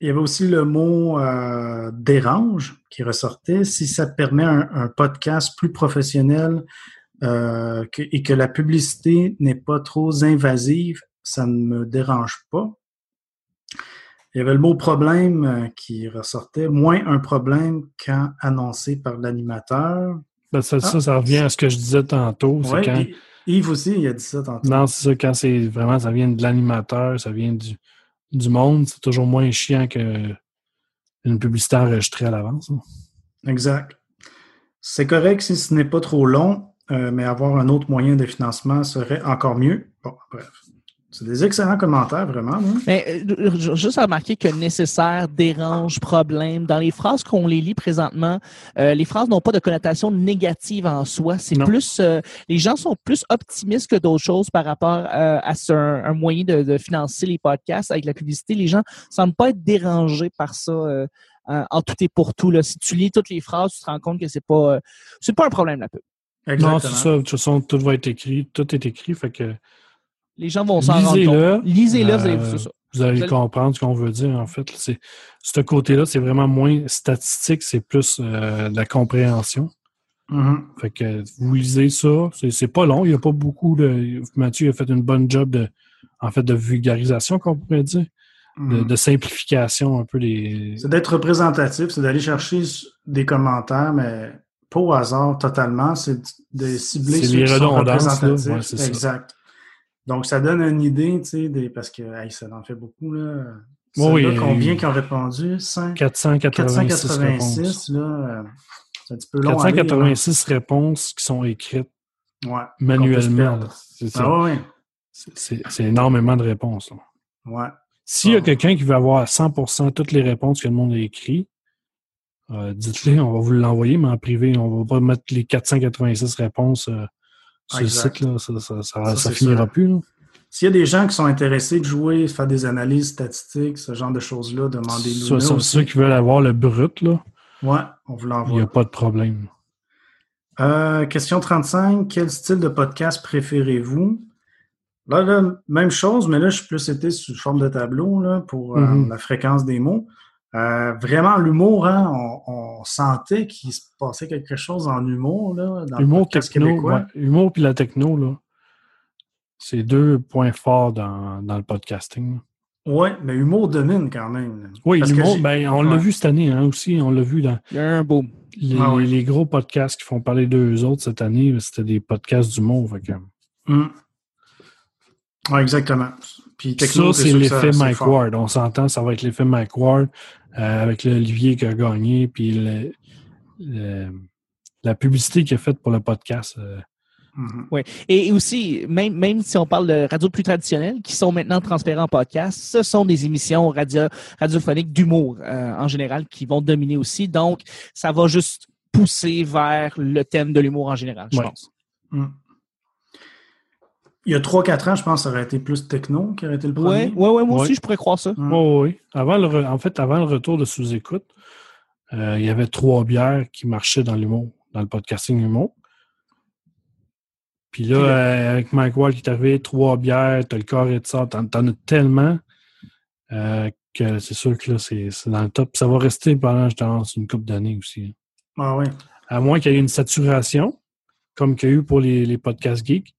il y avait aussi le mot euh, dérange qui ressortait. Si ça te permet un, un podcast plus professionnel euh, que- et que la publicité n'est pas trop invasive, ça ne me dérange pas. Il y avait le mot problème euh, qui ressortait, moins un problème quand annoncé par l'animateur. Ben, ça, Ah. ça, ça revient à ce que je disais tantôt. c'est Ouais, quand, Yves aussi, il a dit ça tantôt. non, c'est ça, quand c'est vraiment, ça vient de l'animateur, ça vient du, du monde, c'est toujours moins chiant que une publicité enregistrée à l'avance. hein. Exact. C'est correct si ce n'est pas trop long, euh, mais avoir un autre moyen de financement serait encore mieux. Bon, bref. C'est des excellents commentaires, vraiment. hein. Mais euh, juste à remarquer que nécessaire, dérange, problème. Dans les phrases qu'on les lit présentement, euh, les phrases n'ont pas de connotation négative en soi. C'est plus, euh, les gens sont plus optimistes que d'autres choses par rapport euh, à ce, un, un moyen de, de financer les podcasts avec la publicité. Les gens semblent pas être dérangés par ça. en tout et pour tout. Là. Si tu lis toutes les phrases, tu te rends compte que c'est pas, c'est pas un problème la pub. Non, c'est ça. De toute façon, tout va être écrit. Tout est écrit. Fait que. Les gens vont s'en rendre compte. Lisez-le, vous allez euh. Vous allez comprendre ce qu'on veut dire, en fait. C'est, ce côté-là, c'est vraiment moins statistique, c'est plus euh, la compréhension. Mhm. Fait que vous lisez ça. C'est, pas long. Il n'y a pas beaucoup de. Mathieu a fait une bonne job de, en fait, de vulgarisation, qu'on pourrait dire. De, Mhm. de simplification un peu des. C'est d'être représentatif, c'est d'aller chercher des commentaires, mais pas au hasard totalement. C'est de cibler ceux les qui sont là. représentatifs. Ouais, ça. exact. Donc, ça donne une idée, tu sais, des... parce que hey, ça en fait beaucoup. Là. Oui, Ceux-là, oui, combien qui ont répondu? 5, 486, 486, réponses. là. euh, C'est un petit peu long. à lire, 486 réponses qui sont écrites là. Ouais. manuellement. Là. C'est. Ah ouais, C'est- énormément de réponses. là. ouais. S'il y a Ah. quelqu'un qui veut avoir à 100% toutes les réponses que le monde a écrites, euh, dites-le, on va vous l'envoyer, mais en privé. On va pas mettre les 486 réponses euh, sur le site. Là. Ça, ça, ça, Ça, finira sûr. plus. là. S'il y a des gens qui sont intéressés de jouer, faire des analyses statistiques, ce genre de choses-là, demandez-nous. Ça, ceux qui veulent avoir le brut, là, Ouais, on vous il n'y a l'envoie. pas de problème. Euh, question 35. Quel style de podcast préférez-vous? Là, là, même chose, mais là, je suis plus été sous forme de tableau là, pour euh, Mhm. la fréquence des mots. Euh, vraiment, l'humour, hein, on, on sentait qu'il se passait quelque chose en humour là, dans le Humour, podcast techno, ouais, humour puis la techno, là, c'est deux points forts dans, dans le podcasting. Ouais, mais humour domine quand même. Oui, l'humour, j'ai- ben, on l'a vu cette année hein, aussi. On l'a vu dans Il y a un boom. les, Ah oui. les gros podcasts qui font parler d'eux autres cette année. C'était des podcasts d'humour. fait que- Hum. Ouais, exactement. Puis ça, c'est l'effet Mike fort. Ward. On s'entend, ça va être l'effet Mike Ward euh, avec l'Olivier qui a gagné, puis le- le- la publicité qu'il a faite pour le podcast. euh, Mhm. Et aussi, même, même si on parle de radios plus traditionnelles, qui sont maintenant transférées en podcast, ce sont des émissions radio, radiophoniques d'humour euh, en général qui vont dominer aussi. Donc, ça va juste pousser vers le thème de l'humour en général, je Ouais. pense. Hum. Il y a 3-4 ans, je pense que ça aurait été plus techno qui aurait été le Oui, premier. ouais, ouais, moi Ouais. aussi, je pourrais croire ça. Hum. Oui, oui. Avant le re- en fait, avant le retour de sous-écoute, euh, il y avait trois bières qui marchaient dans l'humour, dans le podcasting humour. Puis là, euh, avec Mike Ward qui est arrivé, trois bières, t'as le corps et de ça, t'en, t'en as tellement euh, que c'est sûr que là, c'est, c'est dans le top. Puis ça va rester pendant, je pense, une couple d'années aussi. Ah oui. À moins qu'il y ait une saturation, comme qu'il y a eu pour les, les podcasts geeks.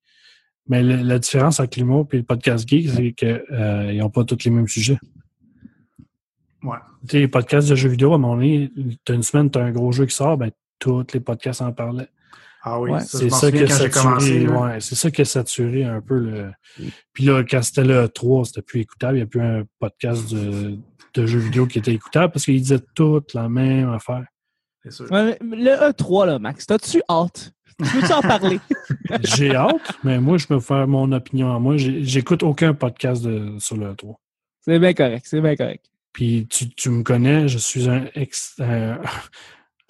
Mais le- la différence avec l'humour et le podcast geek, c'est qu'ils n'ont pas tous les mêmes sujets. Ouais. Tu sais, les podcasts de jeux vidéo, à un moment donné, t'as une semaine, t'as un gros jeu qui sort, ben, tous les podcasts en parlaient. Ah oui, Ouais. ça, C'est m'en ça, qui a quand j'ai commencé. saturé, ouais, c'est ça qui a saturé un peu le. Puis là, quand c'était le 3, c'était plus écoutable. Il n'y a plus un podcast de, de jeux vidéo qui était écoutable parce qu'ils disaient toutes la même affaire. C'est sûr. Ouais, Le E3, là, Max, t'as-tu hâte? Tu veux-tu en parler? J'ai hâte, mais moi, je me fais mon opinion à moi. J'écoute aucun podcast de, sur le 3. C'est bien correct, c'est bien correct. Puis tu, tu me connais, je suis un, ex, un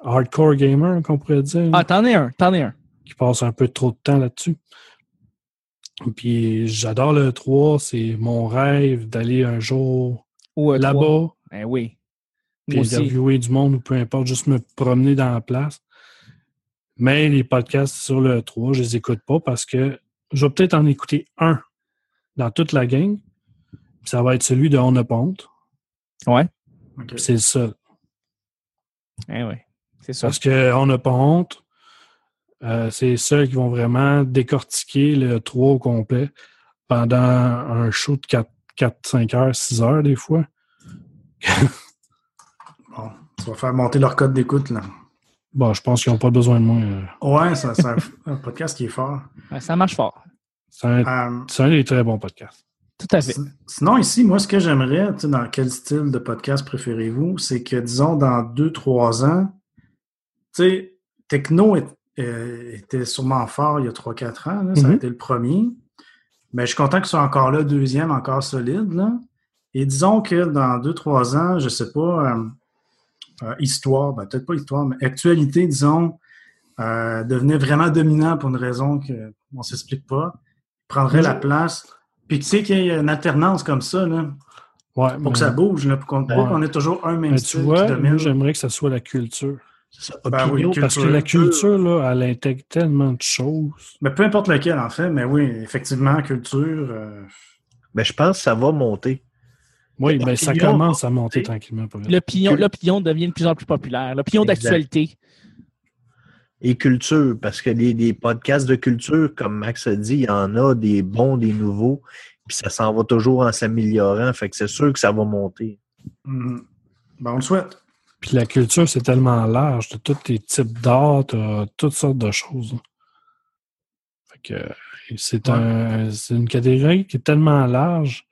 hardcore gamer, qu'on pourrait dire. Ah, t'en es un, t'en es un. qui passe un peu trop de temps là-dessus. Puis j'adore le 3, c'est mon rêve d'aller un jour Ou E3. là-bas, Ben oui. puis interviewer du monde ou peu importe, juste me promener dans la place. Mais les podcasts sur le 3, je les écoute pas parce que je vais peut-être en écouter un dans toute la gang. Ça va être celui de On a Ponte. Ouais. C'est le seul. Eh oui. C'est ça. Parce que On a pas honte, euh, c'est ceux qui vont vraiment décortiquer le 3 au complet pendant un show de 4, 4 5 heures, 6 heures des fois. Bon, ça va faire monter leur code d'écoute, là. Bon, je pense qu'ils n'ont pas besoin de moi. euh. Ouais, c'est un, un podcast qui est fort. Ouais, ça marche fort. C'est un, Euh, c'est un des très bons podcasts. Tout à fait. sin- sinon, ici, moi, ce que j'aimerais, tu sais, dans quel style de podcast préférez-vous, c'est que, disons, dans deux, trois ans, tu sais, Techno est- euh, était sûrement fort il y a trois, quatre ans, là, ça a Mhm. été le premier. Mais je suis content qu'il soit encore là, deuxième, encore solide, là. Et disons que dans deux, trois ans, je sais pas, euh, euh, histoire, ben, peut-être pas histoire, mais actualité, disons, euh, devenait vraiment dominant pour une raison qu'on ne s'explique pas, prendrait la place. Puis tu sais qu'il y a une alternance comme ça, là, Ouais, pour que ça bouge, là, pour qu'on pas Ouais. qu'on ait toujours un même mais tu style vois, qui domine. j'aimerais que ça soit la culture. Ben oui. Parce que la culture, là, elle intègre tellement de choses. Mais peu importe lequel, en fait, mais oui, effectivement, culture. euh, Ben, je pense que ça va monter. Oui, ben, ça commence à monter tranquillement. L'opinion, Cul- l'opinion devient de plus en plus populaire. L'opinion Exact. d'actualité. Et culture, parce que les, les podcasts de culture, comme Max a dit, il y en a des bons, des nouveaux, puis ça s'en va toujours en s'améliorant. Fait que c'est sûr que ça va monter. mhm. Ben, on le souhaite. Puis la culture, c'est tellement large. De tous les types d'art, toutes sortes de choses. Fait que euh, c'est Ouais. un, c'est une catégorie qui est tellement large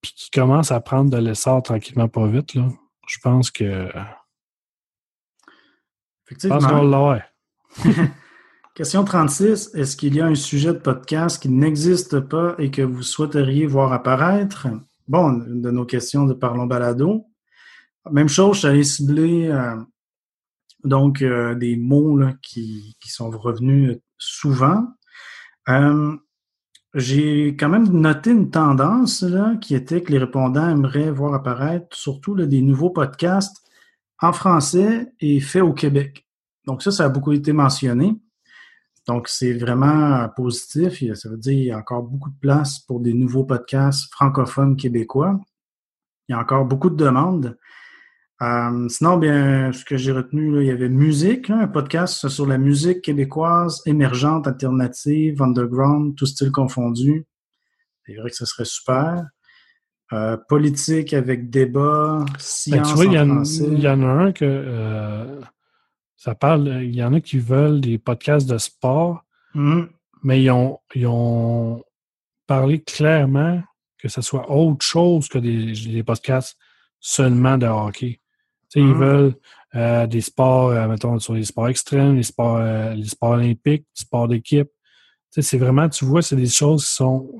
puis qui commence à prendre de l'essor tranquillement pas vite. Là. Je pense que je Effectivement. pense qu'on l'a. Question 36. Est-ce qu'il y a un sujet de podcast qui n'existe pas et que vous souhaiteriez voir apparaître? Bon, une de nos questions de Parlons Balado. Même chose, je suis allé cibler euh, donc euh, des mots là, qui, qui sont revenus souvent. Euh, J'ai quand même noté une tendance là, qui était que les répondants aimeraient voir apparaître surtout là, des nouveaux podcasts en français et faits au Québec. Donc ça, ça a beaucoup été mentionné. Donc, c'est vraiment positif. Ça veut dire qu'il y a encore beaucoup de place pour des nouveaux podcasts francophones québécois. Il y a encore beaucoup de demandes. Euh, sinon, bien, ce que j'ai retenu, là, il y avait musique, un podcast sur la musique québécoise émergente, alternative, underground, tout style confondu. C'est vrai que ce serait super. Euh, politique avec débat, Ben, science tu vois, il y, en en- français. il y en a un que euh, ça parle. Il y en a qui veulent des podcasts de sport, Mhm. mais ils ont, ils ont parlé clairement que ce soit autre chose que des, des podcasts seulement de hockey. Ils Mhm. veulent euh, des sports, euh, mettons, sur les sports extrêmes, les sports, euh, les sports olympiques, les sports d'équipe. C'est vraiment, tu vois, c'est des choses qui sont,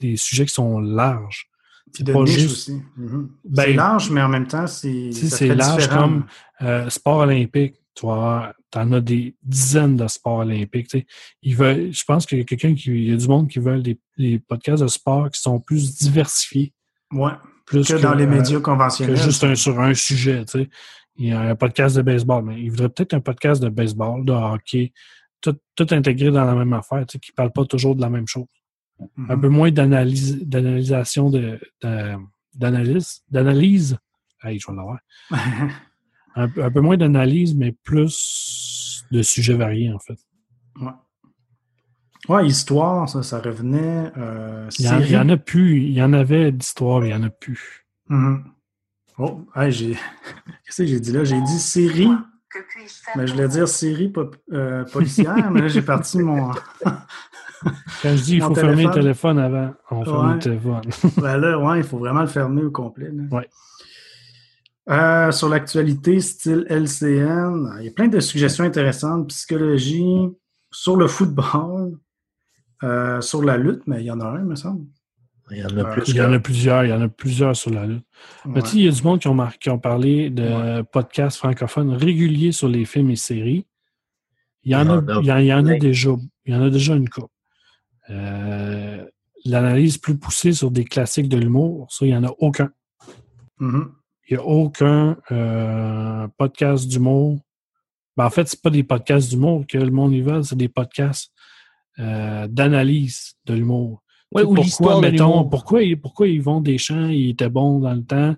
des sujets qui sont larges. Puis de niche juste- aussi. Mhm. Ben, c'est large, mais en même temps, c'est c'est large différent. comme sport olympique. Tu vois, en as des dizaines de sports olympiques. Ils veulent, je pense qu'il y a quelqu'un qui, il y a du monde qui veulent des, des podcasts de sport qui sont plus diversifiés, Ouais, plus que dans les euh, médias que conventionnels. juste un, sur un sujet. Tu sais. Il y a un podcast de baseball, mais il voudrait peut-être un podcast de baseball, de hockey, tout, tout intégré dans la même affaire, tu sais, qui ne parle pas toujours de la même chose. Mhm. Un peu moins d'analyse, d'analysation de, d'analyse, d'analyse. Hey, je vais l'avoir. Un, peu- un peu moins d'analyse, mais plus de sujets variés, en fait. ouais. Ouais, histoire, ça, ça revenait. Euh, Il y, en, il y série. en a plus. Il y en avait d'histoires, mais il y en a plus. Mhm. Oh, hey, j'ai. Qu'est-ce que j'ai dit là? J'ai dit série, mais je voulais dire série pop- euh, policière, mais là, j'ai parti mon. Quand je dis il faut fermer le téléphone. téléphone avant, on ferme Ouais. le téléphone. ben là, ouais, il faut vraiment le fermer au complet. là. Ouais. Euh, sur l'actualité, style LCN, il y a plein de suggestions intéressantes. Psychologie, sur le football, euh, sur la lutte, mais il y en a un, il me semble. Il y en a plus. Il y en a plusieurs. Il y en a plusieurs sur la lutte. Mais Ouais. tu sais, il y a du monde qui ont, mar- qui ont parlé de podcasts francophones réguliers sur les films et séries. Il y en a, il y en, il y en a déjà. Il y en a déjà une couple. Euh, L'analyse plus poussée sur des classiques de l'humour, ça, il n'y en a aucun. Mhm. Il n'y a aucun euh, podcast d'humour. Ben, en fait, c'est pas des podcasts d'humour que le monde y veut, c'est des podcasts euh, d'analyse de l'humour. Ouais, Tu sais, ou l'histoire de mettons, l'humour. pourquoi, pourquoi Yvon Deschamps, il était bon dans le temps,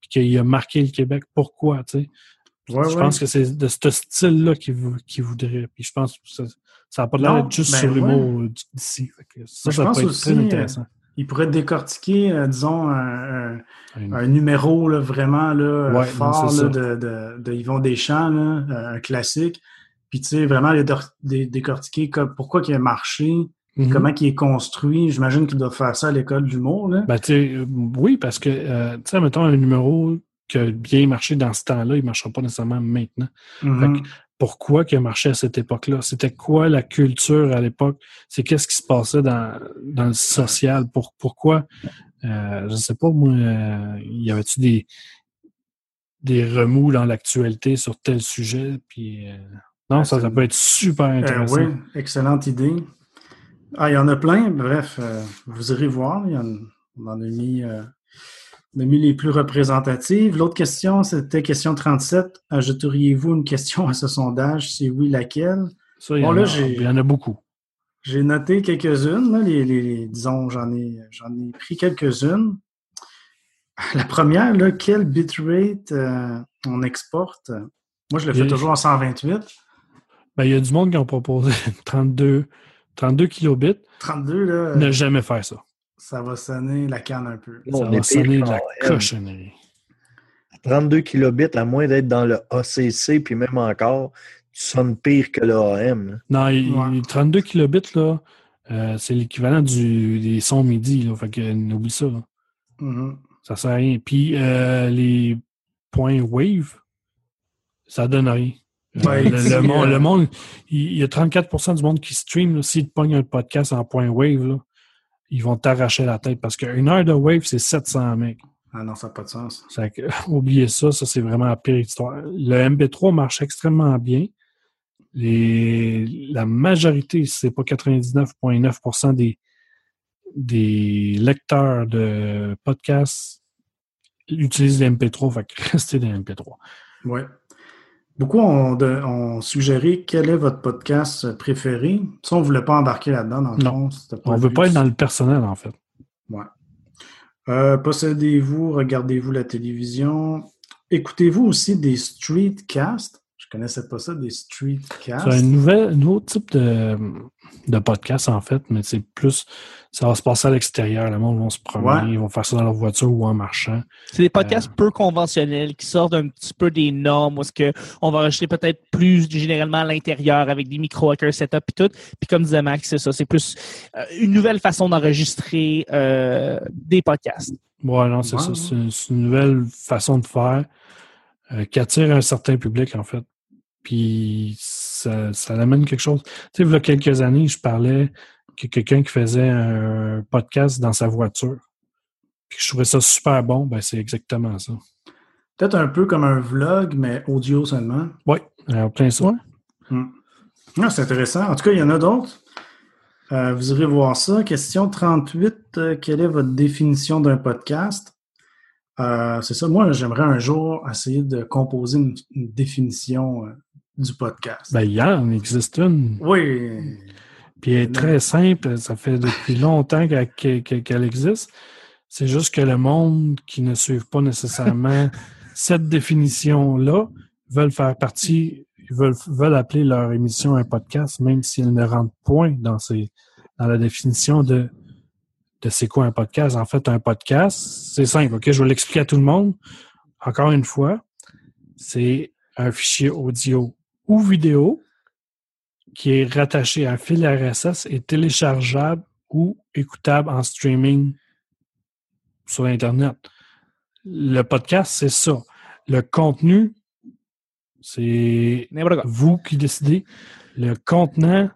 puis qu'il a marqué le Québec? Pourquoi, tu sais? Ouais, je ouais. pense que c'est de ce style-là qu'il vou- qu'il voudrait. Puis je pense que ça n'a pas l'air d'être juste ben sur l'humour euh, d'ici. Ça, je ça pense peut être aussi, très intéressant. Il pourrait décortiquer, euh, disons, un, un- Une- un numéro là, vraiment là, Ouais, fort là, ça. de, de, de Yvon Deschamps, là, euh, un classique. Puis, tu sais, vraiment les dé- décortiquer comme, pourquoi il a marché, Mhm. comment il est construit. J'imagine qu'il doit faire ça à l'école d'humour. là. Ben, tu sais, euh, oui, parce que, euh, tu sais, mettons un numéro qui a bien marché dans ce temps-là, il ne marchera pas nécessairement maintenant. Mhm. Pourquoi qu'il a marché à cette époque-là? C'était quoi la culture à l'époque? C'est qu'est-ce qui se passait dans, dans le social? Pour, pourquoi? Euh, je ne sais pas, moi, euh, y avait-tu des, des remous dans l'actualité sur tel sujet? Puis, euh, non, ça, peut être super Euh, intéressant. oui, excellente idée. Ah, il y en a plein. Bref, euh, vous irez voir. Il y en, on en a mis, euh, On a mis les plus représentatives. L'autre question, c'était question 37. Ajouteriez-vous une question à ce sondage? Si oui, laquelle? Ça, il y, Bon, en, là, a, j'ai- il y en a beaucoup. J'ai noté quelques-unes. Les, les- les- disons, j'en ai, j'en ai pris quelques-unes. La première, là, quel bitrate on exporte? Moi, je le fais toujours en 128. Ben, il y a du monde qui ont proposé 32, 32 kilobits. 32, là, Ne jamais faire ça. ça va sonner la canne un peu. Ça va sonner de la cochonnerie. 32 kilobits, à moins d'être dans le ACC, puis même encore, tu sonnes pire que le AM. Non, il- Ouais. il- 32 kilobits, là, euh, c'est l'équivalent du, des sons MIDI. Là, fait que n'oublie ça. là. Mhm. Ça sert à rien. Puis euh, les points wave, ça donne rien. Ouais, le, le monde, euh, le monde, il y a 34% du monde qui stream. S'ils te pognent un podcast en point wave, là, ils vont t'arracher la tête parce qu'une heure de wave, c'est 700 mecs. Ah non, ça n'a pas de sens. Ça oubliez ça, ça c'est vraiment la pire histoire. Le MP3 marche extrêmement bien. Les, la majorité, si c'est pas 99,9% des, des lecteurs de podcasts utilisent les MP3, fait que restez des MP3. Oui. Beaucoup ont, de- ont suggéré quel est votre podcast préféré. Ça, on ne voulait pas embarquer là-dedans, dans le Non. fond. On le veut pas être dans le personnel, en fait. Ouais. Euh, Possédez-vous, regardez-vous la télévision. Écoutez-vous aussi des streetcasts? Je connaissais pas ça, des streetcasts. C'est un, nouvel, un autre type de, de podcast, en fait, mais c'est plus, ça va se passer à l'extérieur. Le monde va se promener, Ouais. ils vont faire ça dans leur voiture ou en marchant. C'est des podcasts peu conventionnels qui sortent un petit peu des normes où est-ce que on va enregistrer peut-être plus généralement à l'intérieur avec des micros avec un setup et tout. Puis comme disait Max, c'est ça, c'est plus euh, une nouvelle façon d'enregistrer euh, des podcasts. Ouais, non, c'est Ouais, ça. C'est une, nouvelle façon de faire euh, qui attire un certain public, en fait. Puis ça, ça amène quelque chose. Tu sais, il y a quelques années, je parlais que quelqu'un qui faisait un podcast dans sa voiture. Puis je trouvais ça super bon, ben c'est exactement ça. Peut-être un peu comme un vlog, mais audio seulement. Oui, en plein ça. Ah, c'est intéressant. En tout cas, il y en a d'autres. Euh, vous irez voir ça. Question 38. euh, quelle est votre définition d'un podcast? Euh, c'est ça. Moi, j'aimerais un jour essayer de composer une, une définition euh, du podcast. Ben, il y en existe une. oui. Puis elle est très simple, ça fait depuis longtemps qu'elle existe. C'est juste que le monde qui ne suit pas nécessairement cette définition-là veulent faire partie, veulent, veulent appeler leur émission un podcast, même s'ils ne rentrent point dans, ces, dans la définition de, de c'est quoi un podcast. En fait, un podcast, c'est simple, OK? Je vais l'expliquer à tout le monde. Encore une fois, c'est un fichier audio ou vidéo qui est rattaché à un fil RSS et téléchargeable ou écoutable en streaming sur Internet. Le podcast, c'est ça. Le contenu, c'est vous qui décidez. Le contenant,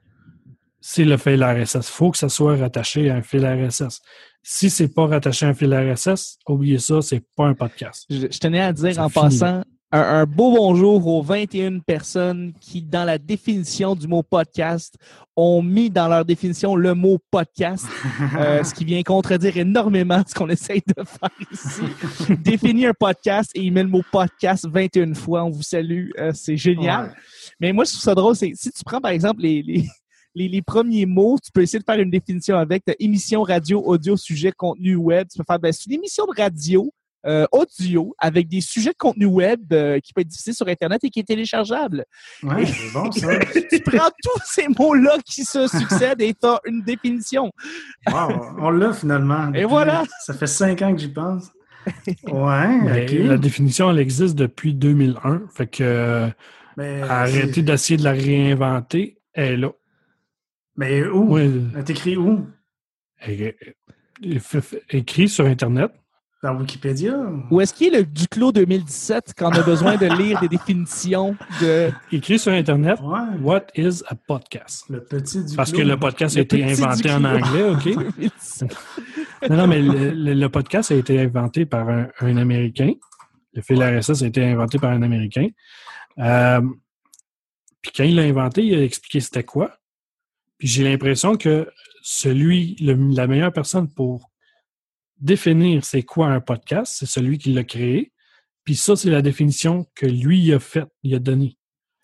c'est le fil RSS. Il faut que ça soit rattaché à un fil RSS. Si c'est pas rattaché à un fil RSS, oubliez ça, c'est pas un podcast. Je, je tenais à dire en passant un, un beau bonjour aux 21 personnes qui, dans la définition du mot podcast, ont mis dans leur définition le mot podcast, euh, ce qui vient contredire énormément ce qu'on essaye de faire ici. Définir un podcast et il met le mot podcast 21 fois. On vous salue. euh, c'est génial. Ouais. Mais moi, je trouve ça drôle. C'est si tu prends, par exemple, les, les, les, les premiers mots, tu peux essayer de faire une définition avec. Émission, radio, audio, sujet, contenu web. Tu peux faire, ben, c'est une émission de radio euh, audio avec des sujets de contenu web euh, qui peut être diffusé sur Internet et qui est téléchargeable. Ouais, c'est bon ça. tu prends tous ces mots-là qui se succèdent et tu as une définition. Wow, on l'a finalement. Et voilà. Ça fait cinq ans que j'y pense. Ouais. La définition, elle existe depuis 2001. Fait que euh, Mais, arrêtez d'essayer de la réinventer. Elle est là. Mais où? Oui, Elle est écrit où? écrit sur Internet. Dans Wikipédia? Où est-ce qu'il est le Duclos 2017 quand on a besoin de lire des définitions de Écrit sur Internet. Ouais. What is a podcast? Le petit du Parce que le podcast a été inventé en Duclos. anglais, OK? 2017? Non, non, mais le, le- le podcast a été inventé par un, un Américain. Le fil RSS a été inventé par un Américain. Euh, puis quand il l'a inventé, il a expliqué c'était quoi. Puis j'ai l'impression que celui, le- la meilleure personne pour définir c'est quoi un podcast, c'est celui qui l'a créé. Puis ça, c'est la définition que lui a faite, il a donnée.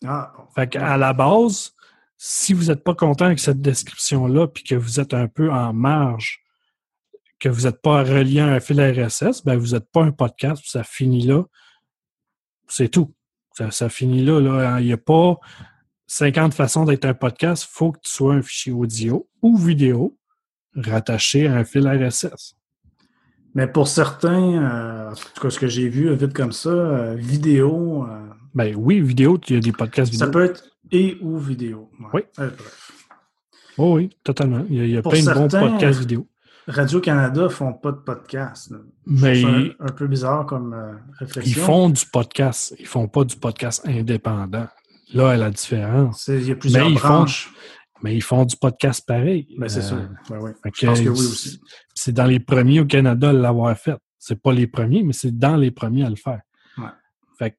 Ah. Fait qu'à la base, si vous n'êtes pas content avec cette description-là, puis que vous êtes un peu en marge, que vous n'êtes pas relié à un fil RSS, ben vous n'êtes pas un podcast, puis ça finit là. C'est tout. Ça, ça finit là. là. Il n'y a pas 50 façons d'être un podcast. Il faut que tu sois un fichier audio ou vidéo rattaché à un fil RSS. Mais pour certains, euh, en tout cas, ce que j'ai vu vite comme ça, euh, vidéo, euh, Ben oui, vidéo, il y a des podcasts vidéo. ça peut être et ou vidéo. Ouais. Oui. Bref. Oh oui, totalement. Il y a, il y a Pour plein de bons podcasts vidéo. Radio-Canada font pas de podcast. Mais C'est un, peu bizarre comme réflexion. ils font du podcast. Ils font pas du podcast indépendant. Là est la différence. Il y a plusieurs Mais ils font- branches. Mais ils font du podcast pareil. Ben, c'est sûr. Ben oui. Je pense que oui aussi. C'est dans les premiers au Canada à l'avoir fait. C'est pas les premiers, mais c'est dans les premiers à le faire. Ouais. Fait que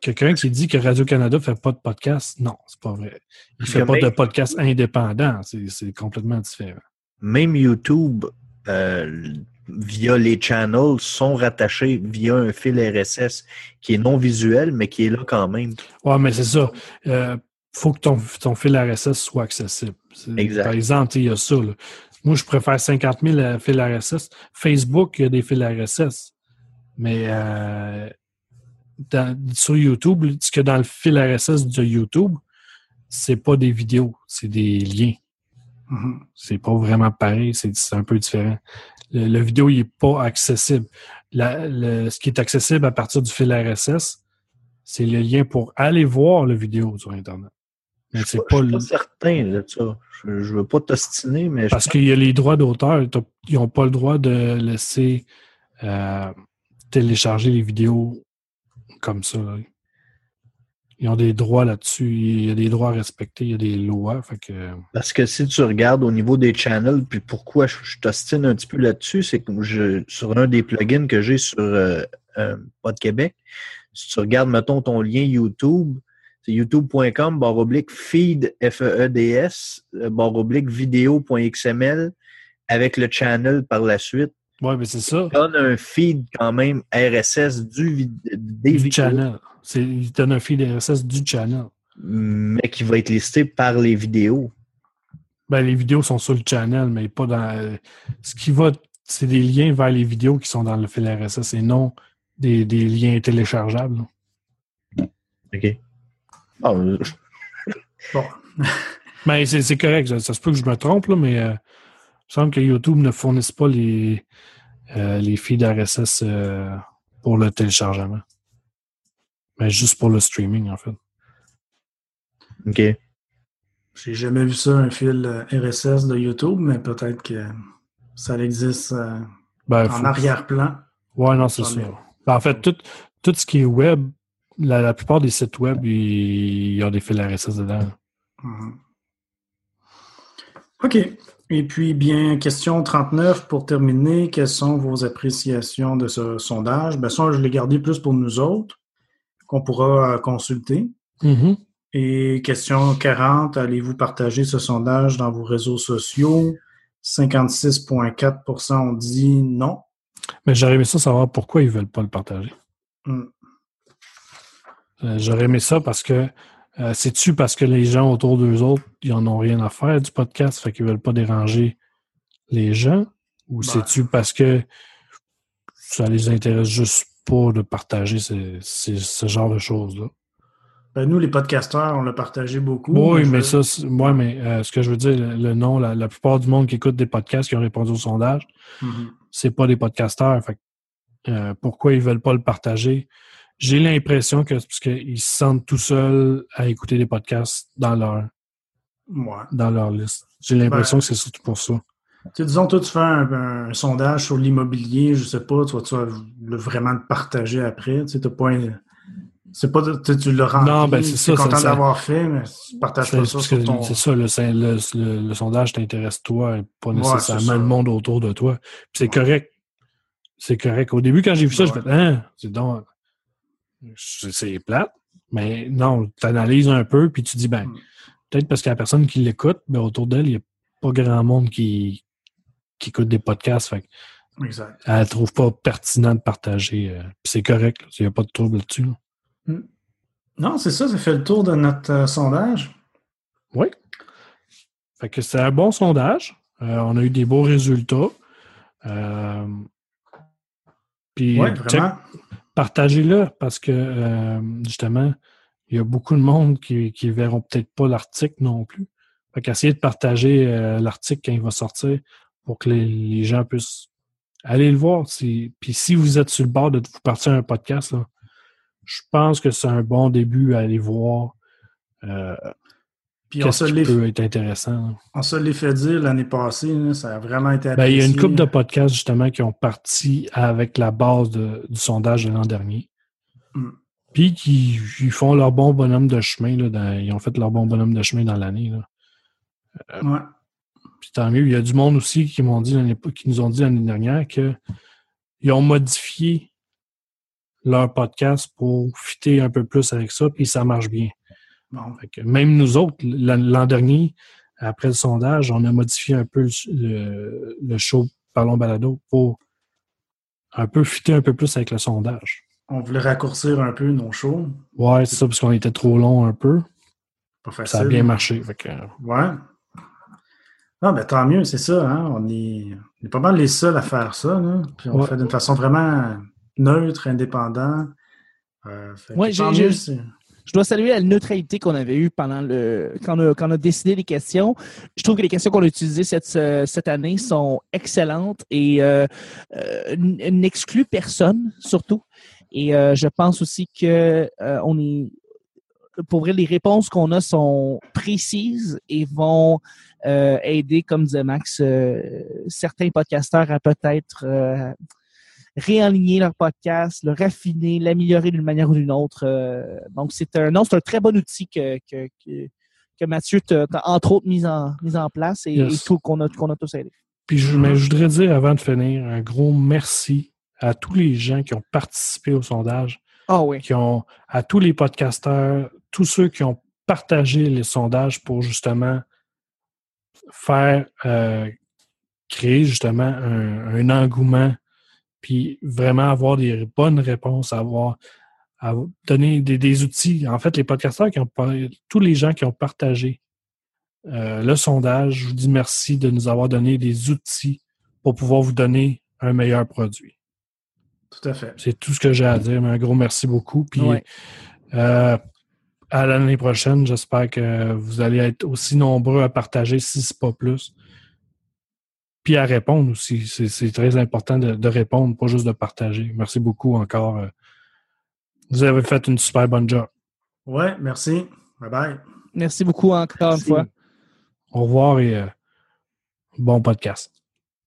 quelqu'un qui dit que Radio-Canada fait pas de podcast, non, c'est pas vrai. Il fait pas de podcast indépendant. C'est c'est complètement différent. Même YouTube, euh, via les channels, sont rattachés via un fil RSS qui est non visuel, mais qui est là quand même. Ouais, mais c'est ça. Euh, faut que ton, ton fil RSS soit accessible. C'est- Exact. Par exemple, il y a ça. là. Moi, je préfère 50 000 à fil RSS. Facebook, il y a des fils RSS. Mais euh, dans- sur YouTube, ce que dans le fil RSS de YouTube, c'est pas des vidéos, c'est des liens. Mhm. C'est pas vraiment pareil, c'est un peu différent. Le, le vidéo, il est pas accessible. La- le- ce qui est accessible à partir du fil RSS, c'est le lien pour aller voir le vidéo sur Internet. Mais Je pas pas, je suis pas certain de ça. Je, je veux pas t'ostiner, mais je parce qu'il y a les droits d'auteur. Ils n'ont pas le droit de laisser euh, télécharger les vidéos comme ça. là. Ils ont des droits là-dessus. Il y a des droits à respecter. Il y a des lois. Fait que, Parce que si tu regardes au niveau des channels, puis pourquoi je, t'ostine un petit peu là-dessus, c'est que je, sur un des plugins que j'ai sur euh, euh, Pod Québec, si tu regardes, mettons, ton lien YouTube, c'est youtube.com, barre oblique feed, F-E-E-D-S, euh, barre oblique vidéo.xml, avec le channel par la suite. ouais, mais c'est ça. donne un feed quand même RSS du, des Du channel. C'est- Il donne un feed RSS du channel. mais qui va être listé par les vidéos. Ben, les vidéos sont sur le channel, mais pas dans. euh, Ce qui va, c'est des liens vers les vidéos qui sont dans le fil RSS et non des, des liens téléchargeables. OK. Ah, euh, Bon. Mais c'est c'est correct, ça, ça se peut que je me trompe, là, mais euh, il me semble que YouTube ne fournisse pas les, euh, les feeds RSS euh, pour le téléchargement. Mais juste pour le streaming, en fait. OK. J'ai jamais vu ça, un fil euh, RSS de YouTube, mais peut-être que ça existe euh, Ben, en faut- arrière-plan. Ouais, non, c'est ai- Ben, en fait, tout, tout ce qui est web, la, la plupart des sites web, ils, ont des fils RSS dedans. Mhm. OK. Et puis, bien, question 39 pour terminer. Quelles sont vos appréciations de ce sondage? Ben, ça, je l'ai gardé plus pour nous autres, qu'on pourra euh, consulter. Mhm. Et question 40, allez-vous partager ce sondage dans vos réseaux sociaux? 56,4% ont dit non. Mais j'aurais aimé ça savoir pourquoi ils veulent pas le partager. Hmm. Euh, j'aurais aimé ça parce que euh, c'est-tu parce que les gens autour d'eux autres, ils en ont rien à faire du podcast, fait qu'ils veulent pas déranger les gens? Ou Ben. c'est-tu parce que ça les intéresse juste pas de partager ces- ces- ce genre de choses-là? Ben, nous, les podcasteurs, on l'a partagé beaucoup. Oui, mais ça, ouais, mais euh, ce que je veux dire, le, le nom, la, la plupart du monde qui écoute des podcasts qui ont répondu au sondage, Mhm. c'est pas des podcasteurs. Fait euh, pourquoi ils veulent pas le partager? J'ai l'impression que c'est parce qu'ils se sentent tout seuls à écouter des podcasts dans leur, Ouais. dans leur liste. J'ai l'impression Ben, que c'est surtout pour ça. Disons, toi, tu fais un, un sondage sur l'immobilier, je sais pas, tu vas, tu vas le vraiment le partager après. Tu sais, t'as pas C'est pas, tu l'as rempli, Non, ben, c'est ça, content d'avoir fait, mais tu partages pas ça sur ton... c'est ça, le, le, le- le sondage t'intéresse toi et pas nécessairement le monde autour de toi. Puis c'est Ouais. correct. C'est correct. Au début, quand j'ai vu ça, je Ouais. fais Hein, c'est donc. C'est plate. Mais non, tu analyses un peu, puis tu dis, ben, Mm. peut-être parce que la personne qui l'écoute, ben, autour d'elle, il n'y a pas grand monde qui, qui écoute des podcasts. Fait Exact. Elle ne trouve pas pertinent de partager. euh, puis c'est correct, il n'y a pas de trouble là-dessus. là. Non, c'est ça, ça fait le tour de notre euh, sondage. Oui. Fait que c'est un bon sondage. Euh, on a eu des beaux résultats. Puis check- vraiment. Partagez-le parce que euh, justement, il y a beaucoup de monde qui ne verront peut-être pas l'article non plus. Fait qu'essayez de partager euh, l'article quand il va sortir pour que les, gens puissent aller le voir. Si- Puis si vous êtes sur le bord de vous partir un podcast, je pense que c'est un bon début à aller voir. euh, Puis on se, qui l'est, peut être intéressant? là. on se l'est fait dire l'année passée, là, ça a vraiment été Ben, il y a une apprécié. couple de podcasts justement qui ont parti avec la base de- du sondage de l'an dernier. Mm. Puis qui ils font leur bon bonhomme de chemin. Là, dans- ils ont fait leur bon bonhomme de chemin dans l'année. là. Ouais. Puis tant mieux. Il y a du monde aussi qui m'ont dit qui nous ont dit l'année dernière que ils ont modifié leur podcast pour fitter un peu plus avec ça, puis ça marche bien. Bon. Fait que même nous autres, l'an dernier, après le sondage, on a modifié un peu le, show Parlons Balado pour un peu fitter un peu plus avec le sondage. On voulait raccourcir un peu nos shows. Ouais, c'est ça, parce qu'on était trop long un peu. Pas puis facile. Ça a bien marché. Que, Ouais. Ben tant mieux, c'est ça. Hein? On, est, on est pas mal les seuls à faire ça. Là. Puis on Ouais. fait d'une façon vraiment neutre, indépendant. Euh, Ouais, j'ai- Je dois saluer la neutralité qu'on avait eue pendant le quand on, a, quand on a décidé les questions. Je trouve que les questions qu'on a utilisées cette, cette année sont excellentes et euh, euh, n'excluent personne, surtout. Et euh, je pense aussi que on est pour vrai, les réponses qu'on a sont précises et vont aider, comme disait Max, certains podcasteurs à peut-être réaligner leur podcast, le raffiner, l'améliorer d'une manière ou d'une autre. Euh, donc, c'est un, non, c'est un très bon outil que, que, que, que Mathieu t'a, t'a, entre autres mis en, mis en place et, Yes. et tout qu'on a, qu'on a tous aidé. Puis je, mais je voudrais dire avant de finir un gros merci à tous les gens qui ont participé au sondage, Ah oui. qui ont à tous les podcasteurs, tous ceux qui ont partagé les sondages pour justement faire euh, créer justement un, un engouement, puis vraiment avoir des bonnes réponses, avoir donner des, des outils. En fait, les podcasteurs qui ont tous les gens qui ont partagé euh, le sondage, je vous dis merci de nous avoir donné des outils pour pouvoir vous donner un meilleur produit. Tout à fait. C'est tout ce que j'ai à dire, mais un gros merci beaucoup. Puis Ouais. euh, à l'année prochaine, j'espère que vous allez être aussi nombreux à partager, si ce n'est pas plus. Puis à répondre aussi. C'est c'est très important de, de répondre, pas juste de partager. Merci beaucoup encore. euh. Vous avez fait une super bonne job. Ouais, merci. Bye bye. Merci beaucoup encore une fois. Au revoir et euh, bon podcast.